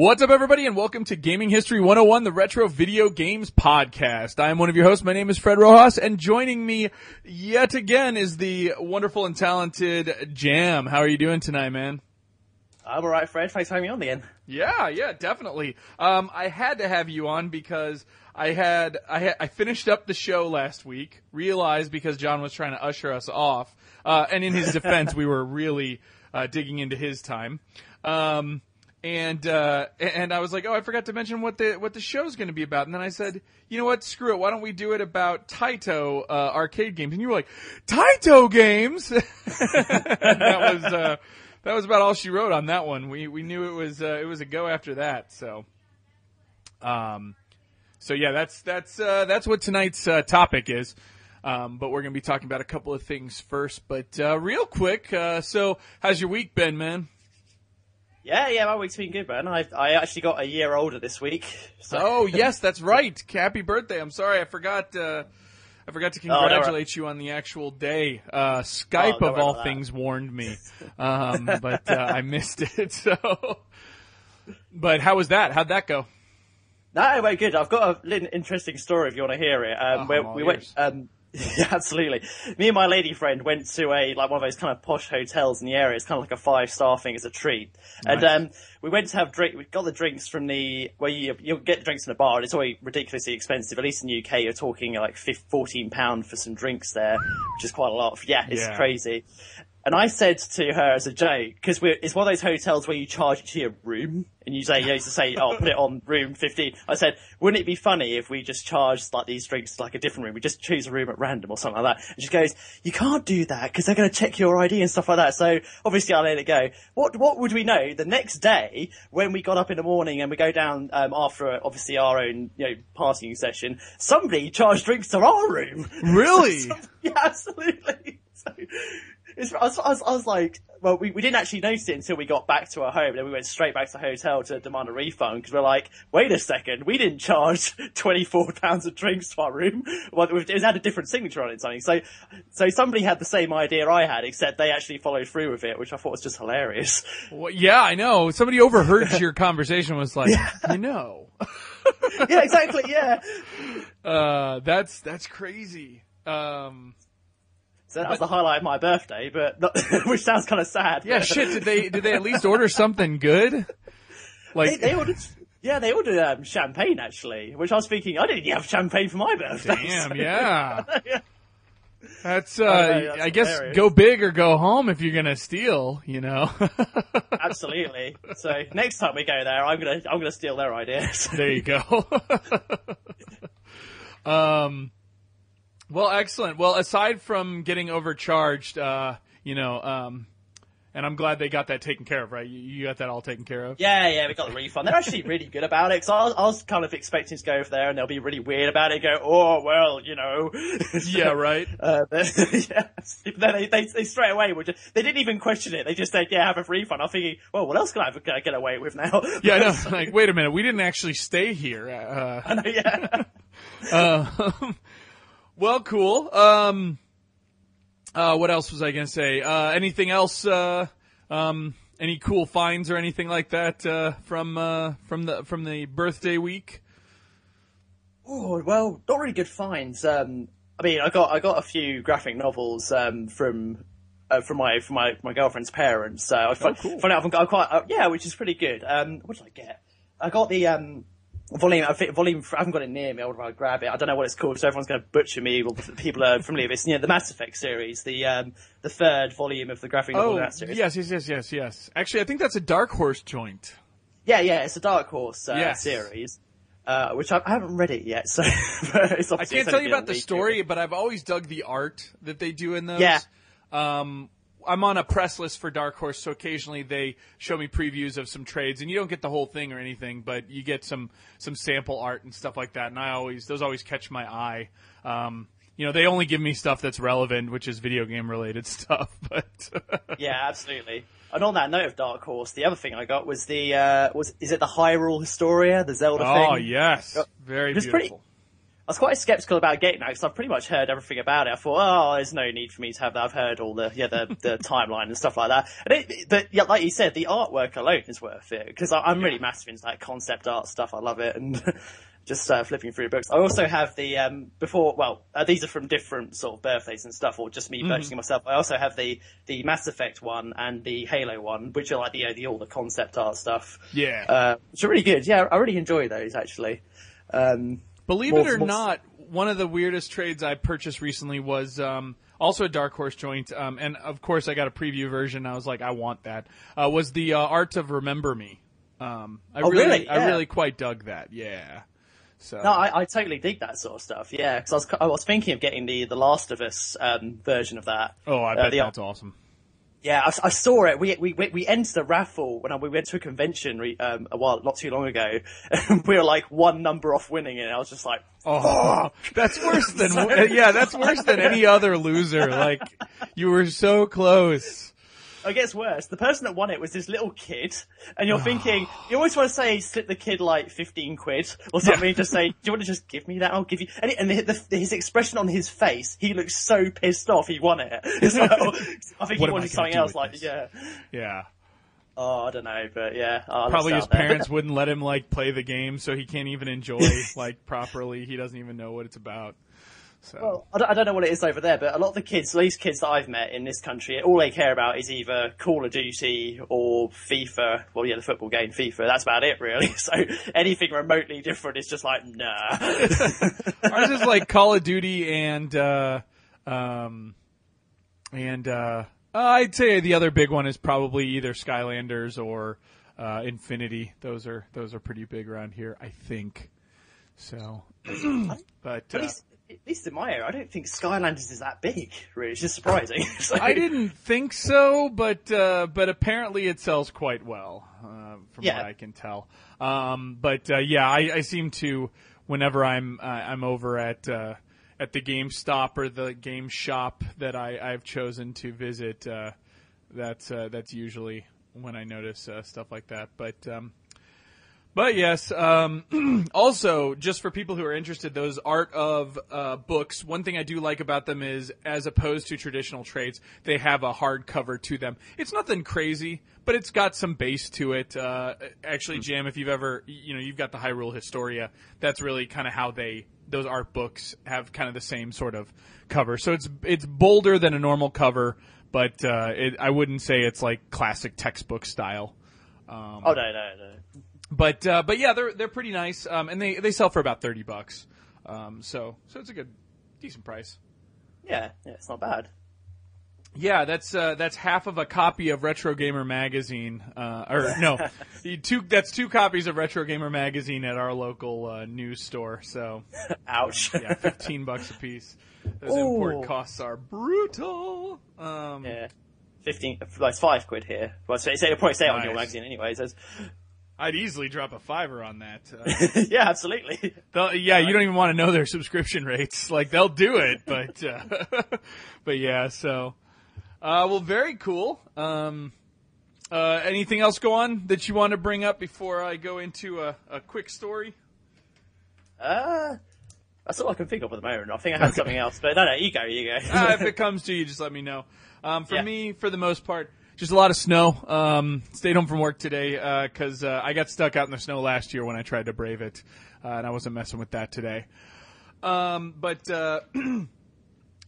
What's up, everybody, and welcome to Gaming History 101, the Retro Video Games Podcast. I am one of your hosts. My name is Fred Rojas, and joining me yet again is the wonderful and talented Jam. How are you doing tonight, man? I'm alright, Fred. Thanks for having me on again. Yeah, yeah, definitely. Um, I had to have you on because I had I had I finished up the show last week. Realized because John was trying to usher us off, uh, and in his defense, we were really uh, digging into his time. Um, and uh, and I was like, oh, I forgot to mention what the what the show's going to be about. And then I said, you know what, screw it. Why don't we do it about Taito uh, arcade games? And you were like, Taito games. that was uh, that was about all she wrote on that one. We we knew it was uh, it was a go after that. So, um, so yeah, that's that's uh, that's what tonight's uh, topic is. Um, but we're going to be talking about a couple of things first. But uh, real quick, uh, so how's your week been, man? Yeah, yeah, my week's been good, man. I I actually got a year older this week. So. Oh yes, that's right. Happy birthday! I'm sorry, I forgot. Uh, I forgot to congratulate you on the actual day. Uh, Skype Oh, of all things warned me, um, but uh, I missed it. So, but how was that? How'd that go? No, it went good. I've got a little interesting story if you want to hear it. Um, Oh, we went. Um, yeah, absolutely. Me and my lady friend went to a like one of those kind of posh hotels in the area. It's kind of like a five star thing as a treat. And Nice. um, we went to have drink. We got the drinks from the where you you get drinks in a bar. and It's always ridiculously expensive. At least in the UK, you're talking like 15, 14 pound for some drinks there, which is quite a lot. Yeah, it's Yeah. crazy. And I said to her as a joke, because it's one of those hotels where you charge to your room, and you say, you used to say, oh, put it on room 15. I said, wouldn't it be funny if we just charged like these drinks to like a different room? We just choose a room at random or something like that. And she goes, you can't do that because they're going to check your ID and stuff like that. So obviously I let it go. What, what would we know the next day when we got up in the morning and we go down, um, after obviously our own, you know, partying session, somebody charged drinks to our room. Really? yeah, absolutely. So, I, was, I, was, I was like, well, we, we didn't actually notice it until we got back to our home. Then we went straight back to the hotel to demand a refund because we're like, wait a second, we didn't charge twenty four pounds of drinks to our room. Well, it had a different signature on it, something. So, so somebody had the same idea I had, except they actually followed through with it, which I thought was just hilarious. Well, yeah, I know. Somebody overheard your conversation. Was like, you know, yeah, exactly. Yeah. uh, that's that's crazy. Um, So that was the highlight of my birthday, but not, which sounds kind of sad. yeah, but- shit. Did they did they at least order something good? Like, they ordered, yeah, they ordered um, champagne actually, which I was thinking I didn't have champagne for my birthday. damn, so- yeah. Yeah. That's uh, know, that's I guess hilarious. go big or go home if you're gonna steal. You know. Absolutely. So next time we go there, I'm gonna I'm gonna steal their ideas. there you go. um, well, excellent. Well, aside from getting overcharged, uh, you know, um, and I'm glad they got that taken care of, right? You, you got that all taken care of. yeah, yeah, we got the refund. They're actually really good about it. Cause I was, I was kind of expecting to go over there and they'll be really weird about it. Go, oh well, you know. Yeah, right. Uh, yeah. But then they, they, they straight away were just, they didn't even question it. They just said, yeah, have a refund. I'm thinking, well, what else can I I get away with now? Yeah, I know. Like, wait a minute, we didn't actually stay here. Uh, yeah. uh, well, cool. Um, uh, what else was I gonna say? Uh, anything else? Uh, um, any cool finds or anything like that uh, from uh, from the from the birthday week? Oh well, not really good finds. Um, I mean, I got I got a few graphic novels um, from uh, from my from my, my girlfriend's parents. So I found, cool. found out I've got quite uh, yeah, which is pretty good. Um, what did I get? I got the um, volume. I think volume. I haven't got it near me. I would rather grab it. I don't know what it's called, so everyone's going to butcher me. Well, people are familiar with it. It's you know, the Mass Effect series, the um, the third volume of the graphic novel Oh, that series. yes, yes, yes, yes, yes. Actually, I think that's a Dark Horse joint. yeah, yeah. It's a Dark Horse uh, Yes. series. Uh, which I, I haven't read it yet, so but it's I can't tell you about the story, but I've always dug the art that they do in those. Yeah. Um, I'm on a press list for Dark Horse, so occasionally they show me previews of some trades, and you don't get the whole thing or anything, but you get some some sample art and stuff like that. And I always those always catch my eye. Um, you know, they only give me stuff that's relevant, which is video game related stuff. But Yeah, absolutely. And on that note of Dark Horse, the other thing I got was the uh, was is it the Hyrule Historia, the Zelda oh thing? Oh yes, very It's pretty- beautiful. I was quite skeptical about getting that because I've pretty much heard everything about it. I thought, oh, there's no need for me to have that. I've heard all the yeah the, the timeline and stuff like that. And it, but yeah, like you said, the artwork alone is worth it because I'm really massive into that concept art stuff. I love it and. Just uh, flipping through books. I also have the um, before. Well, uh, these are from different sort of birthdays and stuff, or just me purchasing myself. I also have the the Mass Effect one and the Halo one, which are like the, the all the concept art stuff. Yeah. uh, which are really good. Yeah, I really enjoy those actually. Um, Believe it or not, one of the weirdest trades I purchased recently was um, also a Dark Horse joint, um, and of course I got a preview version. I was like, I want that. Uh, was the uh, Art of Remember Me? Um, I Oh, really, really? I really quite dug that. Yeah. So No, I, I totally dig that sort of stuff. Yeah, because I was I was thinking of getting the the Last of Us um, version of that. oh, I Uh, bet the- that's awesome. Yeah, I, I saw it. We we we we entered the raffle when I, we went to a convention re, um, a while not too long ago. And we were like one number off winning it. And I was just like, Oh, that's worse than yeah, that's worse than any other loser. Like you were so close. It gets worse. The person that won it was this little kid, and you're thinking you always want to say slip the kid like fifteen quid or something. Just say, do you want to just give me that? I'll give you. And, and the, the, his expression on his face, he looks so pissed off. He won it as well. I think he wanted something else. Like this? yeah. Yeah. Oh, I don't know, but yeah. Oh, Probably his lost out there. parents wouldn't let him like play the game, so he can't even enjoy like properly. He doesn't even know what it's about. So Well, I don't, I don't know what it is over there, but a lot of the kids, these kids that I've met in this country, all they care about is either Call of Duty or FIFA. Well, yeah, the football game FIFA. That's about it, really. So anything remotely different is just like, nah. ours is like Call of Duty and uh, um, and uh, uh, I'd say the other big one is probably either Skylanders or uh, Infinity. Those are those are pretty big around here, I think. So, but uh, at least in my area, I don't think Skylanders is that big. Really, it's just surprising. So- I didn't think so, but uh, but apparently it sells quite well, uh, from Yeah. what I can tell. Um, but uh, yeah, I, I seem to whenever I'm uh, I'm over at uh, at the GameStop or the Game Shop that I, I've chosen to visit. Uh, that's uh, that's usually when I notice uh, stuff like that. But um, but yes, um, also just for people who are interested, those art of uh, books. One thing I do like about them is, as opposed to traditional trades, they have a hardcover to them. It's nothing crazy, but it's got some base to it. Uh, actually, Jam, if you've ever, you know, you've got the Hyrule Historia. That's really kind of how they those art books have kind of the same sort of cover. So it's it's bolder than a normal cover, but uh, it, I wouldn't say it's like classic textbook style. oh no, no, no. But uh, but yeah, they're they're pretty nice, um, and they they sell for about thirty bucks. Um, so so it's a good, decent price. Yeah, yeah, it's not bad. Yeah, that's uh, that's half of a copy of Retro Gamer magazine, uh, or no, two that's two copies of Retro Gamer magazine at our local uh, news store. So Ouch. yeah, fifteen bucks a piece. Those Ooh. import costs are brutal. Um, Yeah. Fifteen, like five quid here. Well, so it'll probably say it on your magazine anyway. I'd easily drop a fiver on that. Uh, yeah, absolutely. Yeah, you don't even want to know their subscription rates. Like they'll do it, but uh, but yeah. So, uh, well, very cool. Um, uh, anything else go on that you want to bring up before I go into a, a quick story? Uh, that's all I can think of at the moment. I think I had something else, but no, no, you go, you go. uh, if it comes to you, just let me know. Um, for Yeah. me, for the most part, just a lot of snow. Um, stayed home from work today because uh, I got stuck out in the snow last year when I tried to brave it, uh, and I wasn't messing with that today. Um, but uh,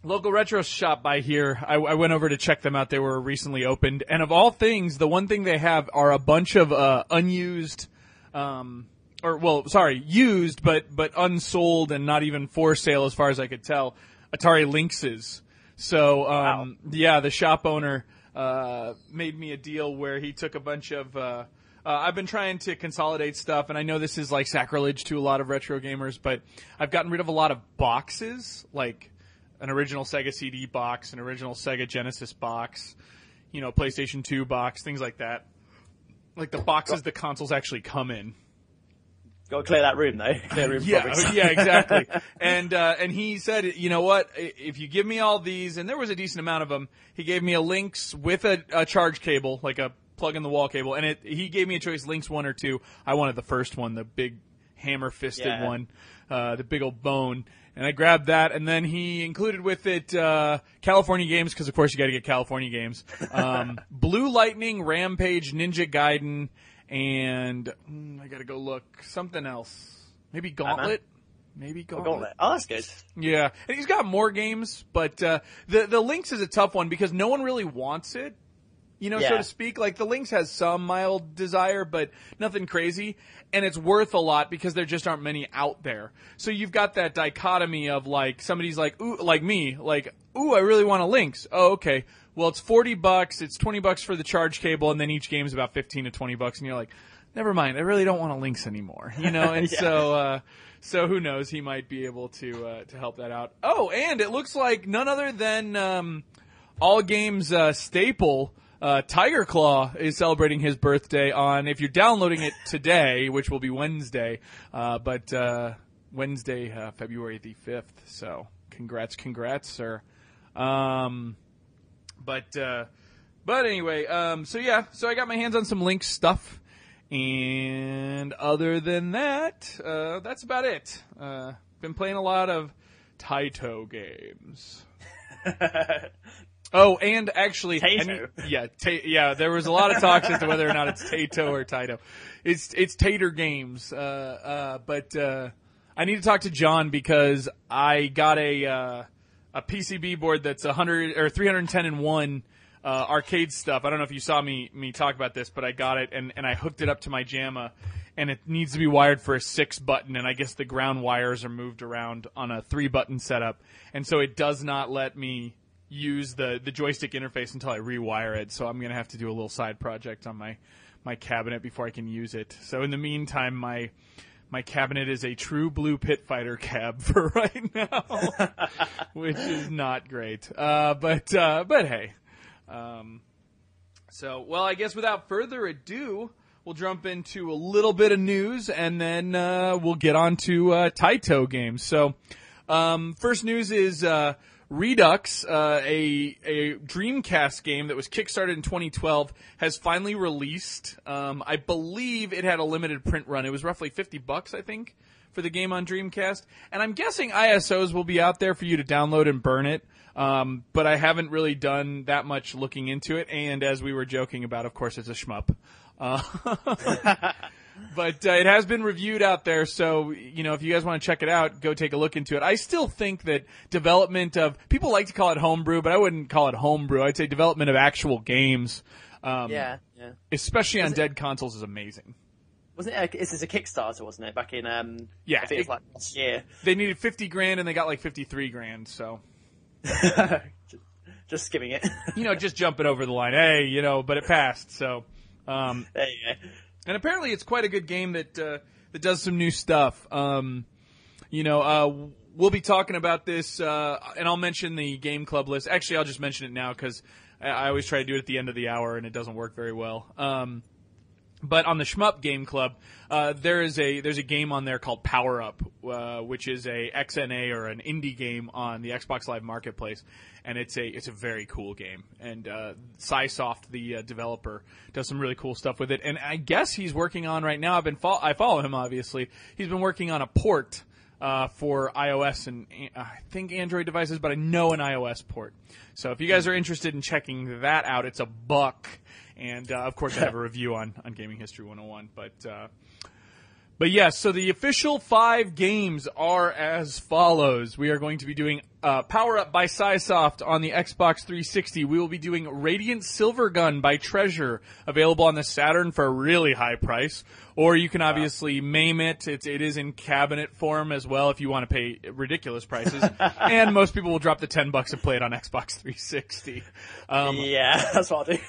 local retro shop by here, I, I went over to check them out. They were recently opened, and of all things, the one thing they have are a bunch of uh, unused. Um, or well, sorry, used but but unsold and not even for sale as far as I could tell. Atari Lynxes. So um, yeah, the shop owner uh, made me a deal where he took a bunch of. Uh, uh, I've been trying to consolidate stuff, and I know this is like sacrilege to a lot of retro gamers, but I've gotten rid of a lot of boxes, like an original Sega CD box, an original Sega Genesis box, you know, PlayStation 2 box, things like that. Like the boxes the consoles actually come in. Got to clear that room though. Clear room. Yeah, yeah, exactly. and uh, and he said, you know what? If you give me all these, and there was a decent amount of them, he gave me a Lynx with a, a charge cable, like a plug in the wall cable, and it. He gave me a choice, Lynx one or two. I wanted the first one, the big hammer fisted Yeah. one. uh, the big old bone. And I grabbed that, and then he included with it uh, California games because, of course, you got to get California games. Um, Blue Lightning, Rampage, Ninja Gaiden, and mm, I got to go look something else. Maybe Gauntlet. Maybe Gauntlet. Gauntlet. Oh, that's good. Yeah, and he's got more games, but uh, the the Lynx is a tough one because no one really wants it. You know, so to speak. Like the Lynx has some mild desire, but nothing crazy, and it's worth a lot because there just aren't many out there. So you've got that dichotomy of like somebody's like, ooh, like me, like, ooh, I really want a Lynx. Oh, okay. Well, it's forty bucks. It's twenty bucks for the charge cable, and then each game's about fifteen to twenty bucks, and you're like, never mind. I really don't want a Lynx anymore. You know, and Yeah. so. uh so who knows? He might be able to uh, to help that out. Oh, and it looks like none other than um, all games uh, staple. Uh, Tiger Claw is celebrating his birthday on. If you're downloading it today, which will be Wednesday, uh, but uh, Wednesday, uh, February the fifth. So, congrats, congrats, sir. Um, but uh, but anyway, um, so yeah, so I got my hands on some Lynx stuff, and other than that, uh, that's about it. Uh, been playing a lot of Taito games. Oh, and actually, Taito? and- yeah, ta- yeah. There was a lot of talks as to whether or not it's Taito or Taito. It's it's Tater Games, uh, uh, but uh, I need to talk to John because I got a uh, a PCB board that's 100 or 310 and one uh, arcade stuff. I don't know if you saw me me talk about this, but I got it and and I hooked it up to my JAMMA. And it needs to be wired for a six button, and I guess the ground wires are moved around on a three button setup, and so it does not let me use the the joystick interface until I rewire it. So I'm gonna have to do a little side project on my my cabinet before I can use it. So in the meantime, my my cabinet is a true blue pit fighter cab for right now, which is not great. Uh, but uh, but hey, um, so well, I guess without further ado. We'll jump into a little bit of news and then uh, we'll get on to uh, Taito games. So, um, first news is uh, Redux, uh, a a Dreamcast game that was kickstarted in 2012, has finally released. Um, I believe it had a limited print run. It was roughly 50 bucks, I think, for the game on Dreamcast. And I'm guessing ISOs will be out there for you to download and burn it. Um, but I haven't really done that much looking into it. And as we were joking about, of course, it's a shmup. Uh, but uh, it has been reviewed out there, so you know if you guys want to check it out, go take a look into it. I still think that development of people like to call it homebrew, but I wouldn't call it homebrew. I'd say development of actual games, um, Yeah, yeah. especially on it- dead consoles, is amazing. Wasn't it? A, this is a Kickstarter, wasn't it? Back in um. Yeah, I think it like last year. They needed fifty grand and they got like fifty three grand, so just, just skimming it. you know just jumping over the line. Hey, you know, but it passed. So um, there you go. And apparently it's quite a good game that uh, that does some new stuff. Um, you know, uh, we'll be talking about this, uh, and I'll mention the game club list. Actually, I'll just mention it now because I, I always try to do it at the end of the hour, and it doesn't work very well. Um, but on the Shmup Game Club, uh, there is a there's a game on there called Power Up, uh, which is a XNA or an indie game on the Xbox Live Marketplace, and it's a it's a very cool game. And uh, the uh, developer, does some really cool stuff with it. And I guess he's working on right now. I've been fol- I follow him obviously. He's been working on a port uh, for iOS and uh, I think Android devices, but I know an iOS port. So if you guys are interested in checking that out, it's a buck. And uh, of course, I have a review on on Gaming History 101. But uh, but yes, so the official five games are as follows. We are going to be doing uh, Power Up by Cysoft on the Xbox 360. We will be doing Radiant Silvergun by Treasure, available on the Saturn for a really high price. Or you can obviously MAME it. It's, it is in cabinet form as well if you want to pay ridiculous prices. and most people will drop the 10 bucks and play it on Xbox 360. Um, yeah, that's what I'll do.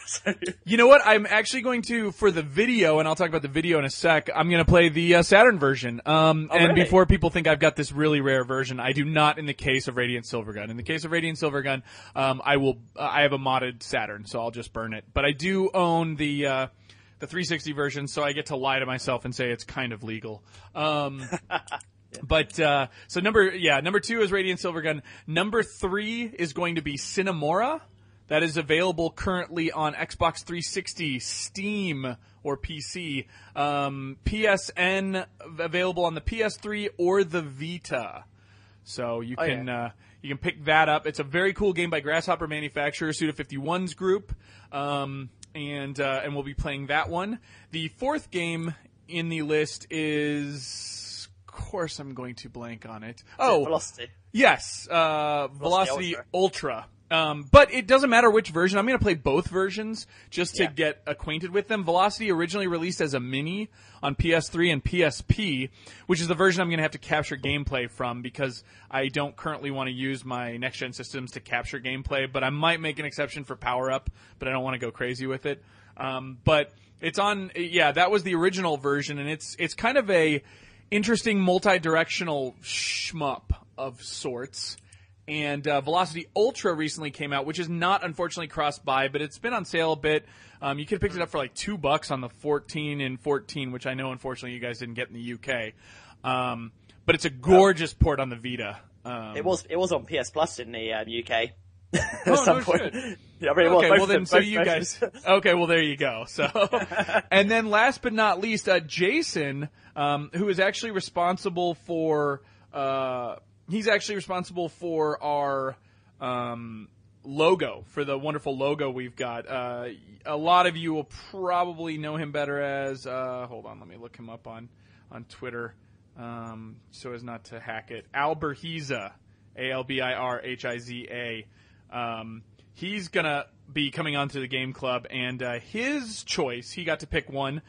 You know what? I'm actually going to for the video, and I'll talk about the video in a sec. I'm going to play the uh, Saturn version. Um, Oh, and really? before people think I've got this really rare version, I do not. In the case of Radiant Silvergun, in the case of Radiant Silvergun, um, I will. Uh, I have a modded Saturn, so I'll just burn it. But I do own the. Uh, the 360 version, so I get to lie to myself and say it's kind of legal. Um, But uh, so number yeah number two is Radiant Silvergun. Number three is going to be Sine Mora. that is available currently on Xbox 360, Steam, or PC. Um, PSN available on the PS3 or the Vita. So you Oh, can yeah. uh, you can pick that up. It's a very cool game by Grasshopper Manufacture, Suda 51's group, um, and uh, and we'll be playing that one. The fourth game in the list is, of course, I'm going to blank on it. Oh, Velocity. Yes, uh, Velocity Velocity Ultra. Um, but it doesn't matter which version. I'm going to play both versions just to Yeah. get acquainted with them. Velocity originally released as a mini on PS3 and PSP, which is the version I'm going to have to capture gameplay from because I don't currently want to use my next gen systems to capture gameplay. But I might make an exception for Power Up, but I don't want to go crazy with it. Um, but it's on. Yeah, that was the original version, and it's it's kind of a interesting multi-directional shmup of sorts. And uh, Velocity Ultra recently came out, which is not unfortunately cross-buy, but it's been on sale a bit. Um, you could have picked it up for like two bucks on the 14 and 14, which I know unfortunately you guys didn't get in the UK. Um, but it's a gorgeous port on the Vita. Um, It was it was on PS Plus in the um, UK. Oh, At some no point. shit. Yeah, I mean, okay, both well then, so you guys. Okay, well there you go. So, and then last but not least, uh, Jason, um, who is actually responsible for, uh, he's actually responsible for our um, logo for the wonderful logo we've got. Uh, a lot of you will probably know him better as. Uh, hold on, let me look him up on on Twitter, um, so as not to hack it. Albirhiza, A L B I R H I Z A. Um, he's gonna be coming onto the game club, and uh, his choice, he got to pick one,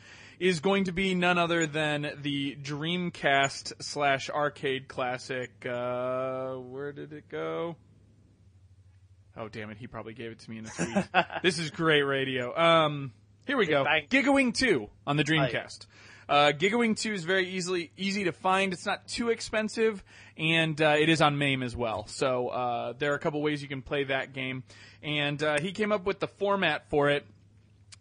is going to be none other than the Dreamcast slash arcade classic. Uh, where did it go? Oh damn it! He probably gave it to me in a tweet. this is great radio. Um, here we go. Gigawing Two on the Dreamcast. Uh, Gigawing 2 is very easily easy to find. It's not too expensive, and uh, it is on MAME as well. So uh, there are a couple ways you can play that game. And uh, he came up with the format for it.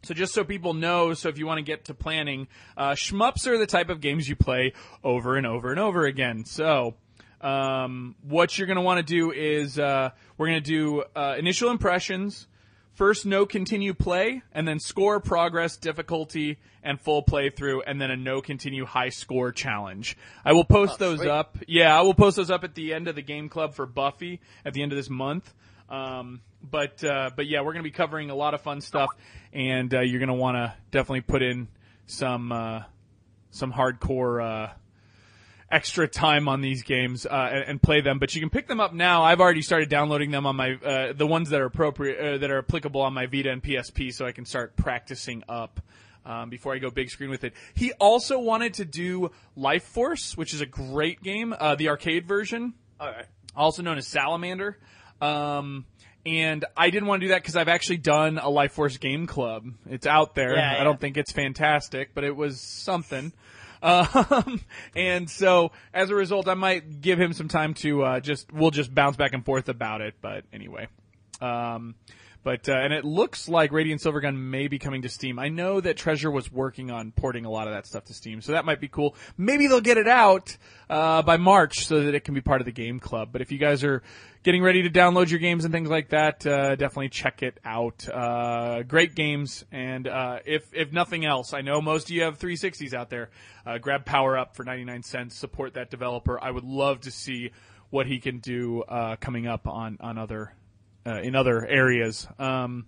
So just so people know, so if you want to get to planning, uh, shmups are the type of games you play over and over and over again. So um, what you're going to want to do is uh, we're going to do uh, initial impressions, first no continue play, and then score, progress, difficulty, and full playthrough, and then a no continue high score challenge. I will post those sweet. up. Yeah, I will post those up at the end of the game club for Buffy at the end of this month. Um, but uh, but yeah, we're going to be covering a lot of fun stuff, and uh, you're going to want to definitely put in some uh, some hardcore. Uh, extra time on these games uh, and, and play them. But you can pick them up now. I've already started downloading them on my uh, the ones that are appropriate uh, that are applicable on my Vita and PSP, so I can start practicing up. Um, before I go big screen with it, he also wanted to do Life Force, which is a great game, uh, the arcade version Okay. also known as Salamander. Um, and I didn't want to do that because I've actually done a Life Force game club. It's out there. Yeah, I don't think it's fantastic, but it was something. Um, and so as a result, I might give him some time to uh, just we'll just bounce back and forth about it. But anyway, um, but uh, and it looks like Radiant Silvergun may be coming to Steam. I know that Treasure was working on porting a lot of that stuff to Steam, so that might be cool. Maybe they'll get it out uh, by March so that it can be part of the game club. But if you guys are getting ready to download your games and things like that, uh, definitely check it out. Uh, great games, and uh, if if nothing else, I know most of you have 360s out there. Uh, grab Power Up for 99 cents. Support that developer. I would love to see what he can do uh, coming up on on other uh, in other areas. Um,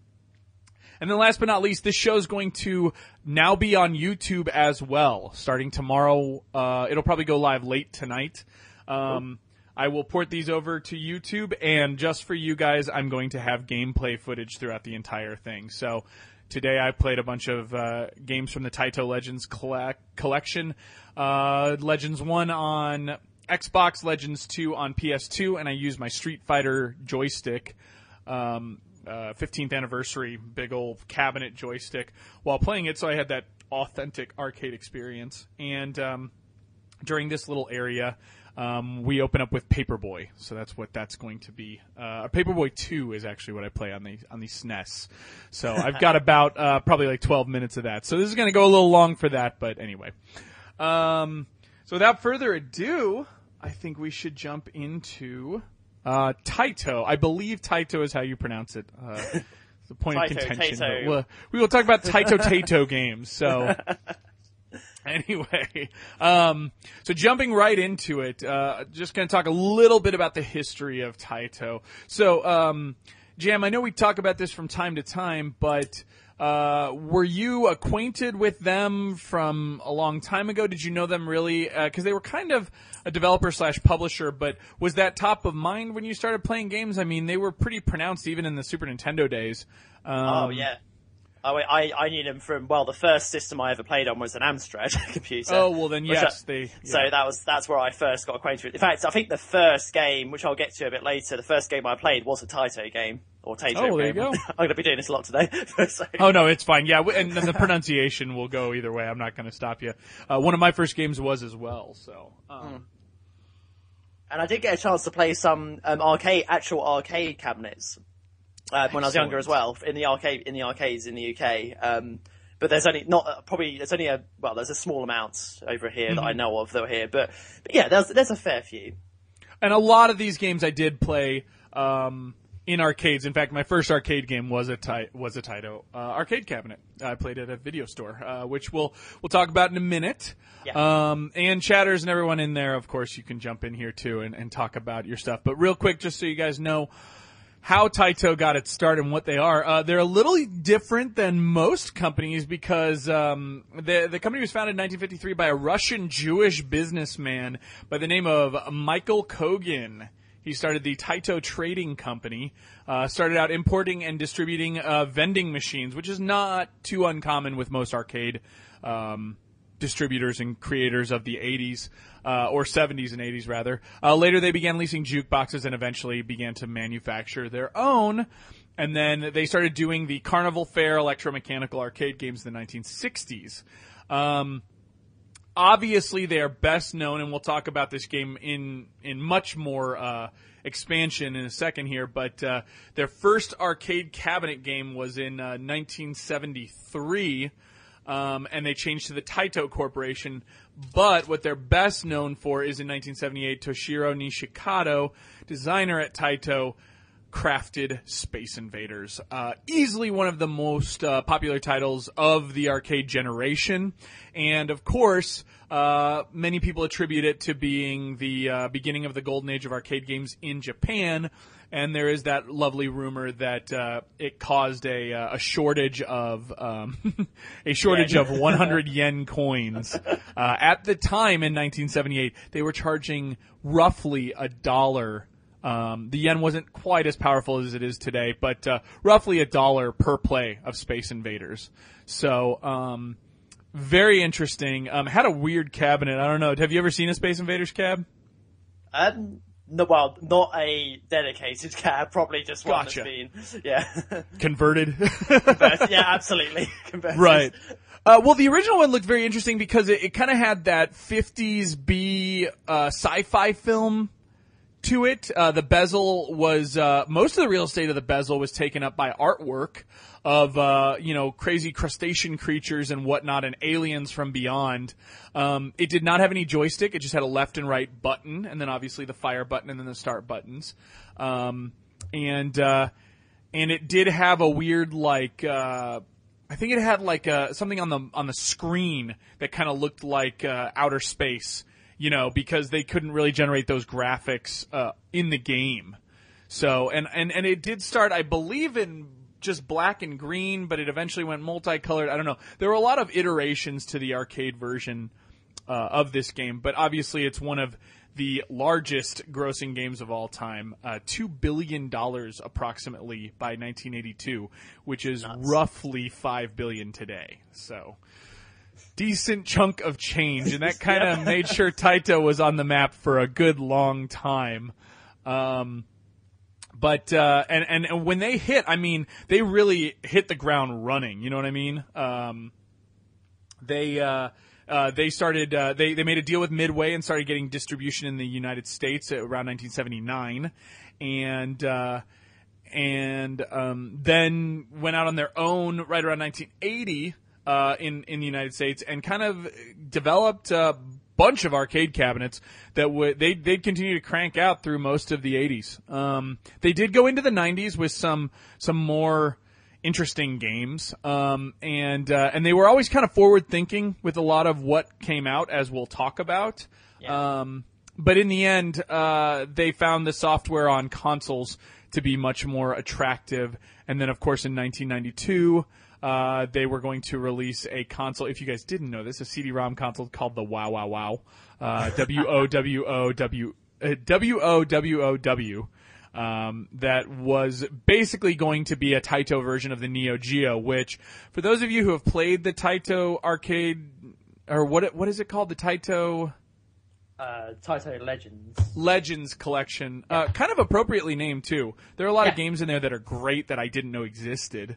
and then last but not least, this show is going to now be on YouTube as well. Starting tomorrow, uh, it'll probably go live late tonight. Um, I will port these over to YouTube, and just for you guys, I'm going to have gameplay footage throughout the entire thing. So today I played a bunch of uh, games from the Taito Legends colle- collection. Uh, Legends 1 on Xbox, Legends 2 on PS2, and I used my Street Fighter joystick um, uh, 15th anniversary big old cabinet joystick while playing it, so I had that authentic arcade experience. And um, during this little area, um, we open up with Paperboy, so that's what that's going to be. Uh, Paperboy Two is actually what I play on the on the SNES. So I've got about uh, probably like 12 minutes of that. So this is going to go a little long for that, but anyway. Um, so without further ado, I think we should jump into Uh, Taito. I believe Taito is how you pronounce it. Uh, a point Taito, of contention. Taito. we'll, we will talk about Taito Taito games. So. Anyway, um, so jumping right into it, uh, just going to talk a little bit about the history of Taito. So, um, Jam, I know we talk about this from time to time, but uh, were you acquainted with them from a long time ago? Did you know them really? Because they were kind of a developer slash publisher, but was that top of mind when you started playing games? I mean, they were pretty pronounced even in the Super Nintendo days. Um, Oh yeah. I I knew them from well. The first system I ever played on was an Amstrad computer. Oh well, then yes, I- they. So that was that's where I first got acquainted with. In fact, I think the first game, which I'll get to a bit later, the first game I played was a Taito game or Taito Oh, there you go. I'm going to be doing this a lot today. so, Oh no, it's fine. Yeah, and then the pronunciation will go either way. I'm not going to stop you. Uh, one of my first games was as well. So um, and I did get a chance to play some um, arcade, actual arcade cabinets uh, when I was younger as well in the arcade in the arcades in the UK. Um, but there's only not uh, probably there's only a well there's a small amount over here that I know of that are here, but, but yeah, there's there's a fair few. and a lot of these games I did play um, in arcades. In fact, my first arcade game was a Ti- was a Taito uh, arcade cabinet. I played at a video store, uh, which we'll we'll talk about in a minute. Yeah. Um, and chatters and everyone in there, of course, you can jump in here too and, and talk about your stuff. But real quick, just so you guys know how Taito got its start and what they are. Uh, they're a little different than most companies because um, the the company was founded in 1953 by a Russian Jewish businessman by the name of Michael Kogan. He started the Taito Trading Company. Uh, started out importing and distributing uh, vending machines, which is not too uncommon with most arcade um, distributors and creators of the 80s uh, or 70s and 80s rather. Uh, later, they began leasing jukeboxes and eventually began to manufacture their own. And then they started doing the Carnival Fair electromechanical arcade games in the 1960s. Um, obviously, they are best known, and we'll talk about this game in in much more uh, expansion in a second here. But uh, their first arcade cabinet game was in uh, 1973 um, and they changed to the Taito Corporation. But what they're best known for is in 1978, Toshiro Nishikado, designer at Taito, crafted Space Invaders. Uh, easily one of the most uh, popular titles of the arcade generation. And of course, uh, many people attribute it to being the uh, beginning of the golden age of arcade games in Japan. And there is that lovely rumor that uh, it caused a, uh, a shortage of um, a shortage of 100 yen coins. Uh, at the time in 1978, they were charging roughly a dollar um, the yen wasn't quite as powerful as it is today, but uh, roughly a dollar per play of Space Invaders. So, um, very interesting. Um, had a weird cabinet. I don't know. Have you ever seen a Space Invaders cab? Um, no, well, not a dedicated cab, probably just one Gotcha. that's been, yeah, Converted. But, yeah, absolutely. Converted. right. Uh, well, the original one looked very interesting because it, it kind of had that 50s B uh, sci-fi film to it. Uh, the bezel was uh, most of the real estate of the bezel was taken up by artwork of uh, you know crazy crustacean creatures and whatnot and aliens from beyond. Um, it did not have any joystick. It just had a left and right button, and then obviously the fire button and then the start buttons. Um, and uh, and it did have a weird like. Uh, I think it had like uh, something on the on the screen that kind of looked like uh, outer space, you know, because they couldn't really generate those graphics uh, in the game. So and, and and it did start, I believe, in just black and green, but it eventually went multicolored. I don't know. There were a lot of iterations to the arcade version uh, of this game, but obviously it's one of the largest grossing games of all time, uh, two billion dollars approximately by 1982, which is roughly five billion today. So decent chunk of change, and that kind of made sure Taito was on the map for a good long time. Um, but uh, and, and and when they hit, I mean, they really hit the ground running. You know what I mean? Um, they uh, uh, they started uh, they they made a deal with Midway and started getting distribution in the United States around 1979, and uh, and um, then went out on their own right around 1980 uh, in in the United States and kind of developed a bunch of arcade cabinets that would they they'd continue to crank out through most of the 80s. Um, they did go into the 90s with some some more interesting games, um, and uh, and they were always kind of forward thinking with a lot of what came out, as we'll talk about. Yeah. Um, but in the end, uh, they found the software on consoles to be much more attractive. And then, of course, in 1992, uh, they were going to release a console. If you guys didn't know this, a CD-ROM console called the Wow Wow Wow, uh, W O W O W uh, W O W O W. Um, that was basically going to be a Taito version of the Neo Geo, which, for those of you who have played the Taito arcade, or what what is it called, the Taito Uh, Taito Legends. Legends collection, uh, kind of appropriately named too. There are a lot of games in there that are great that I didn't know existed.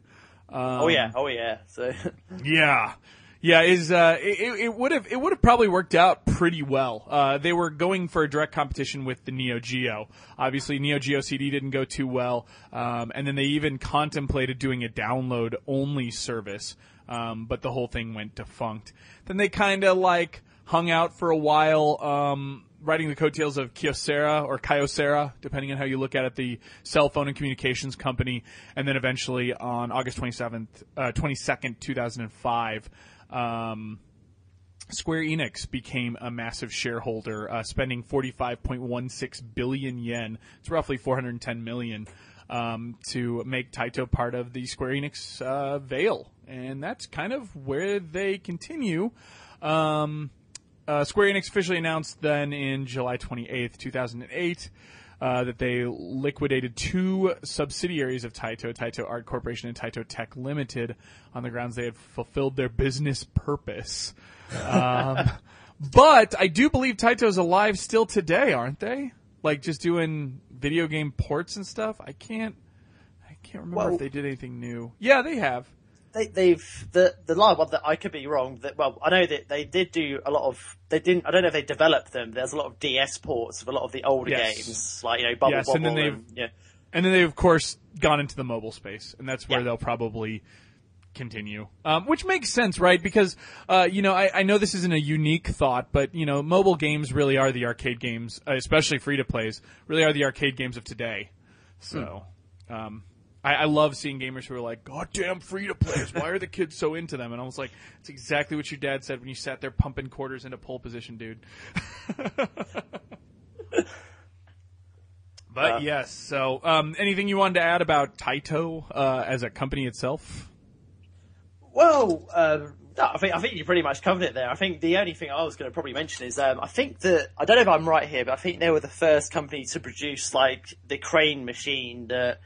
Um, Oh yeah, oh yeah. So yeah, yeah. Is uh, it, it would have it would have probably worked out pretty well. Uh, they were going for a direct competition with the Neo Geo. Obviously, Neo Geo CD didn't go too well, um, and then they even contemplated doing a download only service, um, but the whole thing went defunct. Then they kind of like hung out for a while. Um, Riding the coattails of Kyocera or Kyocera, depending on how you look at it, the cell phone and communications company, and then eventually on August 27th, uh, 22nd, 2005, um, Square Enix became a massive shareholder, uh, spending 45.16 billion yen. It's roughly 410 million. Um, to make Taito part of the Square Enix uh, veil, and that's kind of where they continue. Um, uh, Square Enix officially announced then in July 28th, 2008, uh, that they liquidated two subsidiaries of Taito, Taito Art Corporation and Taito Tech Limited, on the grounds they had fulfilled their business purpose. Um, but I do believe Taito's alive still today, aren't they? Like just doing video game ports and stuff. I can't. I can't remember Well- if they did anything new. Yeah, they have. They, they've the the live one that I could be wrong. That well, I know that they did do a lot of. They didn't. I don't know if they developed them. There's a lot of DS ports of a lot of the older Yes. games, like you know Bubble Yes, Bobble. and then they've- and, yeah, And then they've of course gone into the mobile space, and that's where Yeah. they'll probably continue. Um, which makes sense, right? Because uh, you know, I, I know this isn't a unique thought, but you know, mobile games really are the arcade games, uh, especially free to plays, really are the arcade games of today. So, um, I, I love seeing gamers who are like, "God damn free to plays! Why are the kids so into them?" And I was like, "It's exactly what your dad said when you sat there pumping quarters into pole position, dude." But Uh, yes, so um, anything you wanted to add about Taito uh, as a company itself? Well, um, no, I think I think you pretty much covered it there. I think the only thing I was going to probably mention is um, I think that I don't know if I'm right here, but I think they were the first company to produce like the crane machine that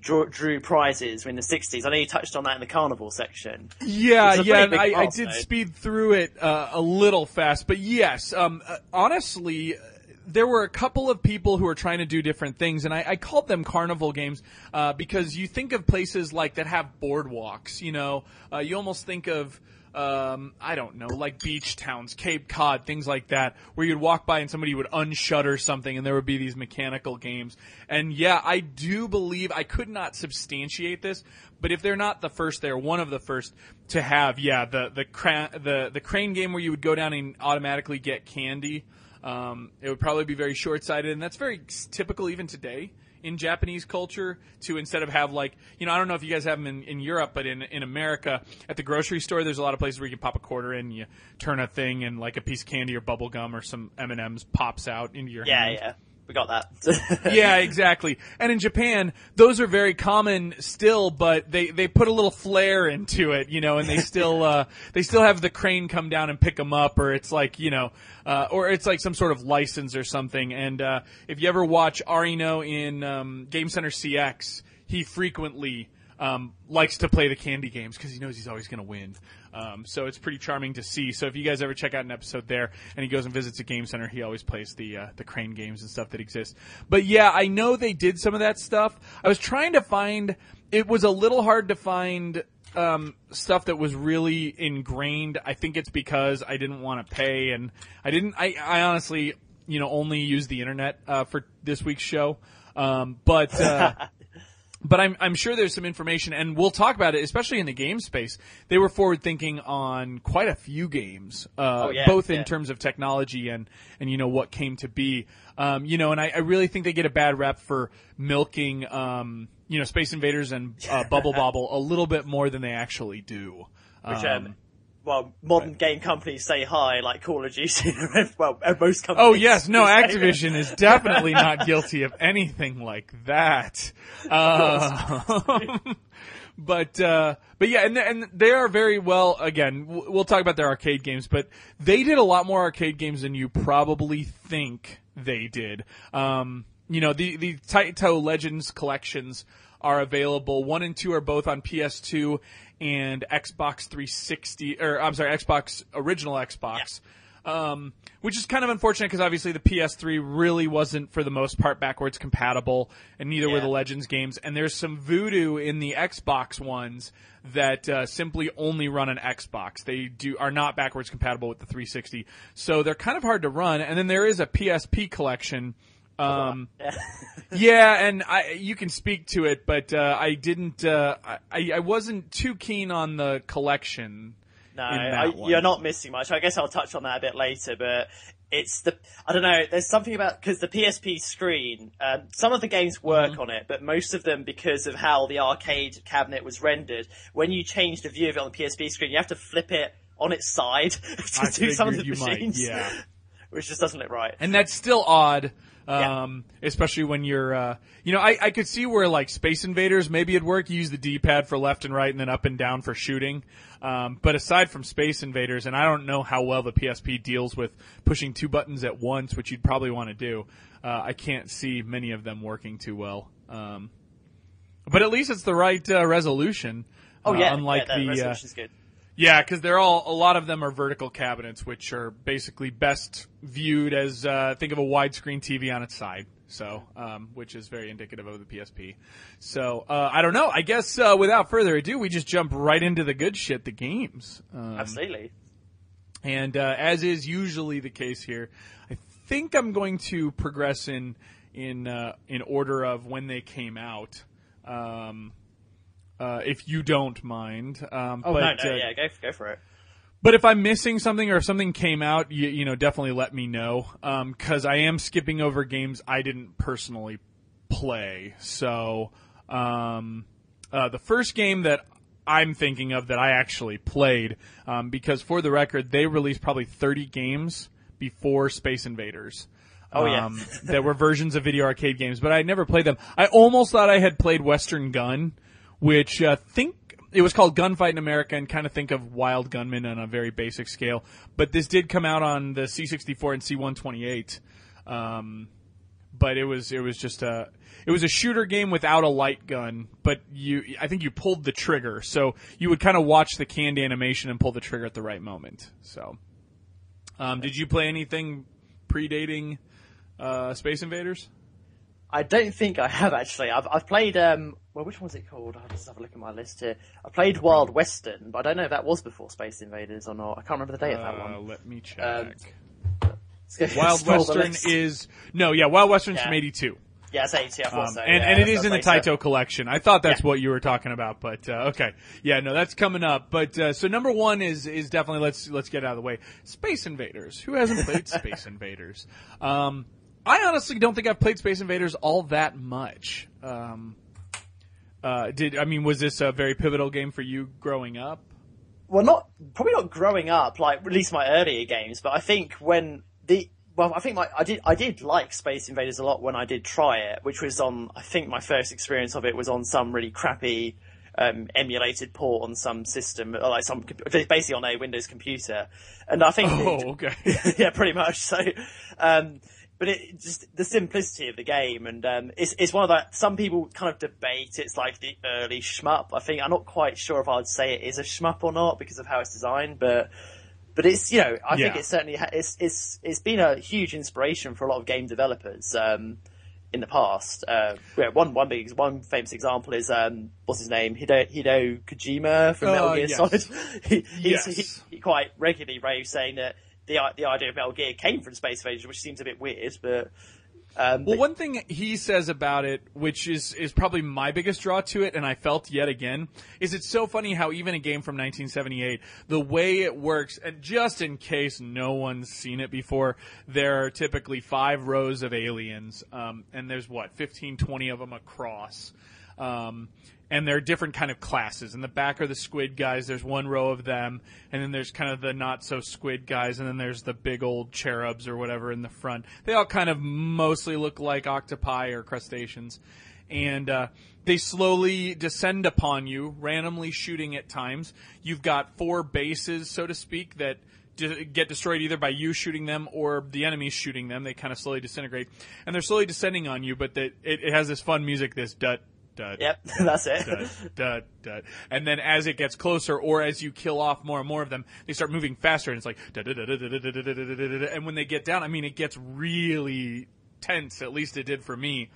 drew, drew prizes in the '60s. I know you touched on that in the carnival section. Yeah, yeah, and I, I did speed through it uh, a little fast, but yes, um, uh, honestly, uh, there were a couple of people who were trying to do different things, and I, I called them carnival games uh, because you think of places like that have boardwalks. You know, uh, you almost think of. Um, I don't know, like beach towns, Cape Cod, things like that, where you'd walk by and somebody would unshutter something and there would be these mechanical games. And yeah, I do believe, I could not substantiate this, but if they're not the first, they're one of the first to have, yeah, the, the, cra- the, the crane game where you would go down and automatically get candy. Um, it would probably be very short-sighted, and that's very typical even today in Japanese culture to instead of have like you know I don't know if you guys have them in, in Europe, but in in America at the grocery store, there's a lot of places where you can pop a quarter in, you turn a thing, and like a piece of candy or bubble gum or some M and M's pops out into your Yeah, hand. yeah, we got that. yeah, exactly. And in Japan, those are very common still, but they they put a little flair into it, you know, and they still uh they still have the crane come down and pick them up or it's like, you know, uh or it's like some sort of license or something. And uh if you ever watch Arino in um Game Center CX, he frequently um, likes to play the candy games because he knows he's always going to win. Um, so it's pretty charming to see. So if you guys ever check out an episode there and he goes and visits a game center, he always plays the uh, the crane games and stuff that exist. But yeah, I know they did some of that stuff. I was trying to find. It was a little hard to find um, stuff that was really ingrained. I think it's because I didn't want to pay, and I didn't. I, I honestly, you know, only use the internet uh, for this week's show. Um, but uh, but I'm I'm sure there's some information, and we'll talk about it, especially in the game space. They were forward thinking on quite a few games, uh, Oh, yeah, both in terms of technology and and you know what came to be. Um, you know, and I, I really think they get a bad rep for milking, um, you know, Space Invaders and uh, Bubble Bobble a little bit more than they actually do. Which, Um, um, well, modern game companies say hi, like Call of Duty. well, most companies. Oh yes, no. Activision is definitely not guilty of anything like that. Uh, but uh, but yeah, and and they are very well. Again, we'll talk about their arcade games, but they did a lot more arcade games than you probably think they did. Um, you know, the the Taito Legends collections are available. One and two are both on PS2 and Xbox 360, or I'm sorry, Xbox original Xbox. Um, which is kind of unfortunate because obviously the PS3 really wasn't for the most part backwards compatible, and neither were the Legends games. And there's some voodoo in the Xbox ones that uh, simply only run an Xbox. They do are not backwards compatible with the 360, so they're kind of hard to run. And then there is a PSP collection. Um, Yeah. and I you can speak to it, but uh, I didn't. Uh, I I wasn't too keen on the collection. No, I, you're not missing much. I guess I'll touch on that a bit later, but it's the I don't know. There's something about because the PSP screen. Um, some of the games work Mm-hmm. on it, but most of them because of how the arcade cabinet was rendered. When you change the view of it on the PSP screen, you have to flip it on its side to I do some of the you might, machines, yeah. which just doesn't look right. and that's still odd. Yeah. Um, especially when you're, uh, you know, I, I could see where like Space Invaders maybe it'd work. You use the D-pad for left and right, and then up and down for shooting. Um, but aside from Space Invaders, and I don't know how well the PSP deals with pushing two buttons at once, which you'd probably want to do. Uh, I can't see many of them working too well. Um, but at least it's the right uh, resolution. Oh uh, yeah, unlike yeah, the the uh, resolution's good. Yeah, because they're all a lot of them are vertical cabinets, which are basically best viewed as uh, think of a widescreen TV on its side. So, um, which is very indicative of the PSP. So, uh, I don't know. I guess uh, without further ado, we just jump right into the good shit, the games. Um, Absolutely. and uh, as is usually the case here, I think I'm going to progress in in uh, in order of when they came out. Um, uh, if you don't mind. Um, Oh but, no, no, uh, yeah, go go for it. but if I'm missing something or if something came out, you, you know, definitely let me know. Um, cause I am skipping over games I didn't personally play. So, um, uh, the first game that I'm thinking of that I actually played, um, because for the record, they released probably 30 games before Space Invaders. Oh, yeah. Um, that were versions of video arcade games, but I never played them. I almost thought I had played Western Gun, which uh, think it was called Gunfight in America, and kind of think of Wild Gunman on a very basic scale. But this did come out on the C64 and C128. Um, but it was it was just a it was a shooter game without a light gun, but you I think you pulled the trigger, so you would kind of watch the canned animation and pull the trigger at the right moment. So, um, did you play anything predating uh, Space Invaders? I don't think I have actually. I've I've played um well which one was it called? I'll just have a look at my list here. I played Wild Western, but I don't know if that was before Space Invaders or not. I can't remember the date of that Uh, one. let me check. Um, Wild Western is no, yeah, Wild Western's Yeah. from '82. yeah, it's 80, I thought Um, so. and, yeah, and it is in the. Taito collection. I thought that's Yeah. what you were talking about, but uh, okay, yeah, no, that's coming up. But uh, so number one is is definitely let's let's get out of the way. Space Invaders. Who hasn't played Space Invaders? Um, I honestly don't think I've played Space Invaders all that much. Um, uh, did I mean was this a very pivotal game for you growing up? well, not probably not growing up, like at least my earlier games, but I think when the well, I think my I did I did like Space Invaders a lot when I did try it, which was on I think my first experience of it was on some really crappy um, emulated port on some system, or like some basically on a Windows computer, and I think Oh, okay. yeah, pretty much. So, um, but it just the simplicity of the game, and um, it's it's one of that. Some people kind of debate it's like the early shmup. I think I'm not quite sure if I'd say it is a shmup or not because of how it's designed, but but it's you know I think Yeah. it certainly ha- it's it's it's been a huge inspiration for a lot of game developers. Um, in the past, uh, yeah, one one big one famous example is um, what's his name Hideo, Hideo Kojima from Uh, Metal Gear yes. Solid. he, Yes. he, he quite regularly raves saying that the the idea of Metal Gear came from Space Invaders, which seems a bit weird, but Um, Well, one thing he says about it, which is is probably my biggest draw to it, and I felt yet again, is it's so funny how even a game from 1978, the way it works, and just in case no one's seen it before, there are typically five rows of aliens, um, and there's what 15, 20 of them across. Um, and they're different kind of classes. In the back are the squid guys. There's one row of them, and then there's kind of the not so squid guys, and then there's the big old cherubs or whatever in the front. They all kind of mostly look like octopi or crustaceans, and uh, they slowly descend upon you, randomly shooting at times. You've got four bases, so to speak, that get destroyed either by you shooting them or the enemies shooting them. They kind of slowly disintegrate, and they're slowly descending on you. But that it, it has this fun music, this dut dut Yep, that's it. dut, dut, dut. And then as it gets closer, or as you kill off more and more of them, they start moving faster, and it's like, dut, dut, dut, dut, dut, dut, dut, dut, dut, dut. and when they get down, I mean, it gets really tense. At least it did for me,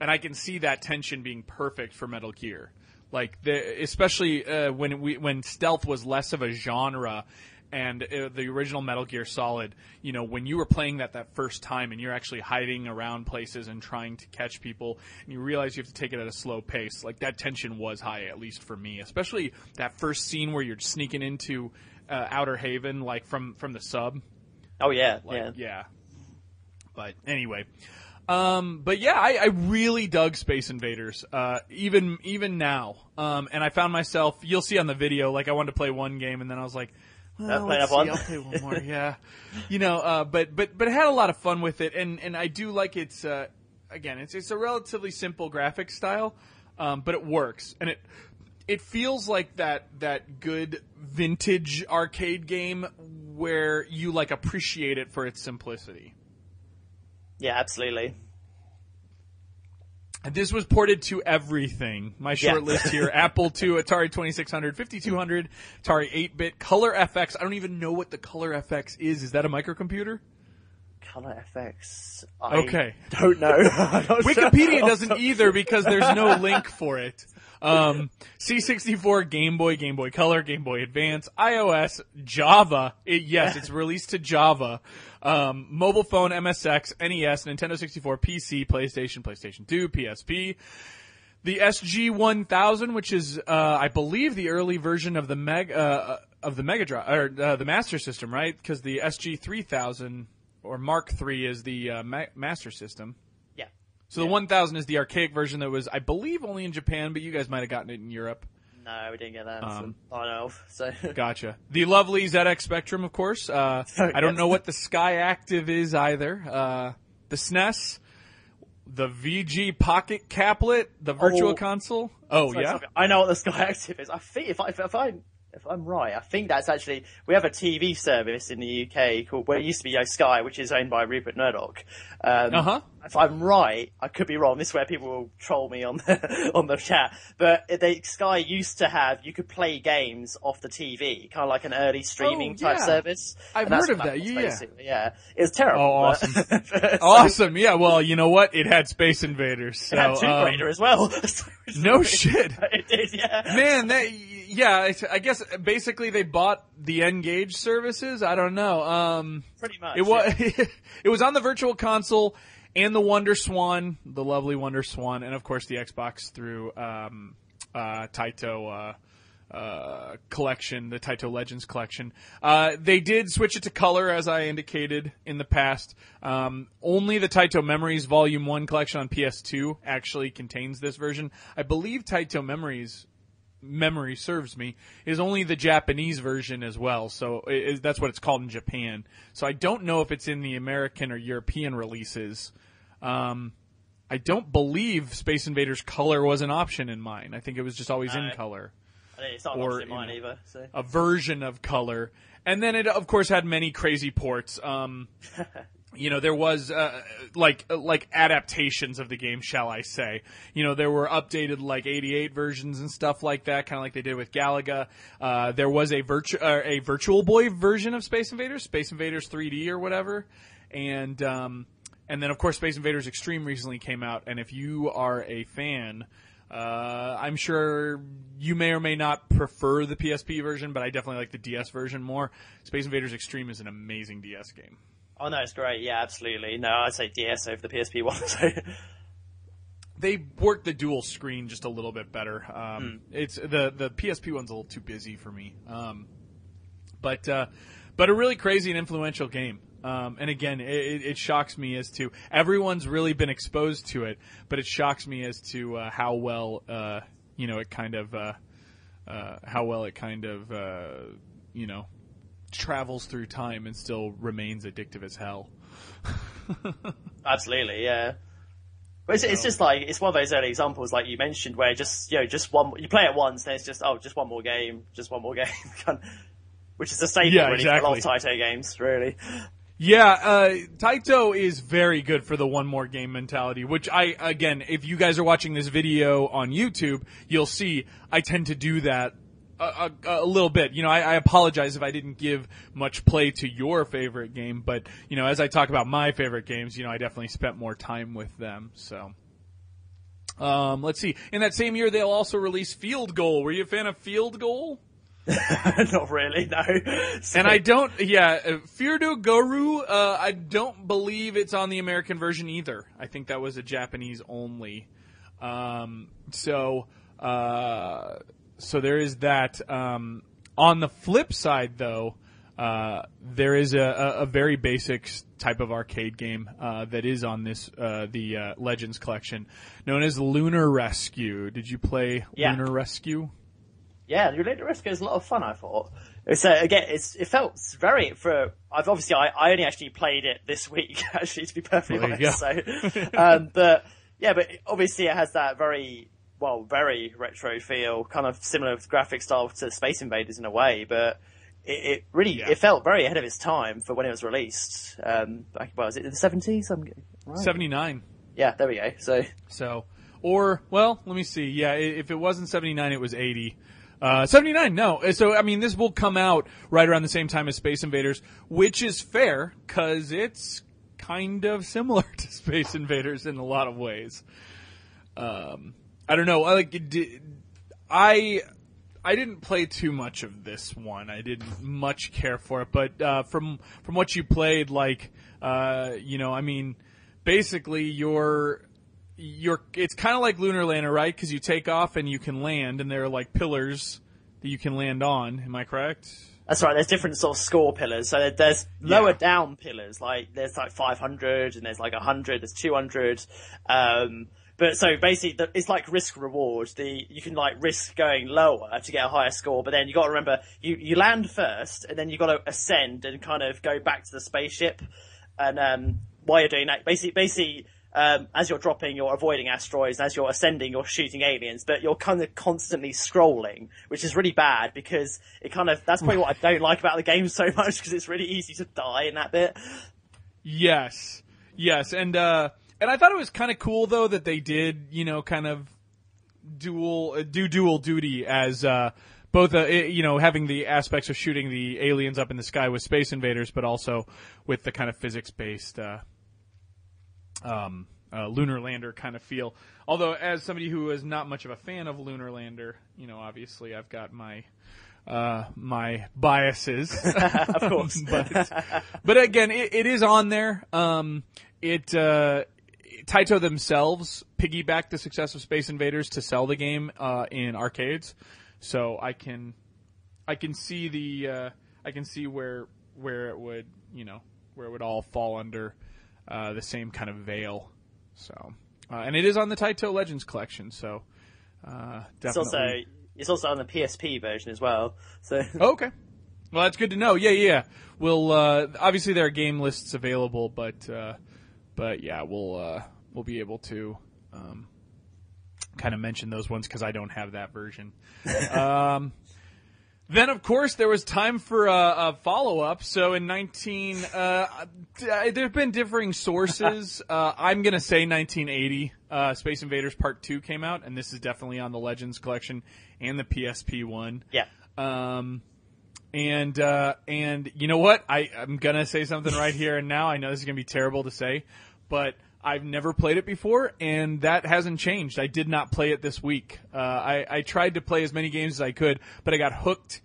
and I can see that tension being perfect for Metal Gear. Like, the, especially uh, when we when stealth was less of a genre. And uh, the original Metal Gear Solid, you know, when you were playing that that first time and you're actually hiding around places and trying to catch people, and you realize you have to take it at a slow pace, like that tension was high, at least for me. Especially that first scene where you're sneaking into uh, Outer Haven, like from from the sub. Oh yeah, Like, yeah. yeah. But anyway, um, but yeah, I, I really dug Space Invaders, uh, even even now. Um, and I found myself. You'll see on the video. Like I wanted to play one game, and then I was like, well, play let's that one. see, I'll play one more. Yeah, you know. Uh, but but but I had a lot of fun with it, and and I do like its. Uh, again, it's it's a relatively simple graphic style, um, but it works, and it it feels like that that good vintage arcade game where you like appreciate it for its simplicity. Yeah, absolutely. This was ported to everything. My short Yeah. list here: Apple II, Atari 2600, 5200, Atari 8-bit, Color FX. I don't even know what the Color FX is. Is that a microcomputer? Color FX. I Okay. Don't know. Wikipedia doesn't either because there's no link for it. Um, C64, Game Boy, Game Boy Color, Game Boy Advance, iOS, Java. It, yes, it's released to Java. Um, mobile phone, MSX, NES, Nintendo 64, PC, PlayStation, PlayStation 2, PSP. The SG-1000, which is, uh, I believe, the early version of the Meg uh, of the Mega Drive or uh, the Master System, right? Because the SG-3000 or Mark III is the uh, Ma- Master System. Yeah. So the 1000 is the archaic version that was, I believe, only in Japan, but you guys might have gotten it in Europe. No, we didn't get that. Um, so, I know. of, So Gotcha. The lovely ZX Spectrum, of course. Uh, I don't know what the Sky Active is either. Uh, the SNES, the VG Pocket Caplet, the Virtual Oh. Console. Oh yeah. sorry. I know what the Sky Active is. I think if I if, if I if I'm right, I think that's actually we have a TV service in the UK called where it used to be Yo Sky, which is owned by Rupert Murdoch. Um, Uh huh. If I'm right, I could be wrong. This is where people will troll me on the on the chat. But the Sky used to have you could play games off the TV, kind of like an early streaming Oh, type service. I've heard of that, yeah. basically, yeah. It was terrible. Oh, but- Awesome. Yeah. Well, you know what? It had Space Invaders. So, It had Tomb um, Raider as well. So no shit. It did, yeah. Man, that yeah. I guess basically they bought the Engage services. I don't know. Um, Pretty much. It was it was on the Virtual Console and the Wonder Swan, the lovely Wonder Swan, and of course the Xbox through um, uh, Taito uh, uh, collection, the Taito Legends collection. Uh, they did switch it to color, as I indicated in the past. Um, only the Taito Memories Volume One collection on PS2 actually contains this version. I believe Taito Memories memory serves me, is only the Japanese version as well. So it, it- that's what it's called in Japan. So I don't know if it's in the American or European releases. Um, I don't believe Space Invaders color was an option in mine. I think it was just always in color, It's not or, in mine either. So. a version of color. And then it, of course, had many crazy ports. Um, you know, there was uh, like like adaptations of the game, shall I say? You know, there were updated like '88 versions and stuff like that, kind of like they did with Galaga. Uh, there was a virtu- uh, a Virtual Boy version of Space Invaders, Space Invaders 3D or whatever, and um, and then of course Space Invaders Extreme recently came out. And if you are a fan. Uh, I'm sure you may or may not prefer the PSP version, but I definitely like the DS version more. Space Invaders Extreme is an amazing DS game. Oh no, it's great. Yeah, absolutely. No, I'd say DS over the PSP one. So. they work the dual screen just a little bit better. Um, It's the the PSP one's a little too busy for me. Um, but uh, but a really crazy and influential game. Um, and again, it, it- it shocks me as to everyone's really been exposed to it, but it shocks me as to uh, how well uh, you know it kind of uh, uh, how well it kind of uh, you know travels through time and still remains addictive as hell. Absolutely, yeah. But it's, it's just like it's one of those early examples, like you mentioned, where just you know, just one you play it once, then it's just oh, just one more game, just one more game, which is the same Yeah, really for a lot of. Taito games, really. Yeah, uh, Taito is very good for the one more game mentality, which I, again, if you guys are watching this video on YouTube, you'll see I tend to do that a, a, a little bit. You know, I, I apologize if I didn't give much play to your favorite game, but, you know, as I talk about my favorite games, you know, I definitely spent more time with them, so. Um, let's see. In that same year, they'll also release Field Goal. Were you a fan of Field Goal? Not really, no. And I don't, yeah, uh, Firdo Guru, uh, I don't believe it's on the American version either. I think that was a Japanese only. Um, so, uh, so there is that. Um, on the flip side, though, uh, there is a, a, a very basic type of arcade game uh, that is on this uh, the uh, Legends collection, known as Lunar Rescue. Did you play Yeah. Lunar Rescue? Yeah, Relate Rescue is a lot of fun. I thought. So again, it's it felt very for. I've obviously I, I only actually played it this week. Actually, to be perfectly Well, there you honest. So, um, but yeah, but obviously it has that very well, very retro feel, kind of similar graphic style to Space Invaders in a way, but. It, it really, Yeah. it felt very ahead of its time for when it was released. Um, back, well, was it in the seventies? Right. Seventy nine. Yeah, there we go. So, So, or well, let me see. Yeah, if it wasn't 79, it was 80. Uh, 79, no. Uh, So, I mean, this will come out right around the same time as Space Invaders, which is fair because it's kind of similar to Space Invaders in a lot of ways. Um, I don't know. I like I I didn't play too much of this one. I didn't much care for it, but uh, from from what you played, like uh, you know, I mean, basically you're you're it's kind of like Lunar Lander, right? Because you take off and you can land, and there are like pillars that you can land on. Am I correct? That's right. There's different sort of score pillars. So there's lower Yeah. down pillars. Like there's like 500 and there's like 100. There's 200. Um, but so basically, the, it's like risk reward. The you can like risk going lower to get a higher score, but then you got to remember you you land first, and then you got to ascend and kind of go back to the spaceship. And um, while you're doing that, basically, basically. Um, as you're dropping, you're avoiding asteroids. and As you're ascending, you're shooting aliens, but you're kind of constantly scrolling, which is really bad because it kind of, that's probably what I don't like about the game so much because it's really easy to die in that bit. Yes, yes, and uh, and I thought it was kind of cool though that they did, you know, kind of dual uh, do dual duty as uh, both, uh, you know, having the aspects of shooting the aliens up in the sky with Space Invaders, but also with the kind of physics based. Uh, um, uh, lunar lander kind of feel. Although, as somebody who is not much of a fan of lunar lander, you know, obviously I've got my uh, my biases. of course. but but again, it, it is on there. Um, it uh, Taito themselves piggybacked the success of Space Invaders to sell the game uh, in arcades, so I can I can see the uh, I can see where where it would you know where it would all fall under uh, the same kind of veil. So uh, and it is on the Taito Legends collection, so uh, It's definitely. also, it's also on the PSP version as well. So, Oh, okay. Well, that's good to know. Yeah, yeah. We'll uh, obviously there are game lists available, but uh, but yeah, we'll uh, we'll be able to um, kind of mention those ones because I don't have that version. um, then, of course, there was time for a, a follow up. So in 19, uh, there have been differing sources. uh, I'm going to say 1980. Uh, Space Invaders Part 2 came out, and this is definitely on the Legends collection and the PSP one. yeah. Um, and uh, and you know what? I I'm gonna say something right here and now. I know this is gonna be terrible to say, but I've never played it before, and that hasn't changed. I did not play it this week. Uh, I I tried to play as many games as I could, but I got hooked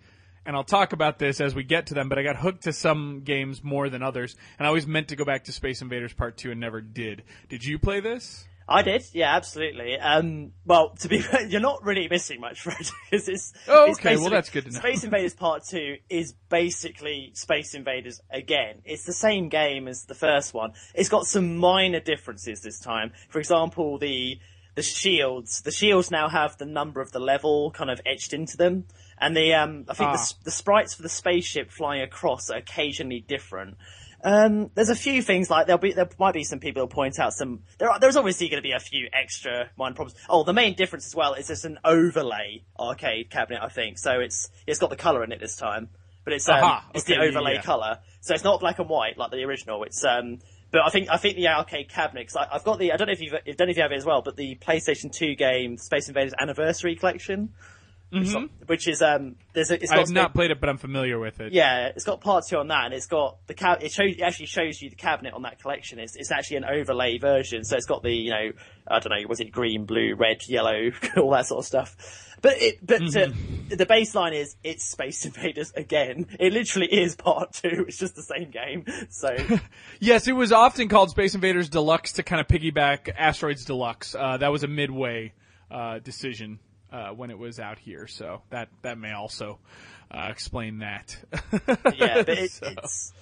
and I'll talk about this as we get to them, but I got hooked to some games more than others, and I always meant to go back to Space Invaders Part 2 and never did. Did you play this? I did, yeah, absolutely. Um, well, to be fair, you're not really missing much, Fred, because it's. Oh, it's okay, well, that's good to know. Space Invaders Part 2 is basically Space Invaders again. It's the same game as the first one. It's got some minor differences this time. For example, the, the shields, the shields now have the number of the level kind of etched into them. And the, um, I think the, Ah. s- the sprites for the spaceship flying across are occasionally different. Um, there's a few things like there'll be there might be some people who'll point out some there are, there's obviously going to be a few extra minor problems. Oh, the main difference as well is it's an overlay arcade cabinet, I think. So it's it's got the color in it this time, but it's um, Aha, it's okay, the overlay yeah. color. So it's not black and white like the original. It's um, but I think I think the arcade cabinet. Cause I, I've got the I don't know if you've I don't know if you have it as well, but the PlayStation Two game Space Invaders Anniversary Collection, which, which is um, there's a, it's got have not played it, but I'm familiar with it. yeah, it's got part two on that, and it's got the cab. It shows it actually shows you the cabinet on that collection. It's it's actually an overlay version, so it's got the you know I don't know was it green, blue, red, yellow, all that sort of stuff. But it but uh, the baseline is it's Space Invaders again. It literally is part two. It's just the same game. So Yes, it was often called Space Invaders Deluxe to kind of piggyback Asteroids Deluxe. Uh, that was a midway uh, decision uh, when it was out here, so that that may also uh, explain that. yeah, but it, So- it's.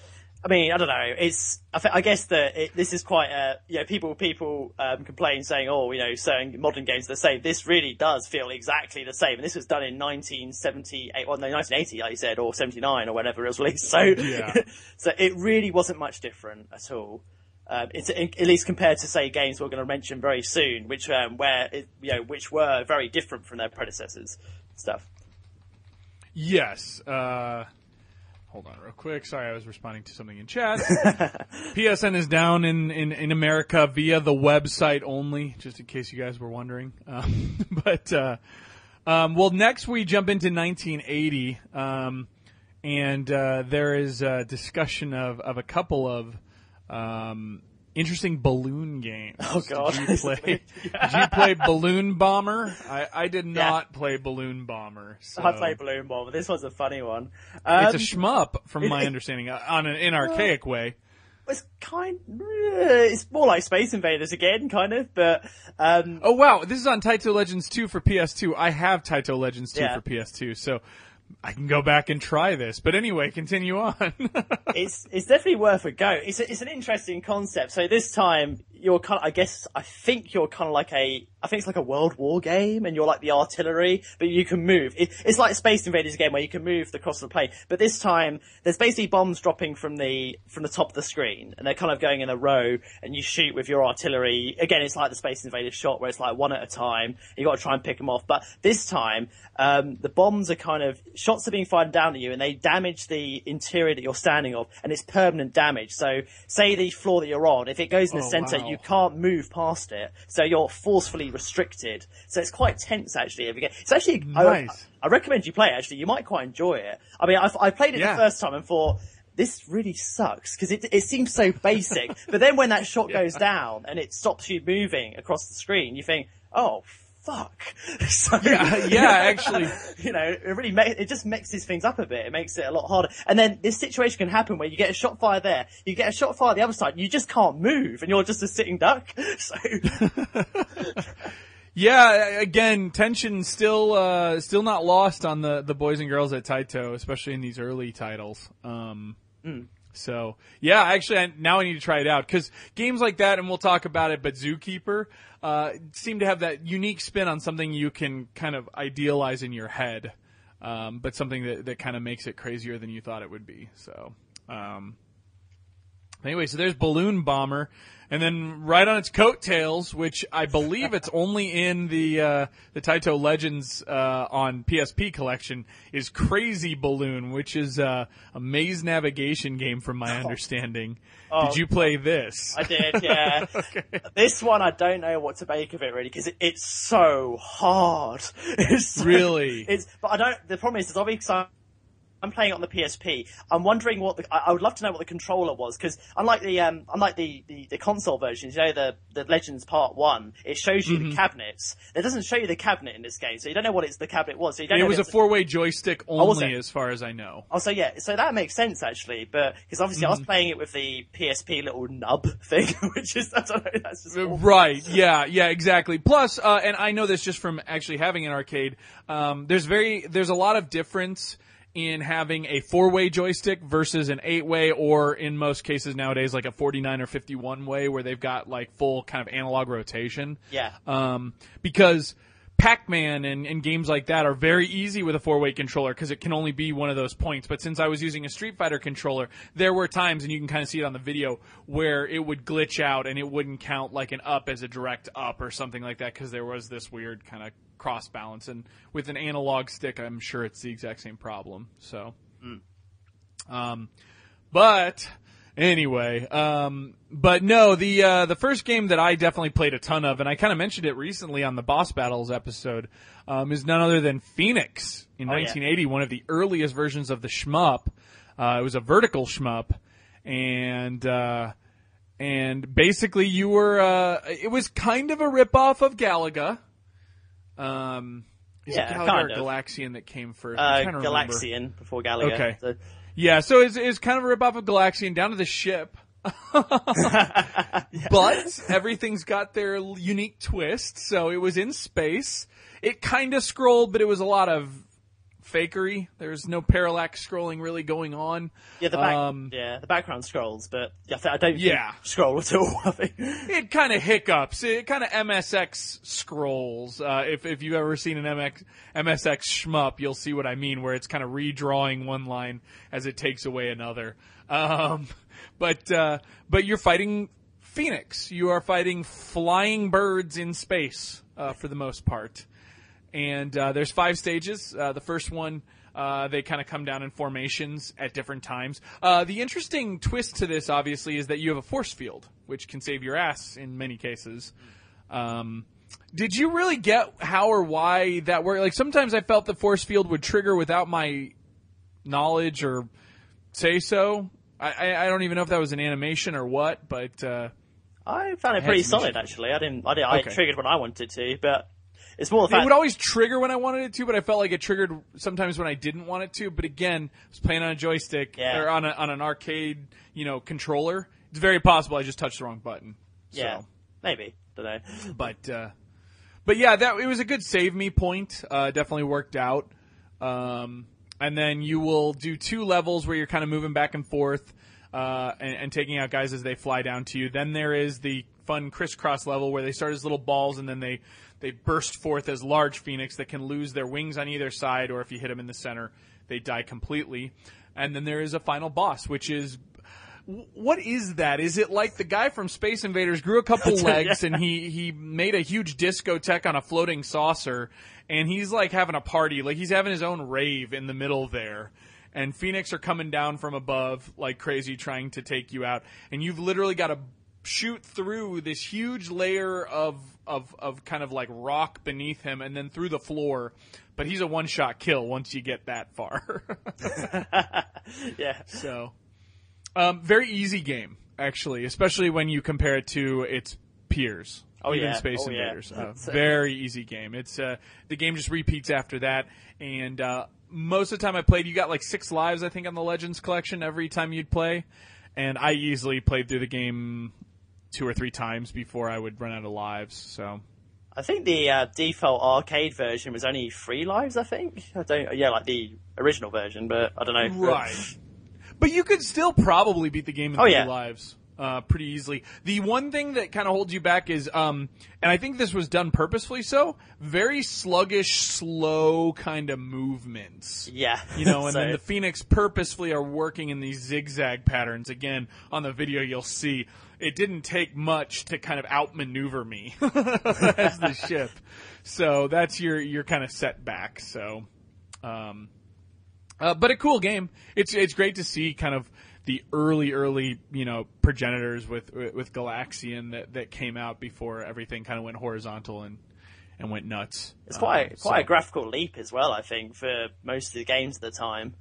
I mean, I don't know. It's. I, th- I guess that it, this is quite. Uh, you know, people people um, complain saying, "Oh, you know, certain modern games are the same." This really does feel exactly the same, and this was done in 1978, well, no, 1980, like you said, or 79, or whenever it was released. So, Yeah. so it really wasn't much different at all. Um, it's at least compared to say games we're going to mention very soon, which um, where it, you know which were very different from their predecessors. Stuff. Yes. Uh, hold on, real quick. Sorry, I was responding to something in chat. PSN is down in, in, in America via the website only, just in case you guys were wondering. Um, but uh, um, well, next we jump into 1980, um, and uh, there is a discussion of, of a couple of um, interesting balloon games. Oh, God. Did you play? Did you play Balloon Bomber? I, I did not play Balloon Bomber. So. I played Balloon Bomber. this was a funny one. It's Um, a shmup, from my understanding, uh, on an in archaic way. it's kind. It's more like Space Invaders again, kind of. But um, Oh wow, this is on Taito Legends 2 for PS2. I have Taito Legends 2 Yeah. for PS2, so I can go back and try this. But anyway, continue on. it's it's definitely worth a go. It's a, it's an interesting concept. So this time you're kind of, I guess, I think you're kind of like a, I think it's like a World War game, and you're like the artillery, but you can move. It, it's like Space Invaders game where you can move across the plane, but this time there's basically bombs dropping from the from the top of the screen, and they're kind of going in a row, and you shoot with your artillery. Again, it's like the Space Invaders shot where it's like one at a time. You got to try and pick them off, but this time um, the bombs are kind of shots are being fired down at you, and they damage the interior that you're standing of, and it's permanent damage. So, say the floor that you're on, if it goes in the Oh, center, wow. you can't move past it, so you're forcefully restricted. So it's quite tense actually. If you get, it's actually I- Nice. I, recommend you play it. Actually, you might quite enjoy it. I mean, I, I played it Yeah. the first time and thought. This really sucks because it, it seems so basic. but then when that shot goes down and it stops you moving across the screen, you think, "Oh fuck!" so, Yeah, yeah, actually. you know, it really ma- it just mixes things up a bit. It makes it a lot harder. And then this situation can happen where you get a shot fire there, you get a shot fire the other side, you just can't move, and you're just a sitting duck. So yeah, again, tension still uh, still not lost on the, the boys and girls at Taito, especially in these early titles. Um, So yeah, actually, I, now I need to try it out because games like that, and we'll talk about it. But Zookeeper uh, seem to have that unique spin on something you can kind of idealize in your head, um, but something that, that kind of makes it crazier than you thought it would be. So. Um, Anyway, so there's Balloon Bomber, and then right on its coattails, which I believe it's only in the uh, the Taito Legends uh, on PSP collection, is Crazy Balloon, which is uh, a maze navigation game, from my understanding. Did you play this? I did, yeah. This one, I don't know what to make of it really because it, it's so hard. It's so- Really? It's, but I don't. The problem is, it's obviously I'm playing it on the PSP. I'm wondering what the, I, I would love to know what the controller was because unlike the um, unlike the, the, the console versions, you know the the Legends Part One, it shows you Mm-hmm. the cabinets. It doesn't show you the cabinet in this game, so you don't know what it's the cabinet was. So you don't It was a four way joystick only, it? as far as I know. Oh, so yeah, so that makes sense actually, but because obviously I Mm-hmm. was playing it with the PSP little nub thing, which is I don't know, that's just awful. Right. Yeah. Yeah. Exactly. Plus, uh, and I know this just from actually having an arcade. Um, there's very there's a lot of difference in having a four way joystick versus an eight way, or in most cases nowadays like a 49 or 51 way, where they've got like full kind of analog rotation. Yeah. Um, because Pac-Man and, and games like that are very easy with a four-way controller because it can only be one of those points. But since I was using a Street Fighter controller, there were times, and you can kind of see it on the video, where it would glitch out and it wouldn't count like an up as a direct up or something like that because there was this weird kind of cross balance. And with an analog stick, I'm sure it's the exact same problem. So, um, but anyway, um, but no, the uh, the first game that I definitely played a ton of, and I kind of mentioned it recently on the Boss Battles episode, um, is none other than Phoenix in Oh, yeah. 1980, one of the earliest versions of the shmup. Uh, it was a vertical shmup, and uh, and basically you were uh, it was kind of a ripoff of Galaga. Um, is Yeah, it Galaga kind or of. Galaxian that came first? Uh, to remember. Galaxian before Galaga. Okay. So- Yeah, so it's, it's kind of a ripoff of Galaxian down to the ship. But everything's got their unique twist. So it was in space. It kind of scrolled, but it was a lot of fakery. There's no parallax scrolling really going on. yeah, the back, Um, yeah, the background scrolls, but I, don't Yeah. scroll at all. I think. It kind of hiccups. It kind of MSX scrolls. Uh, if if you've ever seen an MX, MSX shmup, you'll see what I mean, where it's kind of redrawing one line as it takes away another. Um, but uh, but you're fighting Phoenix. You are fighting flying birds in space uh, for the most part. And uh, there's five stages. Uh, the first one, uh, they kind of come down in formations at different times. Uh, the interesting twist to this, obviously, is that you have a force field, which can save your ass in many cases. Um, did you really get how or why that worked? Like sometimes I felt the force field would trigger without my knowledge or say so. I, I, I don't even know if that was an animation or what, but uh, I found it had pretty solid issues. actually. I didn't, I didn't, I triggered when I wanted to, but it's more the It would always trigger when I wanted it to, but I felt like it triggered sometimes when I didn't want it to. But again, I was playing on a joystick Yeah. or on a, on an arcade, you know, controller. It's very possible I just touched the wrong button. yeah, So, maybe. Don't know. but uh, but yeah, that it was a good save me point. Uh, definitely worked out. Um, and then you will do two levels where you're kind of moving back and forth uh, and, and taking out guys as they fly down to you. Then there is the fun crisscross level where they start as little balls and then they they burst forth as large phoenix that can lose their wings on either side, or if you hit them in the center, they die completely. And then there is a final boss, which is what is that? Is it like the guy from Space Invaders grew a couple legs and he he made a huge discotheque on a floating saucer and he's like having a party, like he's having his own rave in the middle there. And Phoenix are coming down from above like crazy trying to take you out and you've literally got to shoot through this huge layer of of of kind of like rock beneath him and then through the floor. But he's a one-shot kill once you get that far. yeah. So, um, very easy game actually, especially when you compare it to its peers. Oh, even yeah. Space Oh. Invaders. Uh, That's, uh, very easy game. It's uh, the game just repeats after that, and uh, most of the time I played, you got like six lives I think on the Legends collection every time you'd play, and I easily played through the game two or three times before I would run out of lives. So. I think the uh, default arcade version was only three lives. I think. I don't. Yeah, like the original version, but I don't know. Right. But you could still probably beat the game in Oh, three yeah. lives. Uh, pretty easily. The one thing that kind of holds you back is, um, and I think this was done purposefully so, very sluggish, slow kind of movements. Yeah. You know, and So- then the Phoenix purposefully are working in these zigzag patterns. Again, on the video you'll see it didn't take much to kind of outmaneuver me as the ship. So that's your your kind of setback. So, um, uh, but a cool game. It's it's great to see kind of the early early you know progenitors with with Galaxian that that came out before everything kind of went horizontal and and went nuts. It's quite Um, quite a graphical leap as well. I think for most of the games at the time.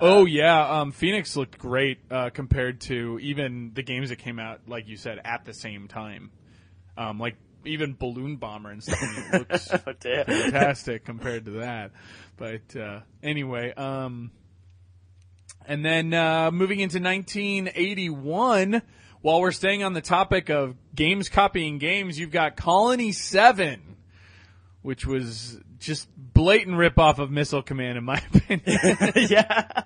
Oh yeah, um, Phoenix looked great uh, compared to even the games that came out, like you said, at the same time. Um, like even Balloon Bomber and stuff I mean, it looks oh fantastic compared to that. But uh, anyway, um, and then uh, moving into 1981, while we're staying on the topic of games copying games, you've got Colony Seven, which was just blatant ripoff of Missile Command, in my opinion. yeah.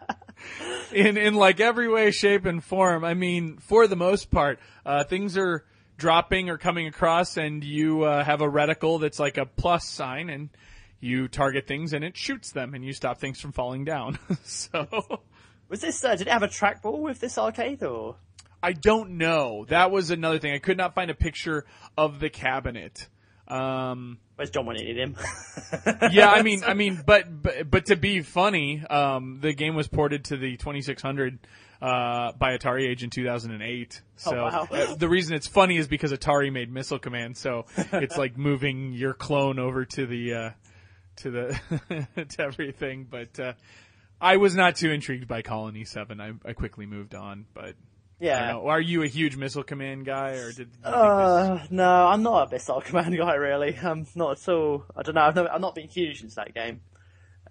in in like every way, shape, and form. I mean, for the most part, uh, things are dropping or coming across, and you uh, have a reticle that's like a plus sign, and you target things, and it shoots them, and you stop things from falling down. so. Was this? Uh, did it have a trackball with this arcade or? I don't know. That was another thing. I could not find a picture of the cabinet. Um, Where's John when you need him? yeah, I mean, I mean, but, but but to be funny, um, the game was ported to the 2600 uh, by Atari Age in 2008. So Oh, wow. uh, the reason it's funny is because Atari made Missile Command, so it's like moving your clone over to the uh, to the to everything. But uh, I was not too intrigued by Colony Seven. I, I quickly moved on, but. Yeah. Are you a huge Missile Command guy, or did you think this? Uh, no, I'm not a Missile Command guy really. I'm not at all. I don't know. I've, never, I've not been huge into that game.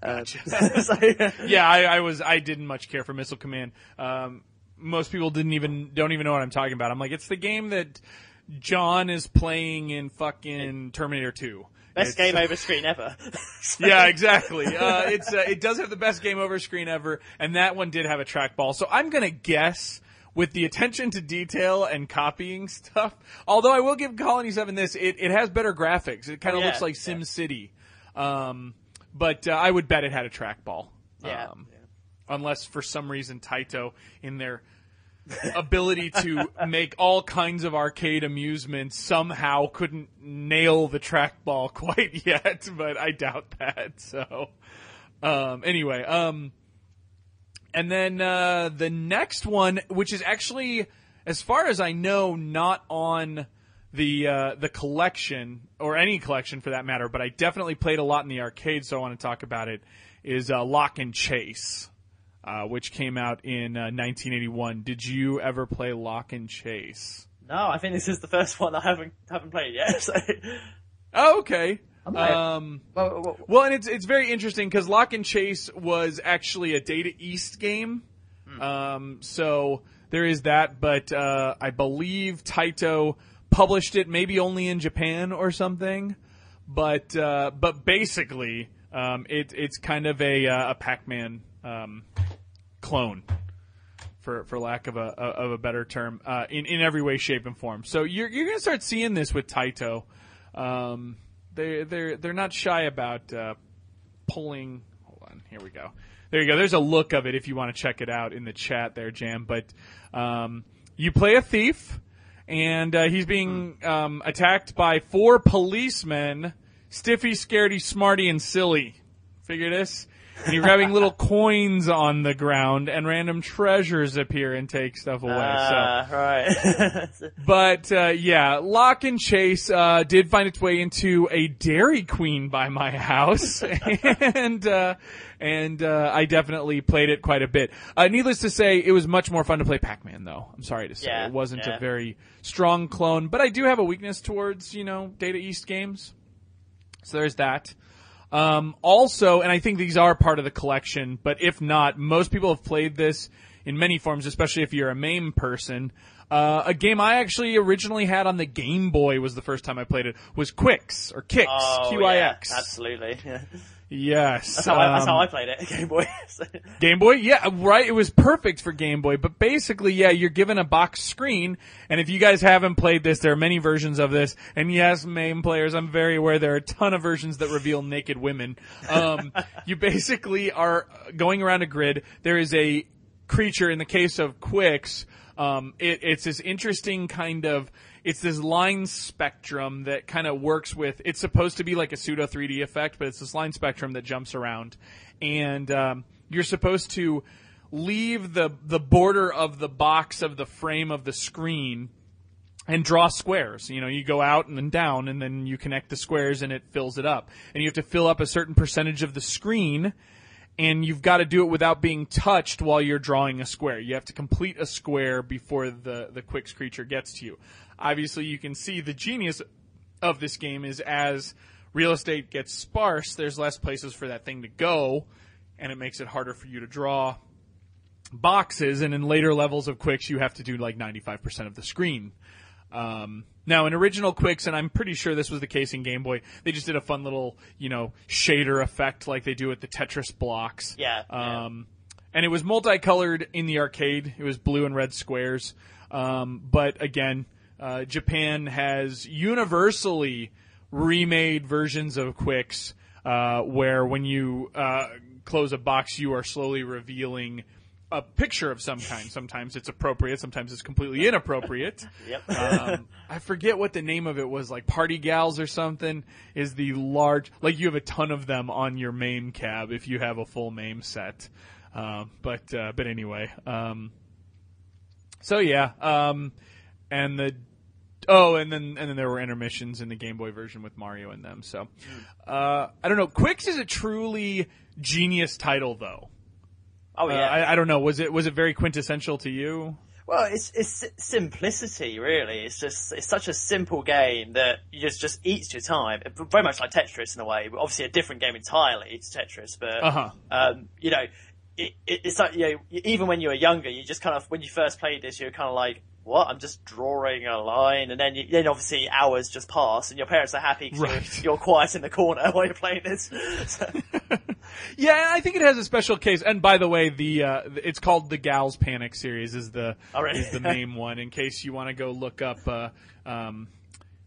Uh, so, yeah, I, I was. I didn't much care for Missile Command. Um, most people didn't even don't even know what I'm talking about. I'm like, it's the game that John is playing in fucking Terminator 2. Best It's- game over screen ever. Yeah, exactly. Uh, it's uh, it does have the best game over screen ever, and that one did have a trackball. So I'm gonna guess with the attention to detail and copying stuff. Although I will give Colony Seven this, it, it has better graphics. It kind of Oh, yeah, looks like yeah. Sim City, um, but uh, I would bet it had a trackball. Yeah. Um, unless for some reason Taito in their ability to make all kinds of arcade amusements somehow couldn't nail the trackball quite yet, but I doubt that. So, um, anyway, um, and then uh, the next one, which is actually, as far as I know, not on the uh, the collection or any collection for that matter, but I definitely played a lot in the arcade, so I want to talk about it. Is uh, Lock and Chase, uh, which came out in uh, 1981. Did you ever play Lock and Chase? no, I think this is the first one I haven't haven't played yet. So, Oh, okay. Um, well, and it's it's very interesting because Lock and Chase was actually a Data East game, um, so there is that. But uh, I believe Taito published it maybe only in Japan or something. But uh, but basically, um, it it's kind of a uh, a Pac-Man um, clone. For, for lack of a of a better term, uh, in in every way, shape, and form. So you're you're gonna start seeing this with Taito. Um, they they're they're not shy about uh, pulling. Hold on, here we go. There you go. There's a look of it if you want to check it out in the chat there, Jam. But um, you play a thief, and uh, he's being um, attacked by four policemen: Stiffy, Scaredy, Smarty, and Silly. Figure this. And you're grabbing little coins on the ground, and random treasures appear and take stuff away. so ah, right. but uh, yeah, Lock and Chase uh, did find its way into a Dairy Queen by my house, and uh, and uh, I definitely played it quite a bit. Uh, needless to say, it was much more fun to play Pac-Man, though. I'm sorry to say, Yeah, it wasn't yeah. a very strong clone, but I do have a weakness towards you know Data East games, so there's that. Um, also, and I think these are part of the collection, but if not, most people have played this in many forms, especially if you're a MAME person. Uh, a game I actually originally had on the Game Boy was the first time I played it was Quix or Kix, oh, Q-I-X. Yeah, absolutely. Yes, That's how, I, that's um, how I played it, Game Boy. Game Boy, yeah, right. It was perfect for Game Boy, but basically, yeah, you're given a box screen, and if you guys haven't played this, there are many versions of this, and yes, MAME players, I'm very aware there are a ton of versions that reveal naked women. Um, you basically are going around a grid. There is a creature, in the case of Quicks, um, it, it's this interesting kind of, it's this line spectrum that kind of works with, it's supposed to be like a pseudo 3D effect, but it's this line spectrum that jumps around. And, um, you're supposed to leave the, the border of the box of the frame of the screen and draw squares. You know, you go out and then down and then you connect the squares and it fills it up. And you have to fill up a certain percentage of the screen and you've got to do it without being touched while you're drawing a square. You have to complete a square before the the Quicks creature gets to you. Obviously, you can see the genius of this game is as real estate gets sparse, there's less places for that thing to go, and it makes it harder for you to draw boxes. And in later levels of Quicks, you have to do like 95% of the screen. Um, now, in original Quicks, and I'm pretty sure this was the case in Game Boy, they just did a fun little, you know, shader effect like they do with the Tetris blocks. Yeah, yeah. Um, and it was multicolored in the arcade. It was blue and red squares. Um, but again, uh, Japan has universally remade versions of Qix uh, where when you uh, close a box, you are slowly revealing a picture of some kind. Sometimes it's appropriate, sometimes it's completely inappropriate. Yep. um, I forget what the name of it was, like Party Gals or something. Is the large, like you have a ton of them on your MAME cab if you have a full MAME set. Uh, but uh, but anyway, um, so yeah, um, and the oh, and then and then there were intermissions in the Game Boy version with Mario in them. So uh, I don't know. Qix is a truly genius title, though. oh Uh, yeah. I, I don't know. Was it was it very quintessential to you? Well, it's it's simplicity really. It's just it's such a simple game that you just just eats your time. Very much like Tetris in a way. But Obviously, a different game entirely to Tetris, but Uh-huh. um, you know, it, it, it's like you know, even when you were younger, you just kind of when you first played this, you were kind of like, "What? I'm just drawing a line," and then you, then obviously hours just pass, and your parents are happy because Right. you're, you're quiet in the corner while you're playing this. So, Yeah, I think it has a special case. And by the way, the uh, it's called the Gals Panic series is the Oh, really? is the main one. In case you want to go look up uh, um,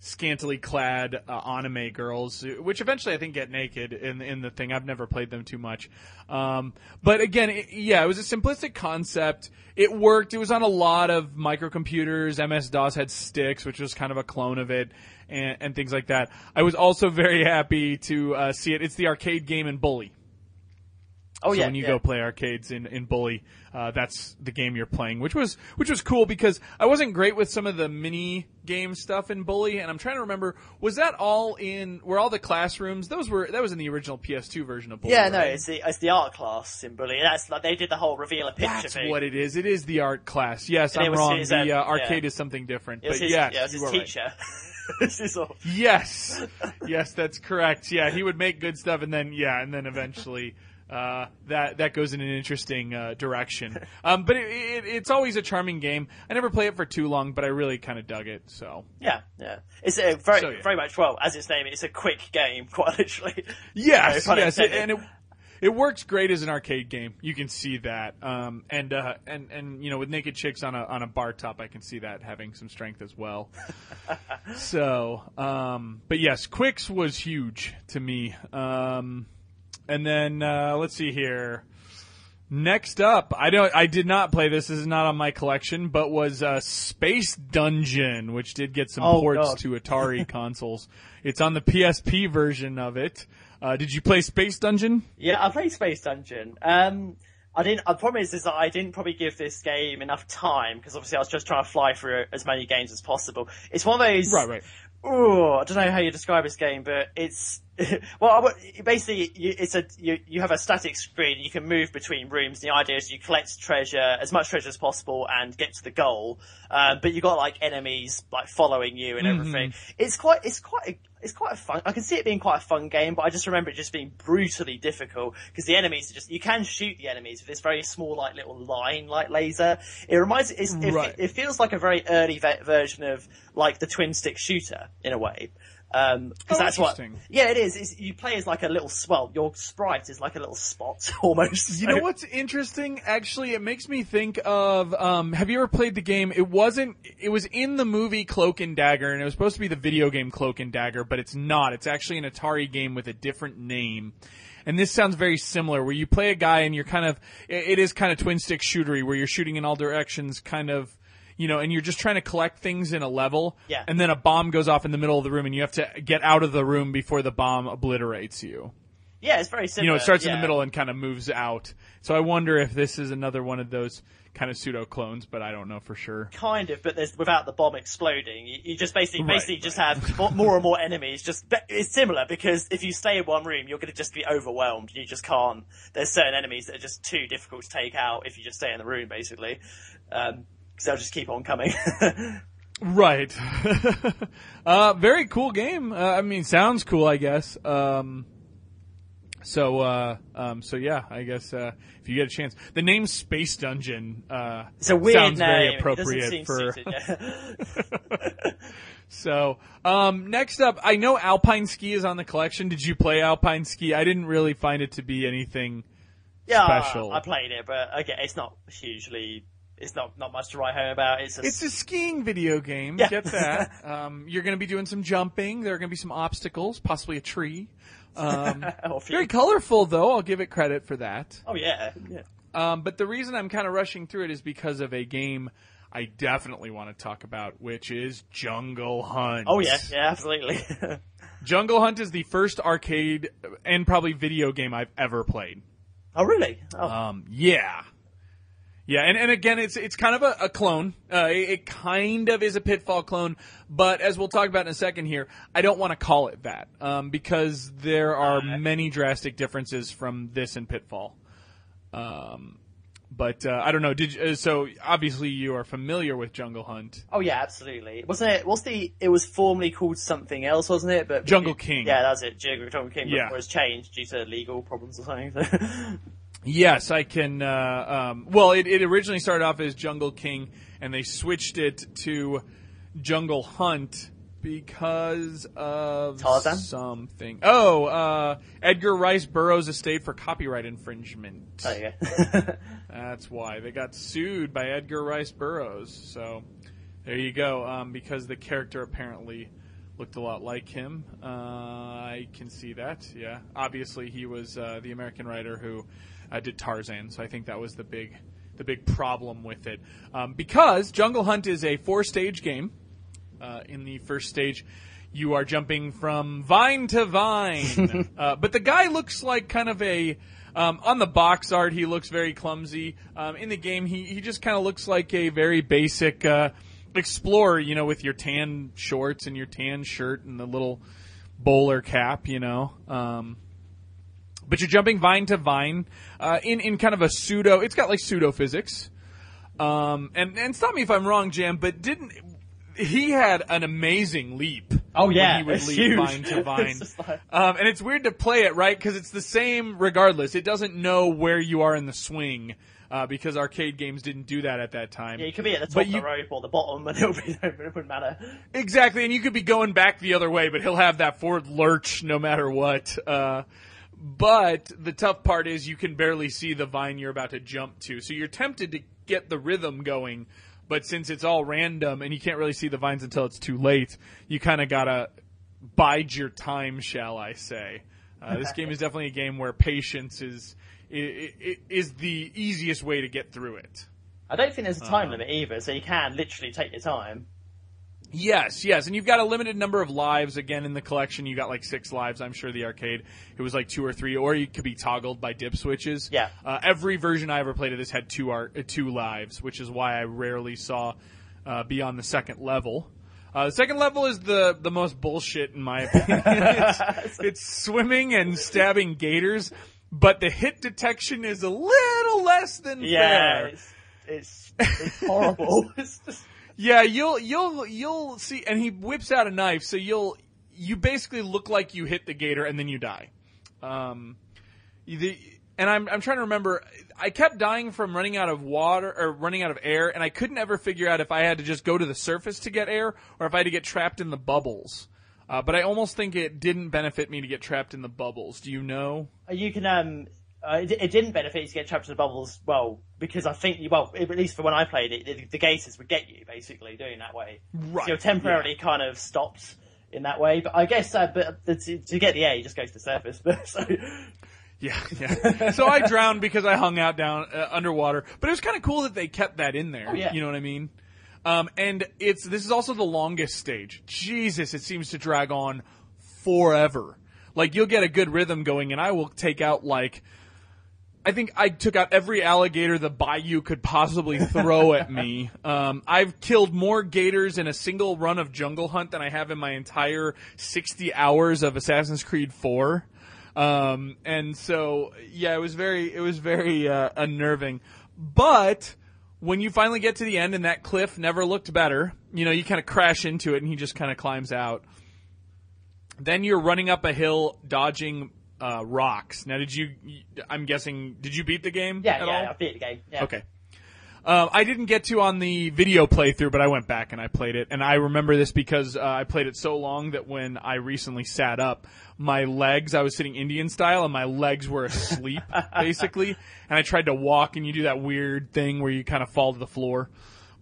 scantily clad uh, anime girls, which eventually I think get naked in in the thing. I've never played them too much, um, but again, it, yeah, it was a simplistic concept. It worked. It was on a lot of microcomputers. MS DOS had Styx, which was kind of a clone of it. And, and things like that. I was also very happy to uh, see it. It's the arcade game in Bully. Oh So yeah, when you yeah. go play arcades in, in Bully, uh, that's the game you're playing, which was which was cool because I wasn't great with some of the mini game stuff in Bully, and I'm trying to remember was that all in were all the classrooms? Those were that was in the original PS2 version of Bully. Yeah, no, it's the it's the art class in Bully. That's like they did the whole reveal a picture that's thing. what it is. It is the art class. Yes, And I'm was wrong. the uh, uh, arcade yeah. is something different, but his, yes, yeah, it was his right. teacher. This is all- Yes, yes, that's correct. Yeah, he would make good stuff, and then yeah, and then eventually uh, that that goes in an interesting uh, direction. Um, but it, it, it's always a charming game. I never play it for too long, but I really kind of dug it. So Yeah, yeah. It's a very, So, yeah. very much well as its name. It's a quick game, quite literally. yes, No yes, intended. and it it works great as an arcade game. You can see that, um, and uh, and and you know, with naked chicks on a on a bar top, I can see that having some strength as well. so, um, but yes, Qix was huge to me. Um, and then uh, let's see here. Next up, I don't. I did not play this. This is not on my collection, but was uh, Space Dungeon, which did get some Oh, ports God. to Atari consoles. It's on the PSP version of it. Uh, did you play Space Dungeon? Yeah, I played Space Dungeon. Um, I didn't. The problem is, is that I didn't probably give this game enough time because obviously I was just trying to fly through as many games as possible. It's one of those. Right, right. Oh, I don't know how you describe this game, but it's well, basically you, it's a you, you have a static screen. You can move between rooms. The idea is you collect treasure, as much treasure as possible, and get to the goal. Um, but you got like enemies like following you and everything. It's quite it's quite a, it's quite a fun. I can see it being quite a fun game, but I just remember it just being brutally difficult because the enemies are just you can shoot the enemies with this very small like little line like laser. It reminds it's, it, it feels like a very early ve- version of like the twin stick shooter in a way. Um 'cause Oh, that's what, yeah, it is. It's, you play as like a little, well, your sprite is like a little spot almost. You know what's interesting? Actually, it makes me think of. Um, have you ever played the game? It wasn't. It was in the movie Cloak and Dagger, and it was supposed to be the video game Cloak and Dagger, but it's not. It's actually an Atari game with a different name. And this sounds very similar, where you play a guy and you're kind of. It, it is kind of twin stick shootery, where you're shooting in all directions, kind of. You know, and you're just trying to collect things in a level, Yeah. and then a bomb goes off in the middle of the room, and you have to get out of the room before the bomb obliterates you. Yeah, it's very similar. You know, it starts in the middle and kind of moves out. So I wonder if this is another one of those kind of pseudo clones, but I don't know for sure. Kind of, but there's without the bomb exploding. You, you just basically Right, basically just have more and more enemies. Just it's similar because if you stay in one room, you're going to just be overwhelmed. You just can't. There's certain enemies that are just too difficult to take out if you just stay in the room, basically, um, because they'll just keep on coming. Right. uh, very cool game. Uh, I mean, sounds cool, I guess. Um, so, uh, um, so yeah, I guess uh, if you get a chance, the name Space Dungeon uh, it's a weird sounds name. very appropriate for. So, um, next up, I know Alpine Ski is on the collection. Did you play Alpine Ski? I didn't really find it to be anything. yeah, Special. I played it, but again, it's not hugely. It's not not much to write home about. It's a, It's a skiing video game. Yeah. Get that. Um, you're going to be doing some jumping. There are going to be some obstacles, possibly a tree. Um, very colorful, though. I'll give it credit for that. Oh yeah, yeah. Um, but the reason I'm kind of rushing through it is because of a game I definitely want to talk about, which is Jungle Hunt. Oh yeah, yeah, absolutely. Jungle Hunt is the first arcade and probably video game I've ever played. oh really? Oh. Um, yeah. Yeah, and, and again, it's it's kind of a, a clone. Uh, it, it kind of is a Pitfall clone, but as we'll talk about in a second here, I don't want to call it that um, because there are many drastic differences from this and Pitfall. Um, but uh, I don't know. Did you, uh, so? Obviously, you are familiar with Jungle Hunt. Oh yeah, absolutely. Wasn't it? What's the? It was formerly called something else, wasn't it? But Jungle King. Yeah, that's it. Jungle King. Yeah. Before it's changed due to legal problems or something. Yes, I can. Uh, um, well, it, it originally started off as Jungle King, and they switched it to Jungle Hunt because of Tarzan? something. Oh, uh, Edgar Rice Burroughs' estate for copyright infringement. you go. That's why they got sued by Edgar Rice Burroughs. So there you go. Um, because the character apparently looked a lot like him. Uh, I can see that. Yeah, obviously he was uh, the American writer who uh, did Tarzan. So I think that was the big the big problem with it. Um, because Jungle Hunt is a four stage game. Uh, in the first stage, you are jumping from vine to vine. uh, but the guy looks like kind of a. Um, on the box art, he looks very clumsy. Um, in the game, he, he just kind of looks like a very basic uh, explorer, you know, with your tan shorts and your tan shirt and the little bowler cap, you know. Um, but you're jumping vine to vine uh, in in kind of a pseudo. It's got like pseudo physics. Um, and and stop me if I'm wrong, Jam, but didn't he had an amazing leap? Oh, yeah, when he would it's leap huge. vine to vine. Like- um, and it's weird to play it right because it's the same regardless. It doesn't know where you are in the swing uh, because arcade games didn't do that at that time. yeah, you could be at the top But of you- the rope or the bottom, and it'll be it wouldn't matter. Exactly, and you could be going back the other way, but he'll have that forward lurch no matter what. Uh, but the tough part is you can barely see the vine you're about to jump to, so you're tempted to get the rhythm going. But since it's all random and you can't really see the vines until it's too late, you kind of gotta bide your time, shall I say? Uh, this game is definitely a game where patience is is the easiest way to get through it. I don't think there's a time limit either, so you can literally take your time. Yes, yes, and you've got a limited number of lives. Again, in the collection, you got like six lives. I'm sure the arcade it was like two or three, or you could be toggled by dip switches. Yeah. Uh, every version I ever played of this had two ar- uh, two lives, which is why I rarely saw uh, beyond the second level. Uh, the second level is the the most bullshit in my opinion. it's, it's swimming and stabbing gators, but the hit detection is a little less than Yeah, fair. it's it's, it's horrible. it's just, Yeah, you'll you'll you'll see, and he whips out a knife, so you'll you basically look like you hit the gator and then you die. Um, the and I'm I'm trying to remember. I kept dying from running out of water or running out of air, and I couldn't ever figure out if I had to just go to the surface to get air or if I had to get trapped in the bubbles. Uh, but I almost think it didn't benefit me to get trapped in the bubbles. Do you know? you can um. Uh, it, it didn't benefit you to get trapped in the bubbles, well, because I think, well, at least for when I played it, the, the gators would get you, basically, doing that way. Right, So you're temporarily kind of stopped in that way, but I guess, uh, but the, to, to get the air, you just go to the surface, but, so, Yeah, yeah. so I drowned because I hung out down uh, underwater, but it was kind of cool that they kept that in there. Oh, yeah. You know what I mean? Um, and it's this is also the longest stage. Jesus, it seems to drag on forever. Like you'll get a good rhythm going, and I will take out like. I think I took out every alligator the bayou could possibly throw at me. Um, I've killed more gators in a single run of Jungle Hunt than I have in my entire 60 hours of Assassin's Creed 4. Um, and so, yeah, it was very, it was very, uh, unnerving. But, when you finally get to the end and that cliff never looked better, you know, you kind of crash into it and he just kind of climbs out. Then you're running up a hill, dodging uh, rocks. Now, did you? I'm guessing. Did you beat the game? Yeah, at yeah, all? I beat the game. Yeah. Okay. Um, I didn't get to on the video playthrough, but I went back and I played it, and I remember this because uh, I played it so long that when I recently sat up, my legs, I was sitting Indian style, and my legs were asleep basically, and I tried to walk, and you do that weird thing where you kind of fall to the floor,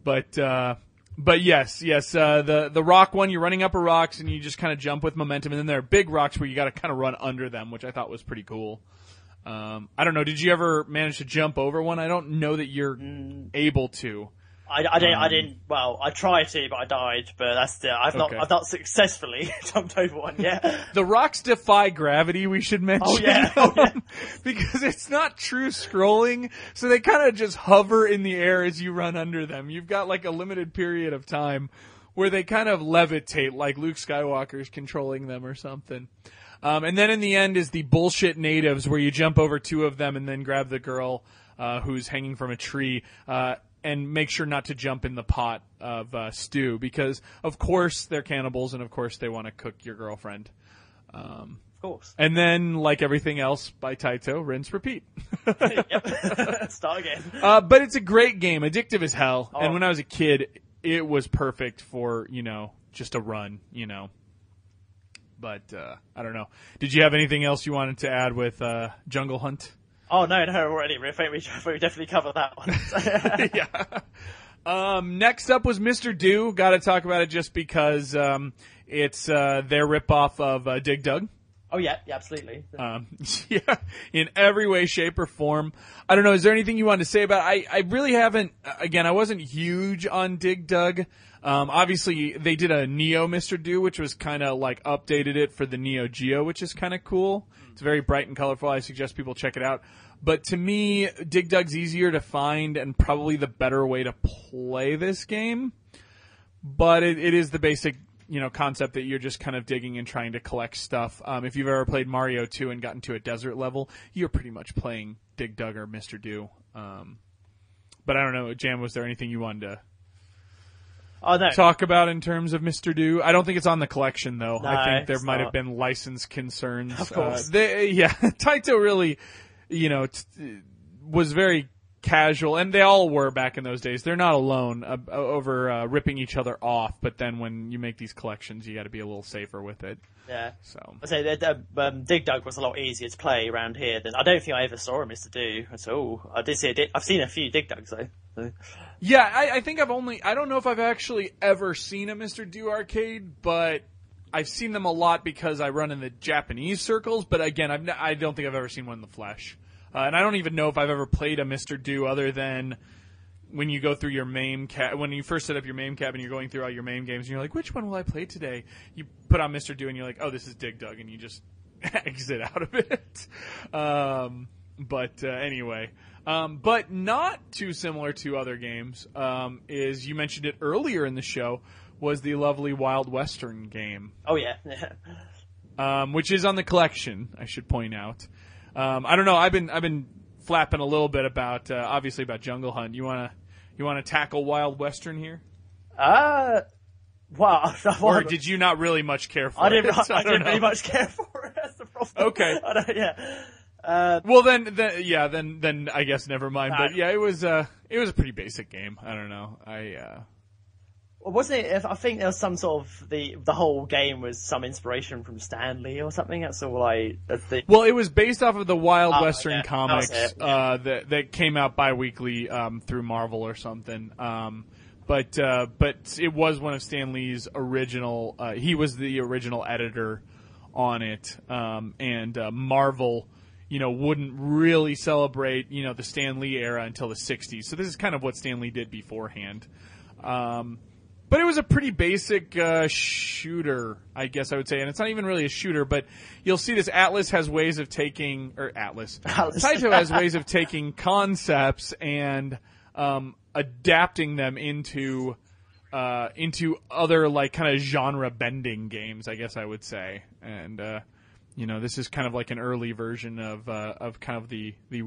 but. Uh, but yes, yes, uh, the the rock one, you're running up a rocks and you just kind of jump with momentum, and then there are big rocks where you got to kind of run under them, which I thought was pretty cool. Um, I don't know. Did you ever manage to jump over one? I don't know that you're able to. I, I didn't. I Um, didn't. Well, I tried to, but I died. But that's the. I've not. Okay. I've not successfully jumped over one yet. The rocks defy gravity. We should mention, Oh, yeah. Oh, yeah. because it's not true scrolling, so they kind of just hover in the air as you run under them. You've got like a limited period of time where they kind of levitate, like Luke Skywalker's controlling them or something. Um, and then in the end is the bullshit natives where you jump over two of them and then grab the girl uh, who's hanging from a tree uh, and make sure not to jump in the pot of uh, stew because of course they're cannibals and of course they want to cook your girlfriend. of course. And then, like everything else by Taito, rinse, repeat. yep. Start again. uh, but it's a great game, addictive as hell. Oh. And when I was a kid, it was perfect for you know just a run, you know. But uh, I don't know. Did you have anything else you wanted to add with uh, Jungle Hunt? Oh no, no, already. I think we, we definitely covered that one. yeah. Um, next up was Mr. Do. Got to talk about it just because um, it's uh, their ripoff of uh, Dig Dug. Oh yeah, yeah, absolutely. Um, yeah, in every way, shape, or form. I don't know. Is there anything you wanted to say about? It? I I really haven't. Again, I wasn't huge on Dig Dug. Um, obviously, they did a Neo Mr. Do, which was kind of like updated it for the Neo Geo, which is kind of cool. It's very bright and colorful. I suggest people check it out. But to me, Dig Dug's easier to find and probably the better way to play this game. But it, it is the basic, you know, concept that you're just kind of digging and trying to collect stuff. Um, if you've ever played Mario 2 and gotten to a desert level, you're pretty much playing Dig Dug or Mr. Do. Um, but I don't know, Jam, was there anything you wanted to Oh no. talk about in terms of Mr. Do? I don't think it's on the collection though. I think there might not. have been license concerns. Of course. Uh, they, yeah, Taito really, you know, t- was very casual, and they all were back in those days. They're not alone uh, over uh, ripping each other off, but then when you make these collections, you got to be a little safer with it. Yeah. So I say that um, Dig Dug was a lot easier to play around here than I don't think I ever saw a Mr. Do at all. I did see a I've seen a few Dig Dugs though. So. Yeah, I, I think I've only I don't know if I've actually ever seen a Mr. Do arcade, but I've seen them a lot because I run in the Japanese circles. But again, I've n- I don't think I've ever seen one in the flesh, uh, and I don't even know if I've ever played a Mr. Do other than when you go through your MAME cab, when you first set up your MAME cab and you're going through all your MAME games, and you're like, which one will I play today? You put on Mr. Do and you're like, oh, this is Dig Dug, and you just exit out of it. Um, but uh, anyway, um, but not too similar to other games um, is you mentioned it earlier in the show was the lovely Wild Western game Oh yeah. um, which is on the collection. I should point out. Um, I don't know. I've been I've been flapping a little bit about uh, obviously about Jungle Hunt. You wanna you wanna tackle Wild Western here, uh, wow. or did you not really much care for it? I didn't. it? I, don't didn't know. really much care for it. That's the problem. Okay. I don't, yeah. Uh, Well then, then yeah, then then I guess never mind. Nah. But yeah, it was uh it was a pretty basic game. I don't know. I uh wasn't it? I think there was some sort of the the whole game was some inspiration from Stan Lee or something. That's all I. That's the. Well, it was based off of the Wild Oh, Western yeah, comics that yeah. uh, that that came out bi-weekly um, through Marvel or something. Um, but uh, but it was one of Stan Lee's original. Uh, he was the original editor on it, um, and uh, Marvel. You know, wouldn't really celebrate, you know, the Stan Lee era until the 60s. So this is kind of what Stan Lee did beforehand. Um, but it was a pretty basic uh, shooter, I guess I would say, and it's not even really a shooter. But you'll see this Atlas has ways of taking, or Atlas, Atlas. Taito has ways of taking concepts and um, adapting them into uh, into other like kind of genre bending games, I guess I would say. And uh, you know, this is kind of like an early version of uh, of kind of the the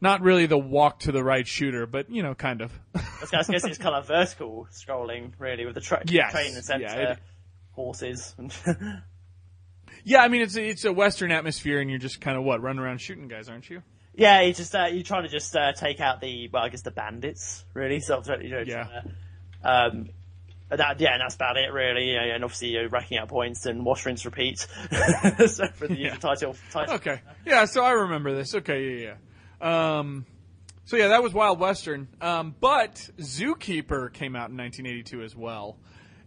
not really the walk to the right shooter, but you know, kind of. I was it's kind of vertical scrolling, really, with the tra- Yes. train and center, Yeah, it- horses. And yeah, I mean, it's a, it's a Western atmosphere, and you're just kind of what running around shooting guys, aren't you? yeah, you just uh, you're trying to just uh, take out the well, I guess the bandits, really. So you know, Yeah. to, um, that, yeah, and that's about it, really. And obviously you're racking out points and wash, rinse, repeat. so for the Yeah. title, title. Okay. Yeah, so I remember this. Okay, yeah, yeah. Um, so yeah, that was Wild Western. Um, but Zookeeper came out in 1982 as well.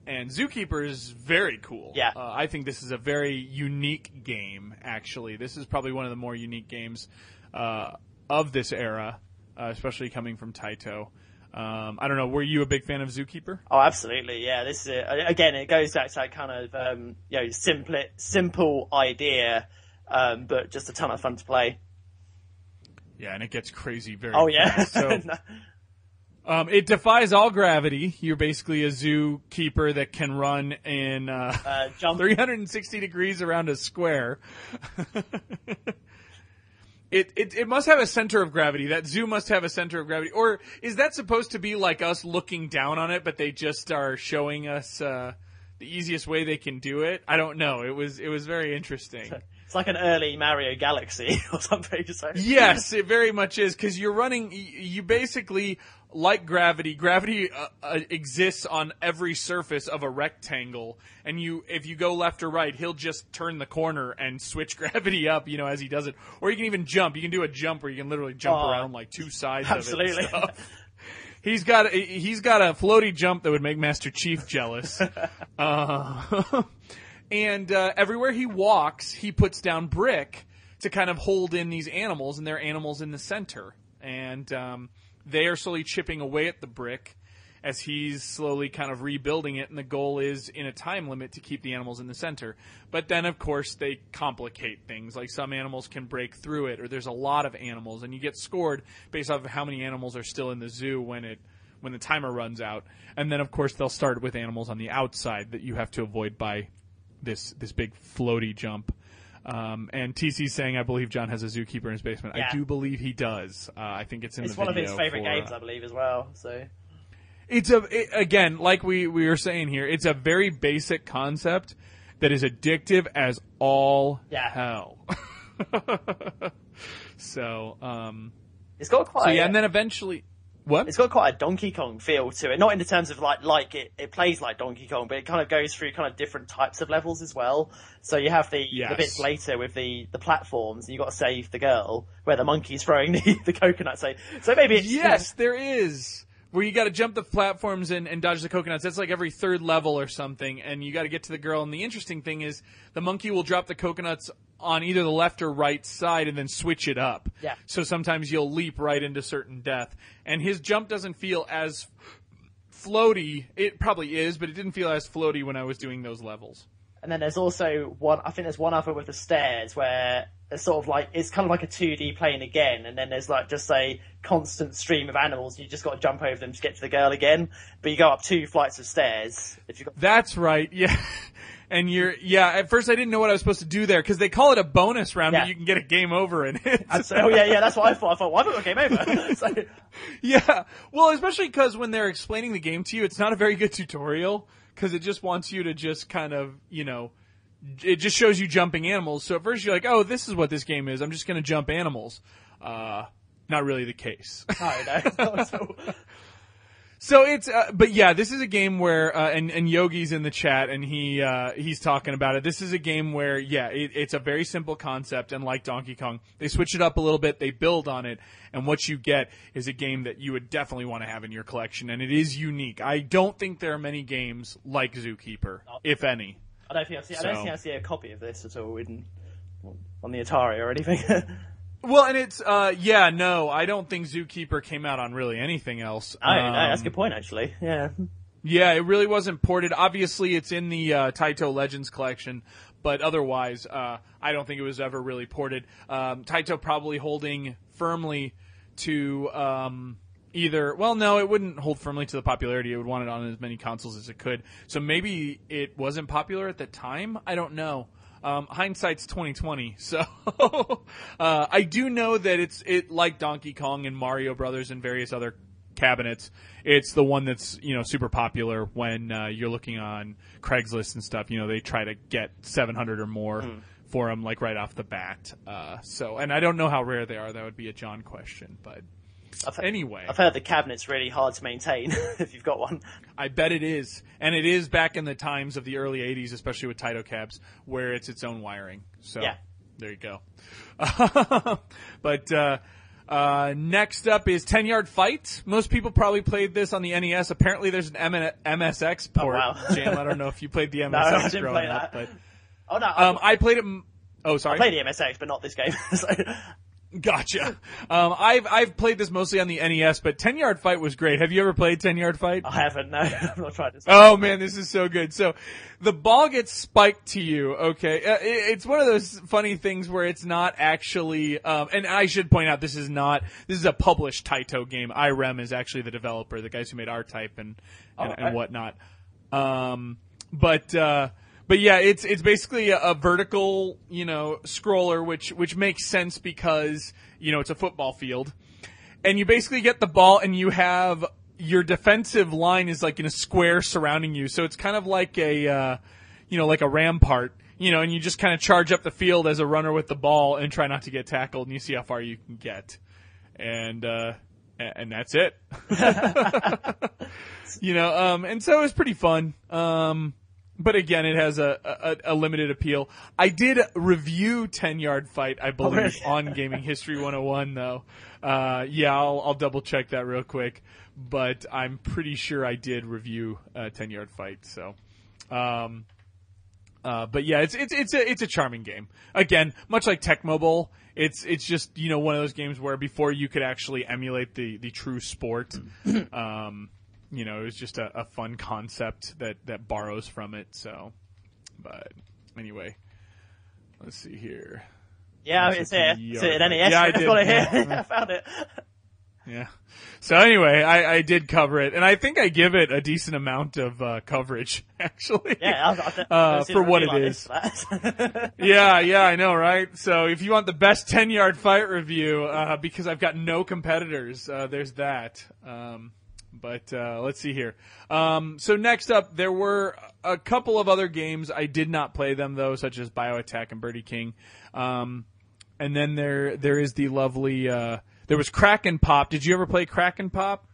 And Zookeeper is very cool. Yeah. Uh, I think this is a very unique game, actually. This is probably one of the more unique games uh, of this era, uh, especially coming from Taito. Um, I don't know, were you a big fan of Zookeeper? Oh, absolutely. Yeah, this is it. again. It goes back to that kind of um, you know simple, simple idea, um, but just a ton of fun to play. Yeah, and it gets crazy very Oh yeah. fast. So Um, it defies all gravity. You're basically a zookeeper that can run in uh, uh, jump. 360 degrees around a square. it, it it must have a center of gravity. That zoo must have a center of gravity, or is that supposed to be like us looking down on it, but they just are showing us uh, the easiest way they can do it? I don't know. It was it was very interesting. It's like an early Mario Galaxy or something. So. Yes, it very much is because you're running. You basically like gravity. Gravity uh, uh, exists on every surface of a rectangle, and you, if you go left or right, he'll just turn the corner and switch gravity up. You know, as he does it, or you can even jump. You can do a jump where you can literally jump Oh, around like two sides absolutely. of it. He's got a, he's got a floaty jump that would make Master Chief jealous. uh, and uh, everywhere he walks, he puts down brick to kind of hold in these animals, and they're animals in the center. And um, they are slowly chipping away at the brick as he's slowly kind of rebuilding it. And the goal is, in a time limit, to keep the animals in the center. But then, of course, they complicate things. Like some animals can break through it, or there's a lot of animals, and you get scored based off of how many animals are still in the zoo when it when the timer runs out. And then, of course, they'll start with animals on the outside that you have to avoid by this this big floaty jump. Um, and TC's saying, I believe John has a zookeeper in his basement. Yeah. I do believe he does. Uh, I think it's in It's the one of his favorite for, games, I believe, as well. So it's a it, again, like we we were saying here, it's a very basic concept that is addictive as all Yeah. hell. so, um, it's got quite. so yeah, and then eventually, what? it's got quite a Donkey Kong feel to it. Not in the terms of like like it, it plays like Donkey Kong, but it kind of goes through kind of different types of levels as well. So you have the, Yes. the bits later with the, the platforms, and you got to save the girl where the monkey's throwing the, the coconut. So so maybe it's Yes, there is. Where you got to jump the platforms and, and dodge the coconuts. That's like every third level or something, and you got to get to the girl. And the interesting thing is, the monkey will drop the coconuts on either the left or right side, and then switch it up. Yeah. So sometimes you'll leap right into certain death, and his jump doesn't feel as floaty. It probably is, but it didn't feel as floaty when I was doing those levels. And then there's also one. I think there's one other with the stairs where it's sort of like it's kind of like a 2D plane again, and then there's like just a constant stream of animals. You just got to jump over them to get to the girl again. But you go up two flights of stairs if you got. That's right. Yeah. And you're, yeah, at first I didn't know what I was supposed to do there because they call it a bonus round, Yeah. but you can get a game over in it. So, oh yeah, yeah, that's what I thought. I thought, why well, I it came over. so, Yeah. Well, especially because when they're explaining the game to you, it's not a very good tutorial because it just wants you to just kind of, you know, it just shows you jumping animals. So at first you're like, oh, this is what this game is. I'm just going to jump animals. Uh, not really the case. Know. Not at all. So it's, uh, but yeah, this is a game where, uh, and, and Yogi's in the chat and he, uh, he's talking about it. This is a game where, yeah, it, it's a very simple concept and like Donkey Kong, they switch it up a little bit, they build on it, and what you get is a game that you would definitely want to have in your collection, and it is unique. I don't think there are many games like Zookeeper, if any. I don't think I see. I don't So- think I see a copy of this at all in, on the Atari or anything. Well, and it's, uh, yeah, no, I don't think Zookeeper came out on really anything else. I don't know. That's a Um, good point, actually. Yeah. Yeah, it really wasn't ported. Obviously, it's in the uh, Taito Legends collection, but otherwise, uh, I don't think it was ever really ported. Um, Taito probably holding firmly to um, either. Well, no, it wouldn't hold firmly to the popularity. It would want it on as many consoles as it could. So maybe it wasn't popular at the time. I don't know. Um, hindsight's twenty twenty. So uh, I do know that it's it like Donkey Kong and Mario Brothers and various other cabinets. It's the one that's you know super popular when uh, you're looking on Craigslist and stuff. You know they try to get 700 or more Hmm. for them like right off the bat. Uh, so and I don't know how rare they are. That would be a John question, but I've, anyway, I've heard the cabinet's really hard to maintain if you've got one. I bet it is, and it is back in the times of the early '80s, especially with Taito cabs, where it's its own wiring. So Yeah. there you go. but uh, uh, next up is Ten Yard Fight. Most people probably played this on the NES. Apparently, there's an M- MSX port. Oh, wow. Jam, I don't know if you played the MSX I didn't growing play up, that. but Oh no, I, um, I played it. m- Oh, sorry. I played the MSX, but not this game. so, Gotcha. Um, I've I've played this mostly on the NES, but Ten Yard Fight was great. Have you ever played Ten Yard Fight? I haven't. No, I've not tried this. Oh man, this is so good. So the ball gets spiked to you. Okay, Uh, it- it's one of those funny things where it's not actually. Um, and I should point out this is not. This is a published Taito game. IREM is actually the developer, the guys who made R Type and and, Oh, and okay. whatnot. Um, but uh, but yeah, it's it's basically a, a vertical, you know, scroller, which which makes sense because you know it's a football field and you basically get the ball and you have your defensive line is like in a square surrounding you. So it's kind of like a, uh, you know, like a rampart, you know, and you just kind of charge up the field as a runner with the ball and try not to get tackled and you see how far you can get. And, uh, and that's it. you know, um, and so it was pretty fun. Um, but again, it has a, a, a limited appeal. I did review 10 yard fight, I believe, on Gaming History 101 though. Uh, yeah, I'll, I'll double check that real quick, but I'm pretty sure I did review uh, 10 yard fight, so. Um, uh, but yeah, it's it's it's a it's a charming game. Again, much like Tecmo Bowl, it's it's just you know one of those games where before you could actually emulate the the true sport, um, you know, it was just a, a fun concept that that borrows from it. So, but anyway, let's see here. yeah, it's here. It's yard NES. Yeah, I did. got it here. Yeah. I found it. Yeah. So anyway, I, I did cover it, and I think I give it a decent amount of uh, coverage, actually. Yeah, I've, I've, Uh, I've seen for what it is. this for that. yeah, yeah, I know, right? So if you want the best 10 yard fight review, uh, because I've got no competitors, uh, there's that. Um, but, uh, let's see here. Um, so next up, there were a couple of other games. I did not play them though, such as BioAttack and Birdie King. Um, and then there, there is the lovely, uh, there was Chack'n Pop. Did you ever play Chack'n Pop?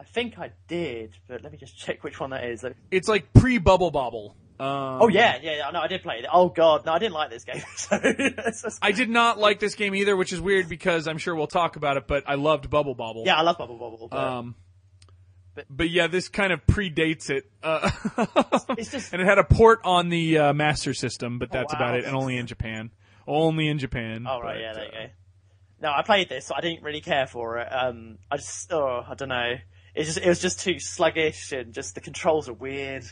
I think I did, but let me just check which one that is. It's like pre-Bubble Bobble. Um, Oh yeah, yeah, yeah. No, I did play it. Oh god, no, I didn't like this game. So just- I did not like this game either, which is weird because I'm sure we'll talk about it, but I loved Bubble Bobble. yeah, I love Bubble Bobble. But Um, but, But- yeah, this kind of predates it. Uh, It's just- and it had a port on the uh, Master System, but that's Oh, wow. about it, and only in Japan. Only in Japan. oh right, but, yeah, there you uh, go. No, I played this. So I didn't really care for it. Um, I just, oh, I don't know. It just, it was just too sluggish, and just the controls are weird.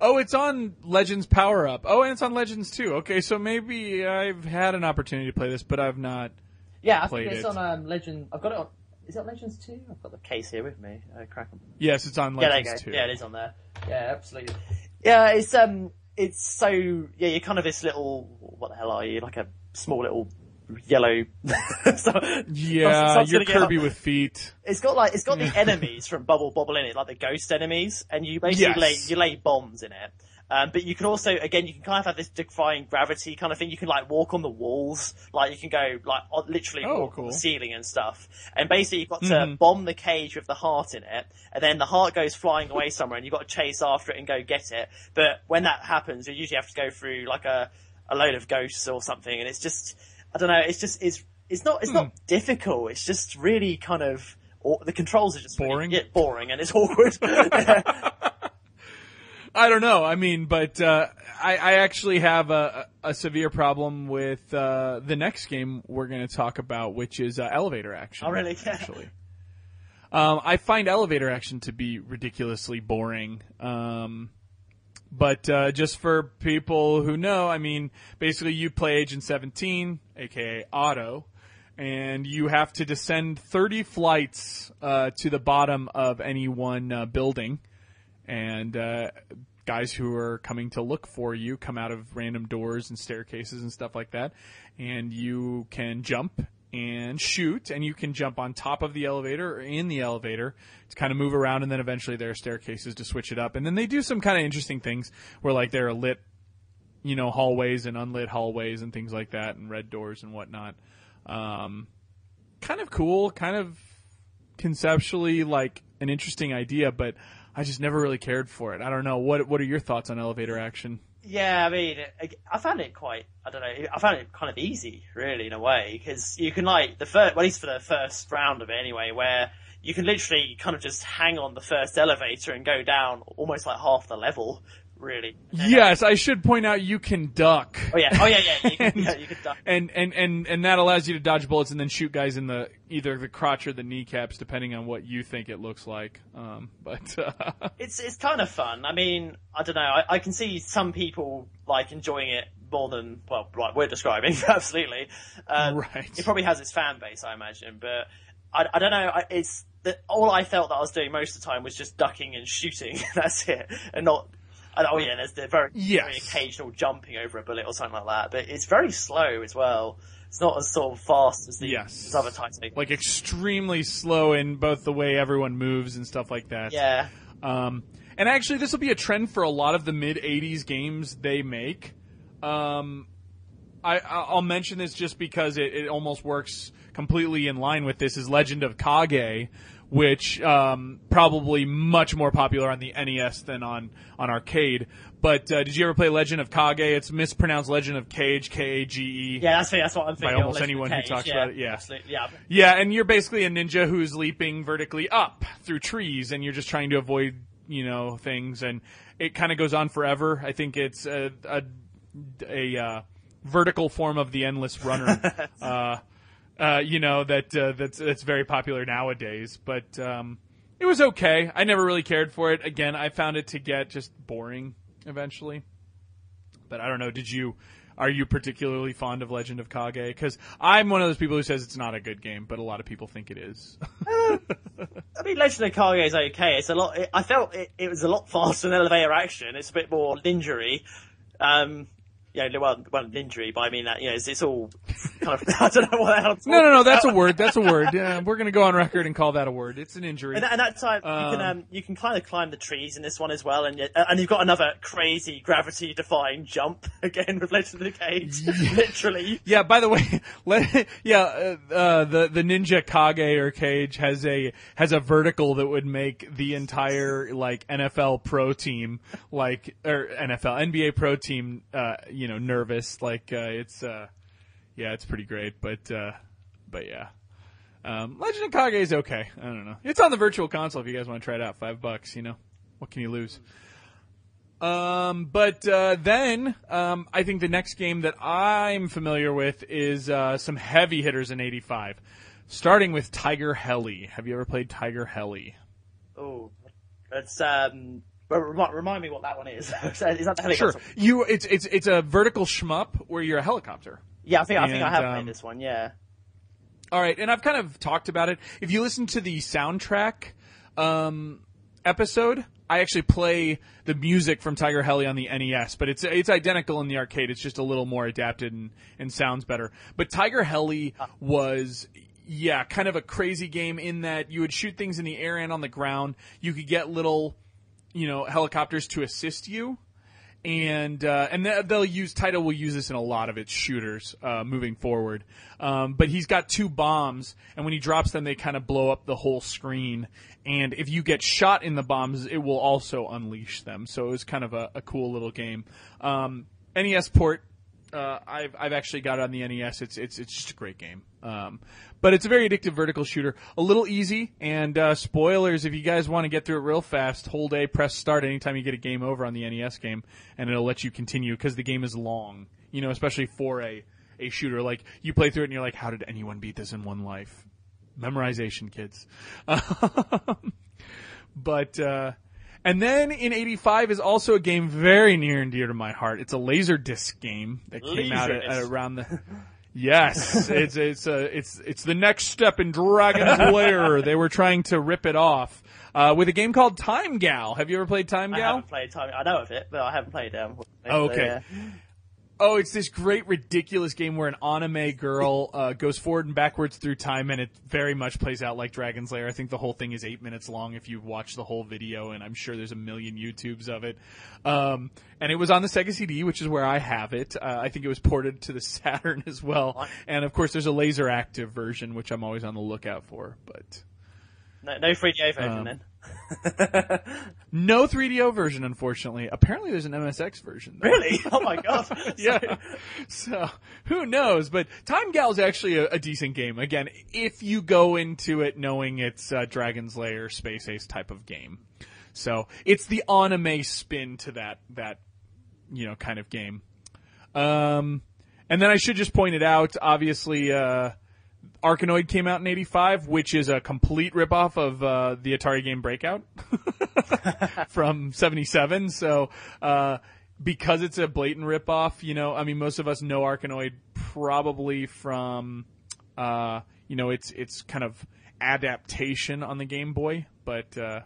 Oh, it's on Legends Power Up. Oh, and it's on Legends too. Okay, so maybe I've had an opportunity to play this, but I've not. yeah, I Played think it's it. on um, Legend. I've got it on. Is it Legends two? I've got the case here with me. Uh, Chack'n. Yes, it's on Yeah, Legends go. too. Yeah, it is on there. Yeah, absolutely. Yeah, it's um, it's so yeah, you're kind of this little. What the hell are you? Like a small little yellow. so, Yeah, someone's you're Kirby with feet. It's got like it's got the enemies from Bubble Bobble in it, like the ghost enemies, and you basically Yes. lay you lay bombs in it. Um, but you can also, again, you can kind of have this defying gravity kind of thing. You can like walk on the walls, like you can go like literally Oh, walk on the ceiling and stuff. And basically, you've got to Mhm. bomb the cage with the heart in it, and then the heart goes flying away somewhere, and you've got to chase after it and go get it. But when that happens, you usually have to go through like a a load of ghosts or something, and it's just, I don't know, it's just it's it's not it's Hmm. not difficult. It's just really kind of or, the controls are just really- Boring? yeah, boring, and it's awkward. I don't know. I mean, but uh, I, I actually have a, a severe problem with uh, the next game we're going to talk about, which is uh, elevator action. Oh, really? Actually, Um, I find elevator action to be ridiculously boring. Um, but uh, just for people who know, I mean, basically you play Agent 17, aka Otto, and you have to descend 30 flights uh, to the bottom of any one uh, building, and uh, guys who are coming to look for you come out of random doors and staircases and stuff like that, and you can jump and shoot, and you can jump on top of the elevator or in the elevator to kind of move around, and then eventually there are staircases to switch it up, and then they do some kind of interesting things where like there are lit, you know, hallways and unlit hallways and things like that, and red doors and whatnot. Um, kind of cool, kind of conceptually like an interesting idea, but I just never really cared for it. I don't know. What What are your thoughts on elevator action? Yeah, I mean, I found it quite. I don't know. I found it kind of easy, really, in a way, because you can like the first, well, at least for the first round of it, anyway, where you can literally kind of just hang on the first elevator and go down almost like half the level, really. Yes, I should point out you can duck. Oh yeah, oh yeah, yeah. You can, and, yeah, you can duck. And, and and and that allows you to dodge bullets and then shoot guys in the either the crotch or the kneecaps, depending on what you think it looks like. Um, but uh, It's it's kind of fun. I mean, I don't know. I, I can see some people like enjoying it more than well, like we're describing. absolutely, um, Right. It probably has its fan base, I imagine, but I, I don't know. I, it's the, all I felt that I was doing most of the time was just ducking and shooting. That's it, and not. And, oh yeah, there's the very, Yes. very occasional jumping over a bullet or something like that, but it's very slow as well. It's not as sort of fast as the Yes. as other types. Of, like extremely slow in both the way everyone moves and stuff like that. yeah, Um, and actually, this will be a trend for a lot of the mid '80s games they make. Um, I, I'll mention this just because it, it almost works completely in line with this. Is Legend of Kage, which um, probably much more popular on the NES than on on arcade. But uh, did you ever play Legend of Kage? It's mispronounced Legend of Cage, K A G E. yeah, that's that's what I'm thinking. By almost Legend anyone who talks yeah, about it, yeah. absolutely, yeah. Yeah, and you're basically a ninja who's leaping vertically up through trees, and you're just trying to avoid, you know, things, and it kind of goes on forever. I think it's a a, a uh, vertical form of the endless runner. uh, uh, you know that uh, that's that's very popular nowadays, but um, it was okay. I never really cared for it. Again, I found it to get just boring eventually. But I don't know. Did you? Are you particularly fond of Legend of Kage? Because I'm one of those people who says it's not a good game, but a lot of people think it is. I mean, Legend of Kage is okay. It's a lot. It, I felt it, it was a lot faster than elevator action. It's a bit more ninjery. Um, yeah, well, well, ninjery, but I mean that. You know, it's, it's all kind of. I don't know what the no, no, no. That's a word. That's a word. Uh, we're gonna go on record and call that a word. It's an injury. And, that- and that time you can Um, um, you can kind of climb the trees in this one as well, and and you've got another crazy gravity defying jump again with Legend of the Cage. Literally, Yeah. By the way, let, yeah, uh, uh, the the ninja Kage or cage has a has a vertical that would make the entire like NFL pro team like or NFL NBA pro team uh, you know nervous. Like uh, it's uh, yeah, it's pretty great, but uh, but yeah. Um, Legend of Kage is okay. I don't know. It's on the virtual console if you guys want to try it out. Five bucks, you know. What can you lose? Um, but uh, then um, I think the next game that I'm familiar with is uh, some heavy hitters in '85, starting with Tiger Heli. Have you ever played Tiger Heli? oh, that's um. But Remind, remind me what that one is. is that the helicopter? Sure. You, it's it's it's a vertical shmup where you're a helicopter. Yeah, I think I think I have um, played this one. Yeah. All right, and I've kind of talked about it. If you listen to the soundtrack um, episode, I actually play the music from Tiger Heli on the NES, but it's it's identical in the arcade. It's just a little more adapted and, and sounds better. But Tiger Heli was yeah, kind of a crazy game in that you would shoot things in the air and on the ground. You could get little, you know, helicopters to assist you and uh, and they'll use Taito will use this in a lot of its shooters uh, moving forward. Um, but he's got two bombs, and when he drops them, they kind of blow up the whole screen. And if you get shot in the bombs, it will also unleash them. So it was kind of a, a cool little game. Um, NES port. Uh, I've I've actually got it on the NES. It's it's it's just a great game. Um, but it's a very addictive vertical shooter. A little easy. And uh, spoilers, if you guys want to get through it real fast, hold A, press start anytime you get a game over on the NES game, and it'll let you continue because the game is long. You know, especially for a a shooter. Like you play through it and you're like, how did anyone beat this in one life? memorization, kids. but uh, and then in '85 is also a game very near and dear to my heart. It's a laser disc game that came out at, at around the. Yes, it's it's uh, it's it's the next step in Dragon's Lair. They were trying to rip it off uh, with a game called Time Gal. Have you ever played Time Gal? I haven't played time. I know of it, but I haven't played it. unfortunately. Oh, So, okay. yeah. Oh, it's this great, ridiculous game where an anime girl uh, goes forward and backwards through time, and it very much plays out like Dragon's Lair. I think the whole thing is eight minutes long if you watch the whole video, and I'm sure there's a million YouTubes of it. Um, and it was on the Sega CD, which is where I have it. Uh, I think it was ported to the Saturn as well. And of course, there's a LaserActive version, which I'm always on the lookout for. But No, no 3DO version Um, then. no 3DO version, unfortunately. Apparently, there's an MSX version. Though. Really? Oh my god. yeah. So who knows? But Time Gal is actually a, a decent game. Again, if you go into it knowing it's uh, Dragon's Lair, Space Ace type of game. So it's the anime spin to that that you know kind of game. Um, and then I should just point it out. Obviously, uh, Arkanoid came out in '85, which is a complete ripoff of uh, the Atari game Breakout from '77. So, uh, because it's a blatant ripoff, you know, I mean, most of us know Arkanoid probably from, uh, you know, it's it's kind of adaptation on the Game Boy, but uh,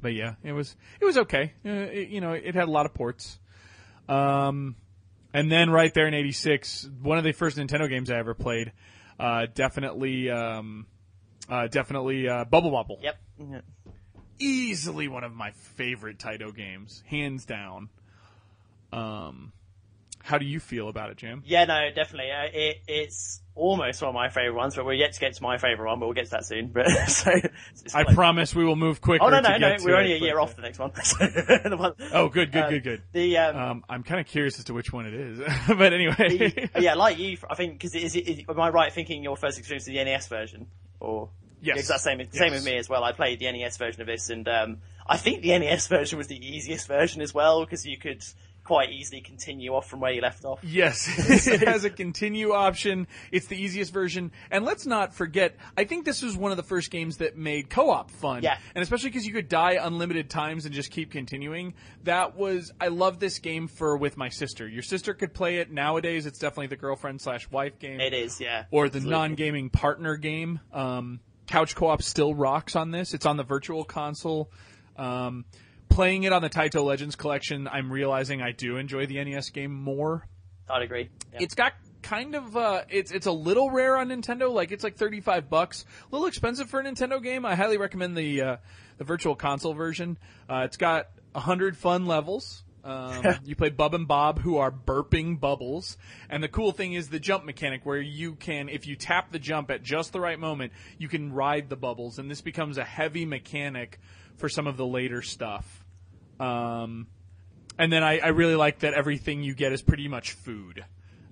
but yeah, it was it was okay. Uh, it, you know, it had a lot of ports. Um, and then right there in '86, one of the first Nintendo games I ever played, uh, definitely, um, uh, definitely uh, Bubble Bobble. Yep. Yeah. Easily one of my favorite Taito games, hands down. Um, how do you feel about it, Jim? Yeah, no, definitely. Uh, it, it's almost one of my favourite ones, but we're yet to get to my favourite one, but we'll get to that soon. But so, I like- promise we will move quicker. Oh no, no, no! We're only a year but- off the next one. So, the one- Oh, good, good, um, good, good. The um, Um, I'm kind of curious as to which one it is, but anyway. the- yeah, like you, I think because is, it- is, am I right thinking your first experience is the NES version or? Yes. Because that's same same Yes. with me as well. I played the NES version of this, and um, I think the NES version was the easiest version as well because you could quite easily continue off from where you left off. Yes, it has a continue option. It's the easiest version. And let's not forget, I think this was one of the first games that made co-op fun. Yeah. And especially because you could die unlimited times and just keep continuing. That was, I love this game for with my sister. Your sister could play it. Nowadays, it's definitely the girlfriend slash wife game. It is, yeah. or the Absolutely. non-gaming partner game. Um, couch co-op still rocks on this. It's on the virtual console. Um, playing it on the Taito Legends collection, I'm realizing I do enjoy the NES game more. I'd agree. Yeah. It's got kind of uh, it's it's a little rare on Nintendo. Like it's like 35 bucks, a little expensive for a Nintendo game. I highly recommend the uh, the virtual console version. Uh, it's got 100 fun levels. Um, you play Bub and Bob, who are burping bubbles, and the cool thing is the jump mechanic, where you can, if you tap the jump at just the right moment, you can ride the bubbles, and this becomes a heavy mechanic for some of the later stuff. Um, and then I, I really like that everything you get is pretty much food.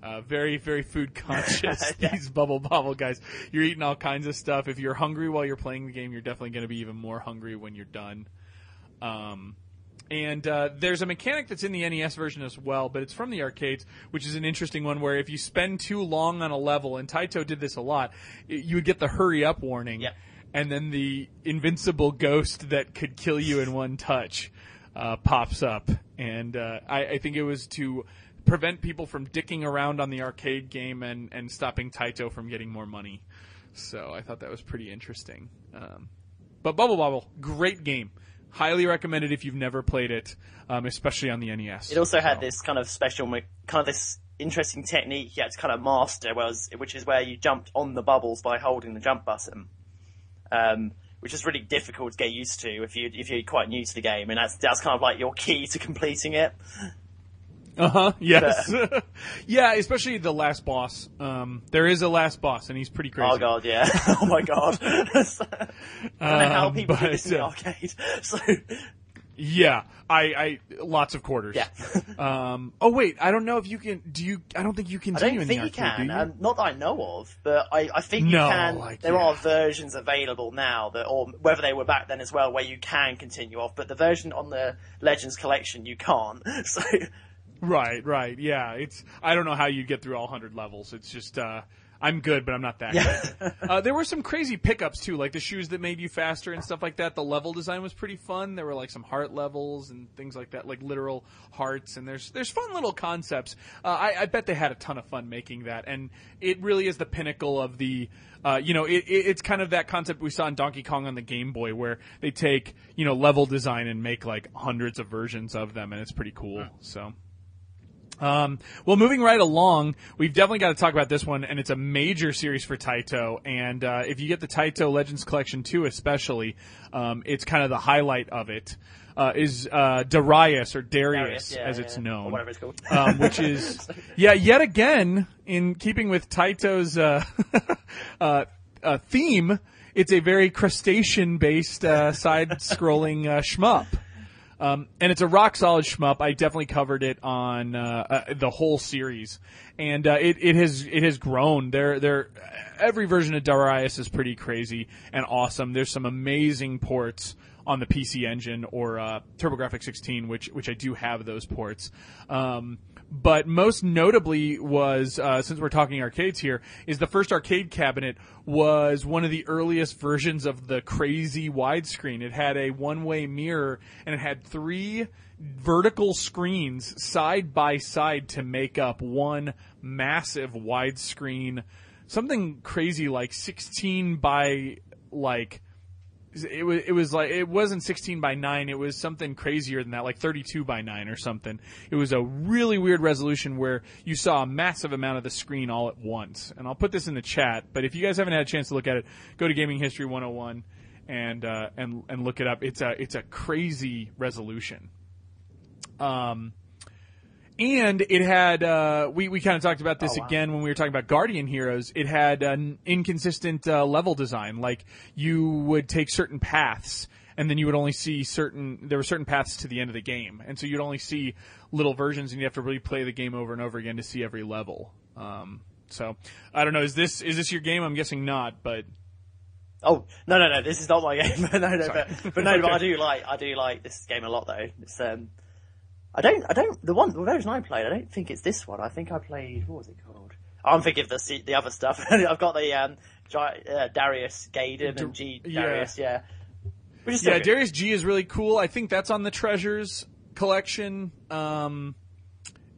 Uh, very, very food conscious. Yeah. These bubble bobble guys. You're eating all kinds of stuff. If you're hungry while you're playing the game, you're definitely going to be even more hungry when you're done. Um, and uh, there's a mechanic that's in the NES version as well, but it's from the arcades, which is an interesting one where if you spend too long on a level, and Taito did this a lot, you would get the hurry up warning, and then the invincible ghost that could kill you in one touch uh, pops up. And uh, I, I think it was to prevent people from dicking around on the arcade game and, and stopping Taito from getting more money. So I thought that was pretty interesting. Um, but Bubble Bobble, great game. Highly recommended if you've never played it, um, especially on the NES. It also had So- this kind of special, kind of this interesting technique you had to kind of master, was which is where you jumped on the bubbles by holding the jump button, um, which is really difficult to get used to if you if you're quite new to the game, and that's that's kind of like your key to completing it. Uh huh. Yes. yeah, especially the last boss. Um, there is a last boss, and he's pretty crazy. Oh god, yeah. oh my god. I don't know how Um, people do but, this in the uh, arcade. So Yeah, I, I lots of quarters. yeah. Um. Oh wait, I don't know if you can. Do you? I don't think you can. I don't in think the you arcade. can. you? Um, not that I know of, but I, I think you No, can. like, there yeah. are versions available now that, or whether they were back then as well, where you can continue off. But the version on the Legends collection, you can't. So Right, right, yeah. It's I don't know how you get through all hundred levels. It's just uh, I'm good, but I'm not that good. uh, there were some crazy pickups too, like the shoes that made you faster and stuff like that. The level design was pretty fun. There were like some heart levels and things like that, like literal hearts. And there's there's fun little concepts. Uh, I, I bet they had a ton of fun making that, and it really is the pinnacle of the. Uh, you know, it, it, it's kind of that concept we saw in Donkey Kong on the Game Boy, where they take you know level design and make like hundreds of versions of them, and it's pretty cool. So. Um, well, moving right along, we've definitely got to talk about this one, and it's a major series for Taito. And uh, if you get the Taito Legends Collection 2 especially, um, it's kind of the highlight of it. Uh, is uh, Darius or Darius, Darius, yeah, as yeah, it's Or known, whatever it's called. um, which is yeah, yet again in keeping with Taito's uh, uh, uh, theme. It's a very crustacean-based uh, side-scrolling uh, shmup. Um, and it's a rock solid shmup. I definitely covered it on uh, uh, the whole series, and uh, it it has it has grown. There there every version of Darius is pretty crazy and awesome. There's some amazing ports on the PC Engine or uh, TurboGrafx 16, which which I do have those ports. Um, but most notably was uh, since we're talking arcades here is the first arcade cabinet was one of the earliest versions of the crazy widescreen. It had a one-way mirror and it had three vertical screens side by side to make up one massive widescreen. Something crazy like 16 by like it was it was like it wasn't 16 by 9 it was something crazier than that like 32 by 9 or something. It was a really weird resolution where you saw a massive amount of the screen all at once. And i'll put this in the chat but if you guys haven't had a chance to look at it go to gaming history 101 and uh, and and look it up. It's a it's a crazy resolution. Um and it had uh, we we kind of talked about this Oh, wow. again when we were talking about Guardian Heroes. It had an inconsistent uh, level design. Like you would take certain paths, and then you would only see certain. There were certain paths to the end of the game, and so you'd only see little versions, and you have to really play the game over and over again to see every level. Um, so I don't know. Is this is this your game? I'm guessing not, but Oh no no no! This is not my game. no no, Sorry. but, but no, but I do like I do like this game a lot though. It's um, I don't I don't the one the version I played. I don't think it's this one. I think I played what was it called? I'm thinking of the the other stuff. I've got the um, uh, Darius Gaiden and G yeah. Darius. Yeah. Yeah, good. Darius G is really cool. I think that's on the Treasures collection. Um,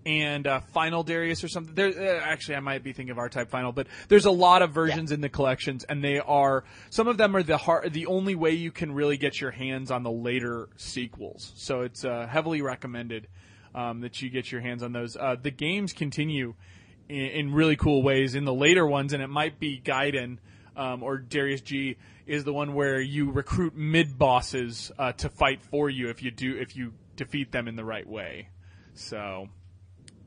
and uh, Final Darius or something. There, uh, actually, I might be thinking of R-Type Final, but there's a lot of versions in the collections, and they are some of them are the hard, the only way you can really get your hands on the later sequels. So it's uh, heavily recommended um, that you get your hands on those. Uh, the games continue in, in really cool ways in the later ones, and it might be Gaiden um, or Darius G is the one where you recruit mid bosses uh, to fight for you if you do if you defeat them in the right way. So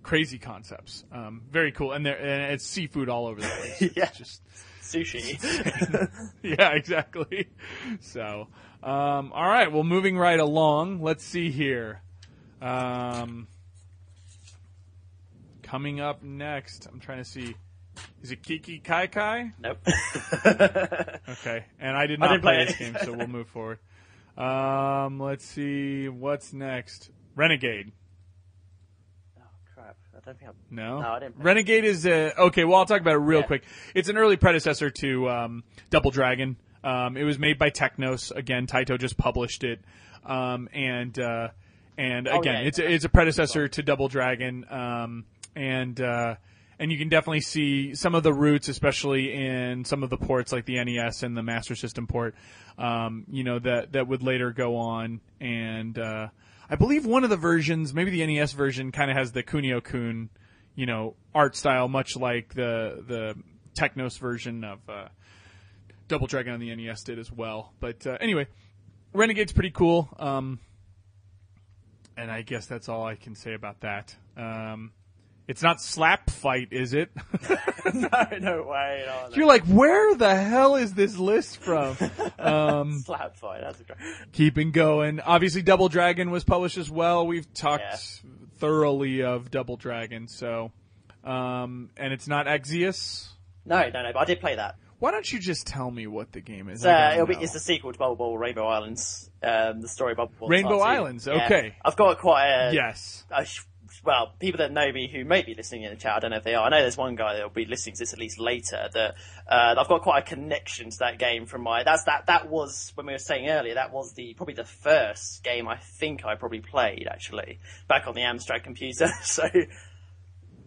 crazy concepts, um, very cool, and there and it's seafood all over the place. Yeah. Just sushi. yeah, exactly. So, um, all right. Well, moving right along. Let's see here. Um, coming up next, I'm trying to see. Is it Kiki Kai Kai? nope. Okay, and I did not didn't play play this game, so we'll move forward. Um, let's see what's next. Renegade. Crap! I don't think I'm. No, No, I didn't. Renegade is a okay. Well, I'll talk about it real Yeah. quick. It's an early predecessor to um, Double Dragon. Um, it was made by Technos. Again, Taito just published it, um, and uh, and Oh, again, yeah, it's yeah. a, it's a predecessor to Double Dragon, um, and uh, and you can definitely see some of the roots, especially in some of the ports like the NES and the Master System port. Um, you know that that would later go on, and uh, I believe one of the versions, maybe the NES version, kind of has the Kunio Kun, you know, art style, much like the the Technos version of uh, Double Dragon on the NES did as well. But uh, anyway, Renegade's pretty cool. Um, and I guess that's all I can say about that. Um, it's not slap fight, is it? no, no way. No, no. You're like, where the hell is this list from? Um, Slap fight. That's a great. keeping going. Obviously, Double Dragon was published as well. We've talked Yeah. thoroughly of Double Dragon, so um, and it's not Exzisus. No, no, no. But I did play that. Why don't you just tell me what the game is? Uh, it'll be, it's the sequel to Bubble Bobble Rainbow Islands. Um, the story of Bubble Bobble. Rainbow Islands, Yeah. okay. I've got quite a, yes. a well, people that know me who may be listening in the chat, I don't know if they are. I know there's one guy that will be listening to this at least later. That uh, I've got quite a connection to that game from my. That's that. That was when we were saying earlier. That was the probably the first game I think I probably played actually back on the Amstrad computer. so.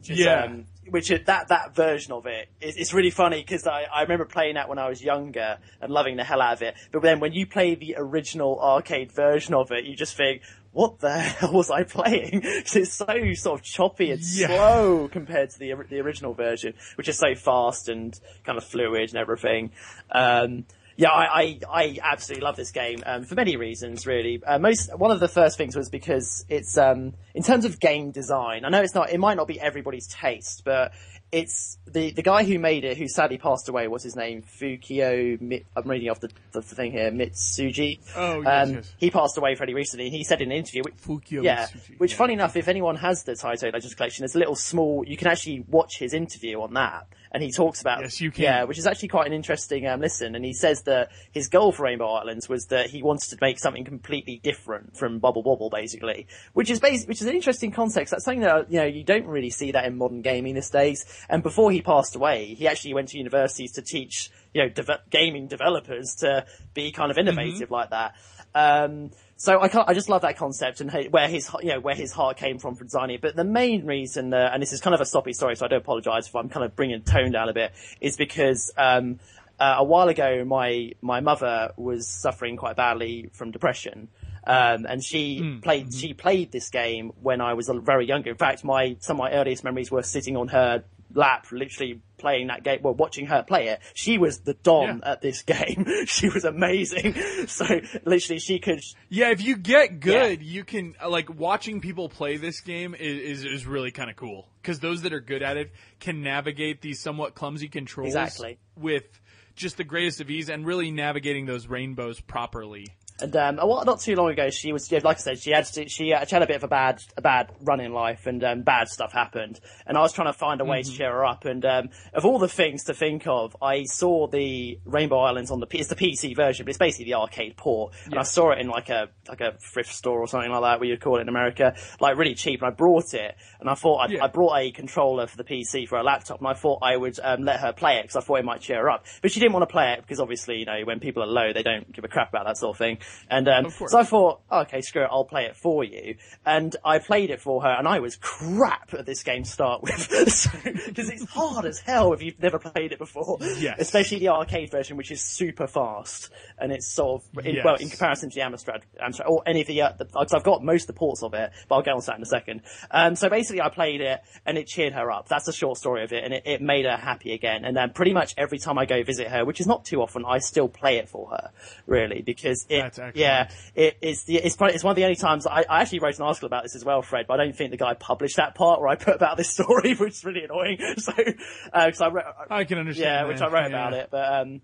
Yeah. Um, which is, that that version of it is it's really funny because I, I remember playing that when I was younger and loving the hell out of it. But then when you play the original arcade version of it, you just think, what the hell was I playing? 'Cause it's so sort of choppy and Yeah. slow compared to the the original version, which is so fast and kind of fluid and everything. Um, yeah, I, I, I absolutely love this game um, for many reasons. Really, uh, most one of the first things was because it's um, in terms of game design. I know it's not, it might not be everybody's taste, but it's the the guy who made it, who sadly passed away. What's his name? Fukio. I'm reading off the, the thing here. Mitsuji. Oh, yes, um, yes. He passed away fairly recently. He said in an interview, which- Fukio yeah, Mitsuji, which yeah. funny enough, if anyone has the Taito Legends collection, there's a little small. You can actually watch his interview on that, and he talks about Yes, you can. yeah, which is actually quite an interesting um, listen. And he says that his goal for Rainbow Islands was that he wanted to make something completely different from Bubble Bobble, basically, which is bas- which is an interesting context. That's something that you know you don't really see that in modern gaming these days. And before he passed away, he actually went to universities to teach you know deve- gaming developers to be kind of innovative like that. Um, so I, can't, I just love that concept and where his you know where his heart came from for designing. But the main reason, uh, and this is kind of a soppy story, so I do apologise if I'm kind of bringing tone down a bit, is because um, uh, a while ago my my mother was suffering quite badly from depression. Um, and she played she played this game when I was very younger. In fact, my some of my earliest memories were sitting on her lap, literally playing that game, well, watching her play it. She was the don Yeah. at this game. she was amazing. So literally, she could. Yeah, if you get good, you can uh, like watching people play this game is is, is really kind of cool because those that are good at it can navigate these somewhat clumsy controls Exactly. with just the greatest of ease and really navigating those rainbows properly. And um, while, not too long ago, she was yeah, like I said, she had to, she, uh, she had a bit of a bad a bad run in life, and um, bad stuff happened. And I was trying to find a way to cheer her up. And um, of all the things to think of, I saw the Rainbow Islands on the it's the PC version, but it's basically the arcade port. And I saw it in like a like a thrift store or something like that, where you'd call it in America, like really cheap. And I brought it, and I thought I'd, Yeah. I brought a controller for the PC for a laptop, and I thought I would um, let her play it because I thought it might cheer her up. But she didn't want to play it because obviously, you know, when people are low, they don't give a crap about that sort of thing. And um, so I thought, oh, okay, screw it, I'll play it for you. And I played it for her, and I was crap at this game to start with because it's hard as hell if you've never played it before. Yes. especially the arcade version, which is super fast, and it's sort of in, Yes. well in comparison to the Amstrad, Amstrad or any of the. Uh, the I've got most of the ports of it, but I'll get on to that in a second. Um, so basically, I played it, and it cheered her up. That's the short story of it, and it, it made her happy again. And then pretty much every time I go visit her, which is not too often, I still play it for her, really, because it, Yeah, it, it's the it's probably, it's one of the only times I, I actually wrote an article about this as well, Fred. But I don't think the guy published that part where I put about this story, which is really annoying. So because I wrote, I can understand. yeah, that, which I wrote yeah. about it, but um,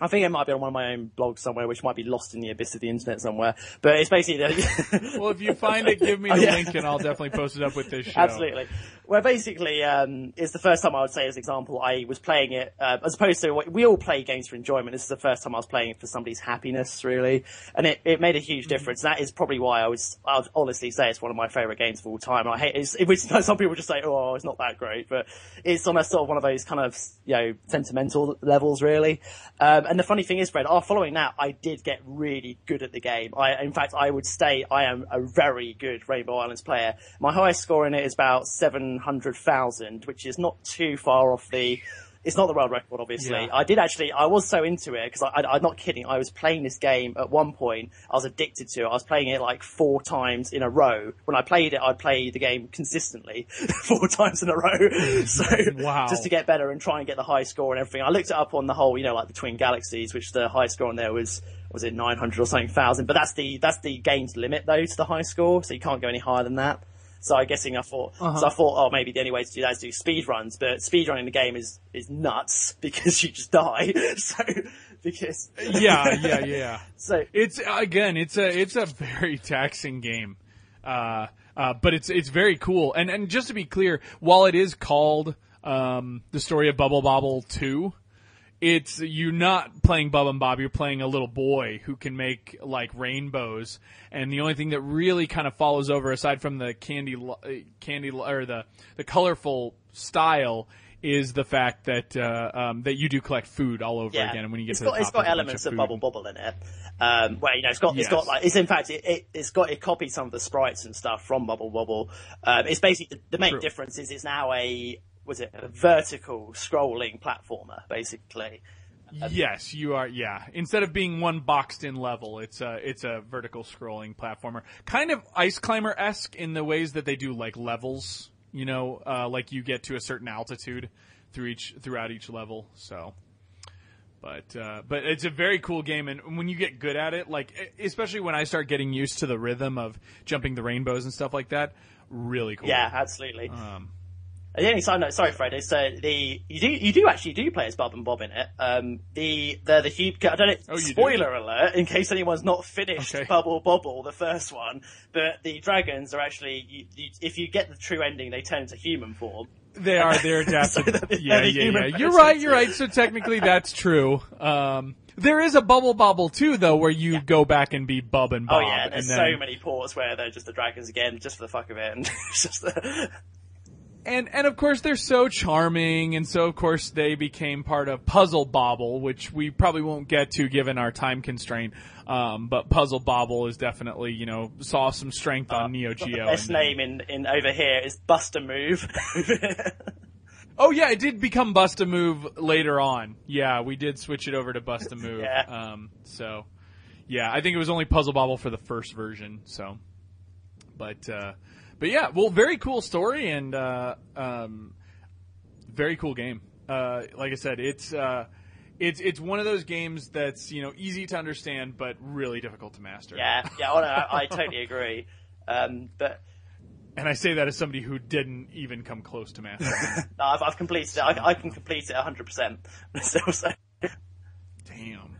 I think it might be on one of my own blogs somewhere, which might be lost in the abyss of the internet somewhere. But it's basically the, Well, if you find it, give me the Oh, yeah. link and I'll definitely post it up with this show. Absolutely. Well, basically, um, it's the first time I would say, as an example, I was playing it uh, as opposed to we all play games for enjoyment. This is the first time I was playing it for somebody's happiness, really, and it, it made a huge difference. That is probably why I was. I would honestly say it's one of my favorite games of all time. I hate it, which some people just say, "Oh, it's not that great," but it's on a sort of one of those kind of you know sentimental levels, really. Um, Um, and the funny thing is, Fred, after following that, I did get really good at the game. I, in fact, I would say I am a very good Rainbow Islands player. My highest score in it is about 700,000, which is not too far off the, it's not the world record, obviously. Yeah. I did actually, I was so into it, because I, I'm not kidding, I was playing this game at one point, I was addicted to it, I was playing it like four times in a row. When I played it, I'd play the game consistently, four times in a row. So, Wow. just to get better and try and get the high score and everything. I looked it up on the whole, you know, like the Twin Galaxies, which the high score on there was, was it 900 or something thousand, but that's the, that's the game's limit though to the high score, so you can't go any higher than that. So I'm guessing I thought, Uh-huh. so I thought, oh, maybe the only way to do that is do speed runs, but speed running the game is, is nuts because you just die. So, because, Yeah, yeah, yeah. so, It's again, it's a it's a very taxing game, uh, uh, but it's it's very cool. And and just to be clear, while it is called um, the story of Bubble Bobble Two, it's you're not playing Bub and Bob. You're playing a little boy who can make like rainbows, and the only thing that really kind of follows over, aside from the candy, uh, candy or the the colorful style, is the fact that uh, um, that you do collect food all over Yeah. again. And when you get it's to got, the top, got a bunch elements of, food. Bubble Bobble in it. Um, where you know it's got it's Yes. got like it's in fact it, it it's got it copied some of the sprites and stuff from Bubble Bobble. Um, it's basically the, the main True. difference is it's now a was it a vertical scrolling platformer basically. Yes, you are. Yeah, instead of being one boxed in level, it's a it's a vertical scrolling platformer, kind of ice climber esque in the ways that they do like levels. You know, uh, like you get to a certain altitude through each throughout each level. So, but uh, but it's a very cool game, and when you get good at it, like especially when I start getting used to the rhythm of jumping the rainbows and stuff like that, really cool. Yeah, absolutely. Um, The only side note, sorry, Fred, is uh, the you do you do actually do play as Bob and Bob in it. Um, the the the huge I don't know. Oh, you do? spoiler alert, in case anyone's not finished Okay. Bubble Bobble, the first one. But the dragons are actually, you, you, if you get the true ending, they turn into human form. They are. They're adapted. they're yeah, yeah, yeah. You're right. You're right. So technically, that's true. Um, there is a bubble bobble too, though, where you go back and be Bub and Bob. Oh Bob. yeah, and there's then, so many ports where they're just the dragons again, just for the fuck of it, and it's just and and of course they're so charming, and so of course they became part of Puzzle Bobble, which we probably won't get to given our time constraint. Um, but Puzzle Bobble is definitely you know saw some strength on Neo got the Geo. best name in, in over here is Bust a Move. Oh yeah, it did become Bust a Move later on. Yeah, we did switch it over to Bust a Move. Yeah. Um, so yeah, I think it was only Puzzle Bobble for the first version. So, but uh, but yeah, well, very cool story and uh, um, very cool game. Uh, like I said, it's uh, it's it's one of those games that's you know easy to understand but really difficult to master. yeah, yeah, no, I, I totally agree. Um, but And I say that as somebody who didn't even come close to mastering. it. no, I've, I've completed it. I, I can complete it 100%. So, so, Damn.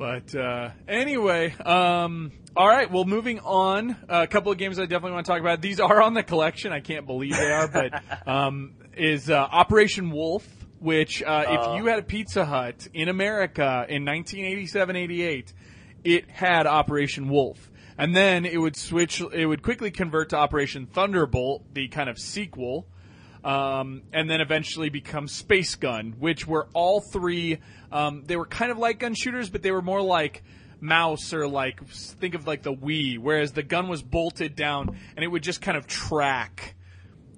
But uh, anyway, um, all right. Well, moving on. a couple of games I definitely want to talk about. These are on the collection. I can't believe they are, but um, is uh, Operation Wolf, which uh, if you had a Pizza Hut in America in 1987-88, it had Operation Wolf. And then it would switch. It would quickly convert to Operation Thunderbolt, the kind of sequel um, and then eventually become Space Gun, which were all three. Um, they were kind of like gun shooters, but they were more like mouse or like think of like the Wii, whereas the gun was bolted down and it would just kind of track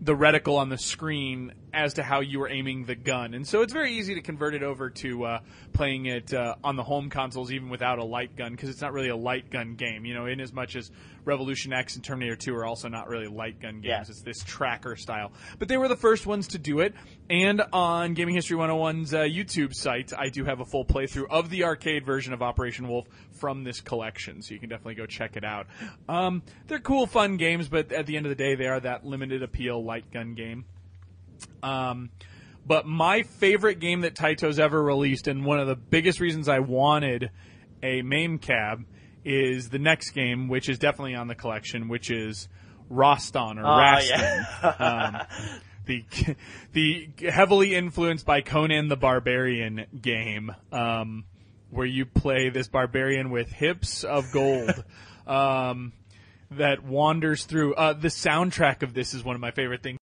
the reticle on the screen as to how you were aiming the gun. And so it's very easy to convert it over to uh, playing it uh, on the home consoles even without a light gun because it's not really a light gun game, you know, in as much as Revolution X and Terminator 2 are also not really light gun games. Yeah. It's this tracker style. But they were the first ones to do it. And on Gaming History 101's uh, YouTube site, I do have a full playthrough of the arcade version of Operation Wolf from this collection, so you can definitely go check it out. Um, they're cool, fun games, but at the end of the day, they are that limited appeal light gun game. Um, but my favorite game that Taito's ever released, and one of the biggest reasons I wanted a MAME cab, is the next game, which is definitely on the collection, which is Rastan or Oh, Rastan. yeah. um, the the heavily influenced by Conan the Barbarian game, um, where you play this barbarian with hips of gold. um, that wanders through. Uh, the soundtrack of this is one of my favorite things.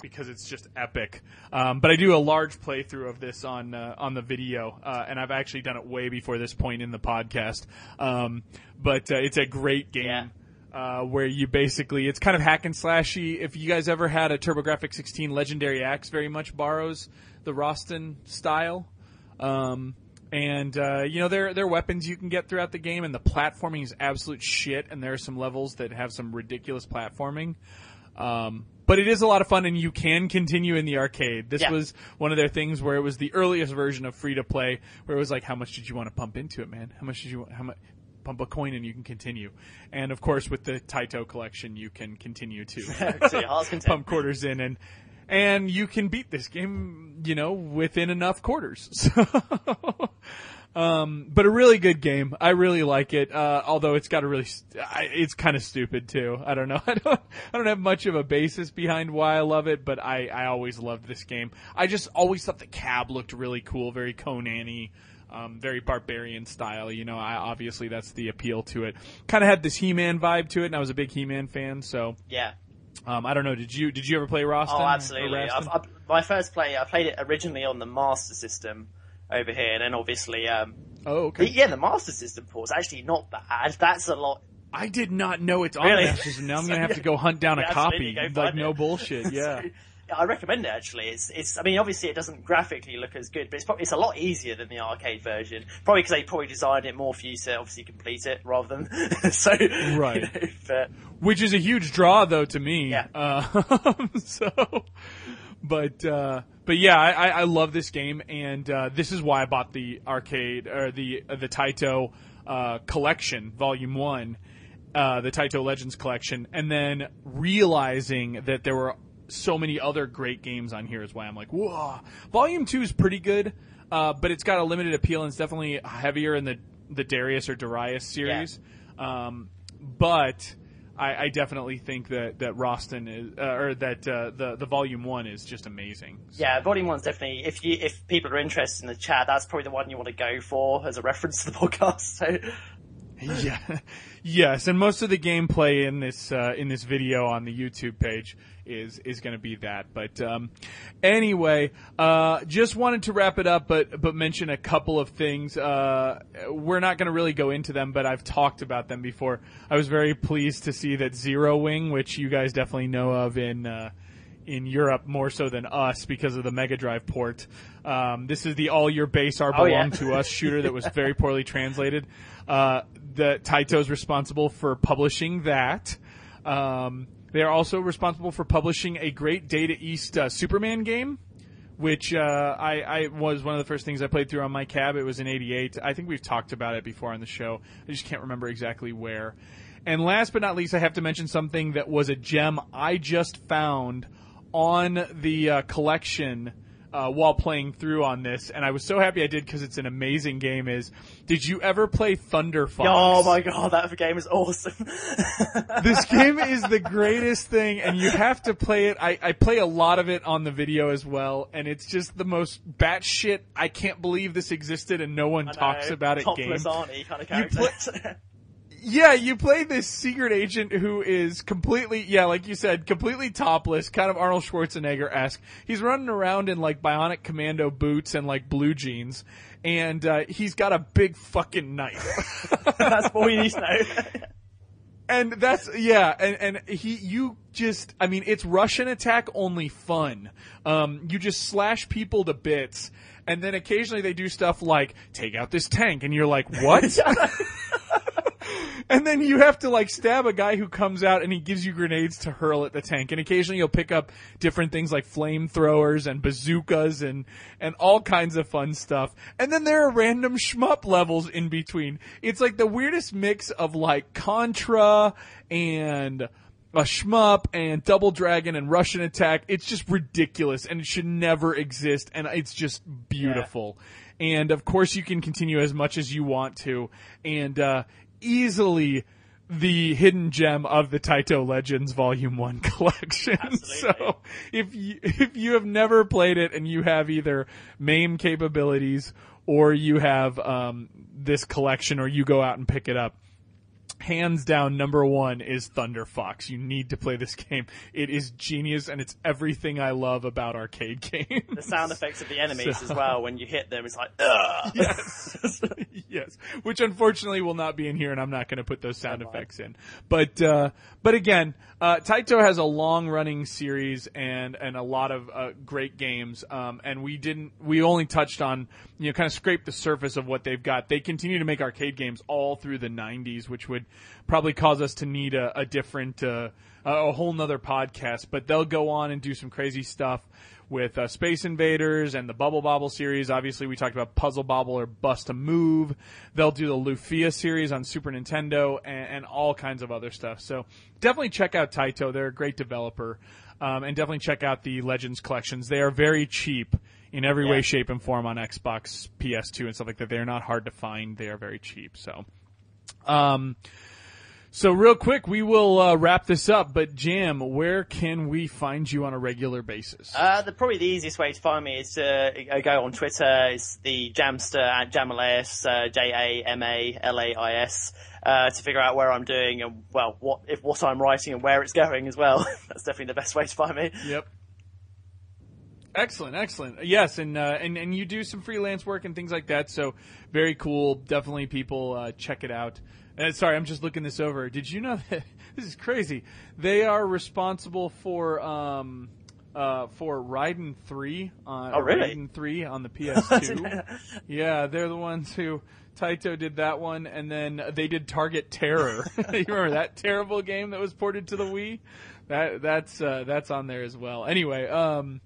Because it's just epic. Um, but I do a large playthrough of this on uh, on the video, uh, and I've actually done it way before this point in the podcast. Um, but uh, it's a great game. Yeah. Uh, where you basically, it's kind of hack and slashy. If you guys ever had a TurboGrafx 16 Legendary Axe, very much borrows the Rastan style. Um, and uh, you know there there are weapons you can get throughout the game, and the platforming is absolute shit. And there are some levels that have some ridiculous platforming. Um, but it is a lot of fun, and you can continue in the arcade. This Yeah. was one of their things where it was the earliest version of free to play, where it was like, how much did you want to pump into it, man? How much did you want? How much? Pump a coin and you can continue. And of course, with the Taito collection, you can continue to To your heart's content. pump quarters in and and you can beat this game, you know, within enough quarters. So, um, but a really good game. I really like it. Uh, although it's got a really, st- I, it's kind of stupid too. I don't know. I don't, I don't have much of a basis behind why I love it, but I, I always loved this game. I just always thought the cab looked really cool, very Conan-y. Um, very barbarian style, you know. I obviously that's the appeal to it. Kind of had this He-Man vibe to it, and I was a big He-Man fan. So Yeah. um, I don't know. Did you did you ever play Rastan? Oh, absolutely. I've, I've, my first play, I played it originally on the Master System over here, and then obviously, um, oh, okay. the, yeah, the Master System port is actually not bad. That's a lot. I did not know it's on Really? Master System. Now I'm gonna have to go hunt down a copy. Like no it. bullshit. Yeah. So, I recommend it actually. It's, it's. I mean, obviously, it doesn't graphically look as good, but it's probably it's a lot easier than the arcade version. Probably because they probably designed it more for you to obviously complete it rather than so. Right. You know, but Which is a huge draw though to me. Yeah. Uh, so, but uh, but yeah, I, I love this game, and uh, this is why I bought the arcade or the uh, the Taito uh, collection, Volume One. Uh, the Taito Legends collection, and then realizing that there were so many other great games on here is why I'm like, whoa. Volume two is pretty good, uh, but it's got a limited appeal and it's definitely heavier in the the Darius or Darius series. Um, but I, I definitely think that that Rastan is, uh, or that uh, the the Volume one is just amazing. So- yeah, Volume One's definitely. If you if people are interested in the chat, that's probably the one you want to go for as a reference to the podcast. So yeah, yes, and most of the gameplay in this uh, in this video on the YouTube page is is going to be that. But um, anyway, uh, just wanted to wrap it up, but but mention a couple of things. Uh, we're not going to really go into them, but I've talked about them before. I was very pleased to see that Zero Wing, which you guys definitely know of in. Uh, in Europe more so than us because of the Mega Drive port. Um, this is the all your base are Oh, yeah. belong to us shooter that was very poorly translated. Uh, the Taito's responsible for publishing that. Um, they are also responsible for publishing a great Data East uh, Superman game, which uh, I, I was one of the first things I played through on my cab. It was in '88. I think we've talked about it before on the show. I just can't remember exactly where. And last but not least, I have to mention something that was a gem I just found on the uh, collection uh, while playing through on this, and I was so happy I did because it's an amazing game. Is did you ever play Thunder Fox? oh my god, that game is awesome. this game is the greatest thing, and you have to play it. I, I play a lot of it on the video as well, and it's just the most batshit. I can't believe this existed and no one talks about it. Game. Topless auntie kind of character. Yeah, you play this secret agent who is completely, yeah, like you said, completely topless, kind of Arnold Schwarzenegger esque. He's running around in like bionic commando boots and like blue jeans, and uh, he's got a big fucking knife. That's all you need to know. and that's yeah and and he you just i mean it's Rush'n Attack only fun um you just slash people to bits and then occasionally they do stuff like take out this tank and you're like what and then you have to like stab a guy who comes out and he gives you grenades to hurl at the tank. And occasionally you'll pick up different things like flamethrowers and bazookas and and all kinds of fun stuff. And then there are random shmup levels in between. It's like the weirdest mix of like contra and a shmup and double dragon and Rush'n Attack. It's just ridiculous and it should never exist and it's just beautiful. And of course you can continue as much as you want to. And uh easily the hidden gem of the Taito Legends Volume 1 collection. So, if you, if you have never played it and you have either MAME capabilities or you have um, this collection or you go out and pick it up, hands down number one is Thunder Fox. You need to play this game. It is genius and it's everything I love about arcade games. The sound effects of the enemies So- as well when you hit them, it's like, ugh. yes, yes. Which unfortunately will not be in here, and I'm not going to put those sound effects in. But uh, but again, uh, Taito has a long running series and and a lot of uh, great games. Um, and we didn't we only touched on you know kind of scraped the surface of what they've got. They continue to make arcade games all through the 90s, which was would probably cause us to need a, a different, uh, a whole nother podcast. But they'll go on and do some crazy stuff with uh, Space Invaders and the Bubble Bobble series. Obviously, we talked about Puzzle Bobble or Bust a Move. They'll do the Lufia series on Super Nintendo and, and all kinds of other stuff. So definitely check out Taito. They're a great developer. Um, and definitely check out the Legends collections. They are very cheap in every way, shape, and form on Xbox, PS2, and stuff like that. They are not hard to find. They are very cheap. So, um, so real quick, we will uh, wrap this up. But Jam, where can we find you on a regular basis? Uh, the, probably the easiest way to find me is to uh, go on Twitter. It's the Jamster at Jamalais, uh, J-A-M-A-L-A-I-S, uh, to figure out where I'm doing and, well, what, if, what I'm writing and where it's going as well. That's definitely the best way to find me. Yep. Excellent, excellent. Yes, and uh, and and you do some freelance work and things like that. So very cool. Definitely, people uh, check it out. Uh, sorry, I'm just looking this over. Did you know that this is crazy? They are responsible for um uh for Raiden three on Oh, really? Raiden three on the PS2. yeah, they're the ones who. Taito did that one, and then they did Target Terror. you remember that terrible game that was ported to the Wii? That that's uh, that's on there as well. Anyway, um,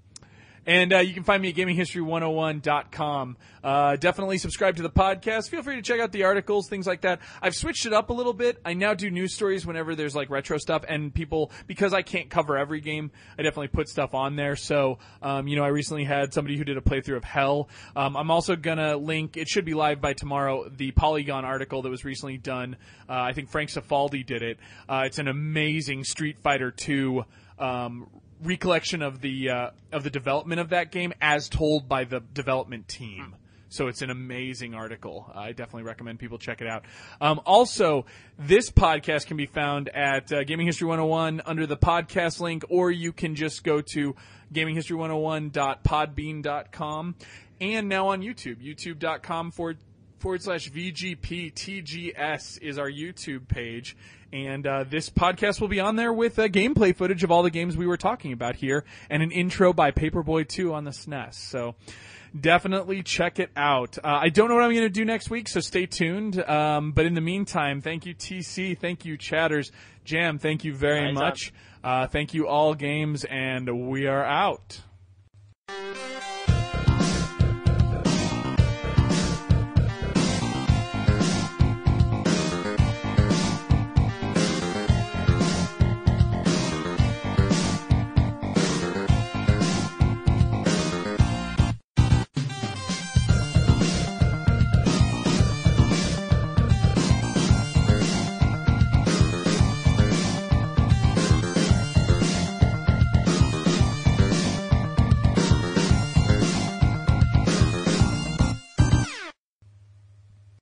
and uh, you can find me at gaminghistory101.com. Uh, definitely subscribe to the podcast. Feel free to check out the articles, things like that. I've switched it up a little bit. I now do news stories whenever there's like retro stuff, and people because I can't cover every game, I definitely put stuff on there. So, um, you know, I recently had somebody who did a playthrough of Hell. Um, I'm also gonna link. It should be live by tomorrow. The Polygon article that was recently done. Uh, I think Frank Cifaldi did it. Uh, it's an amazing Street Fighter Two. Um, recollection of the uh, of the development of that game as told by the development team. So it's an amazing article. I definitely recommend people check it out. Um, also, this podcast can be found at uh, Gaming History 101 under the podcast link, or you can just go to gaminghistory101.podbean.com and now on YouTube, youtube.com forward forward slash VGPTGS is our YouTube page. And uh, this podcast will be on there with uh, gameplay footage of all the games we were talking about here and an intro by Paperboy 2 on the SNES. So definitely check it out. Uh, I don't know what I'm going to do next week, so stay tuned. Um, but in the meantime, thank you, TC. Thank you, Chatters. Jam, thank you very Anytime. much. Uh, thank you, All Games, and we are out.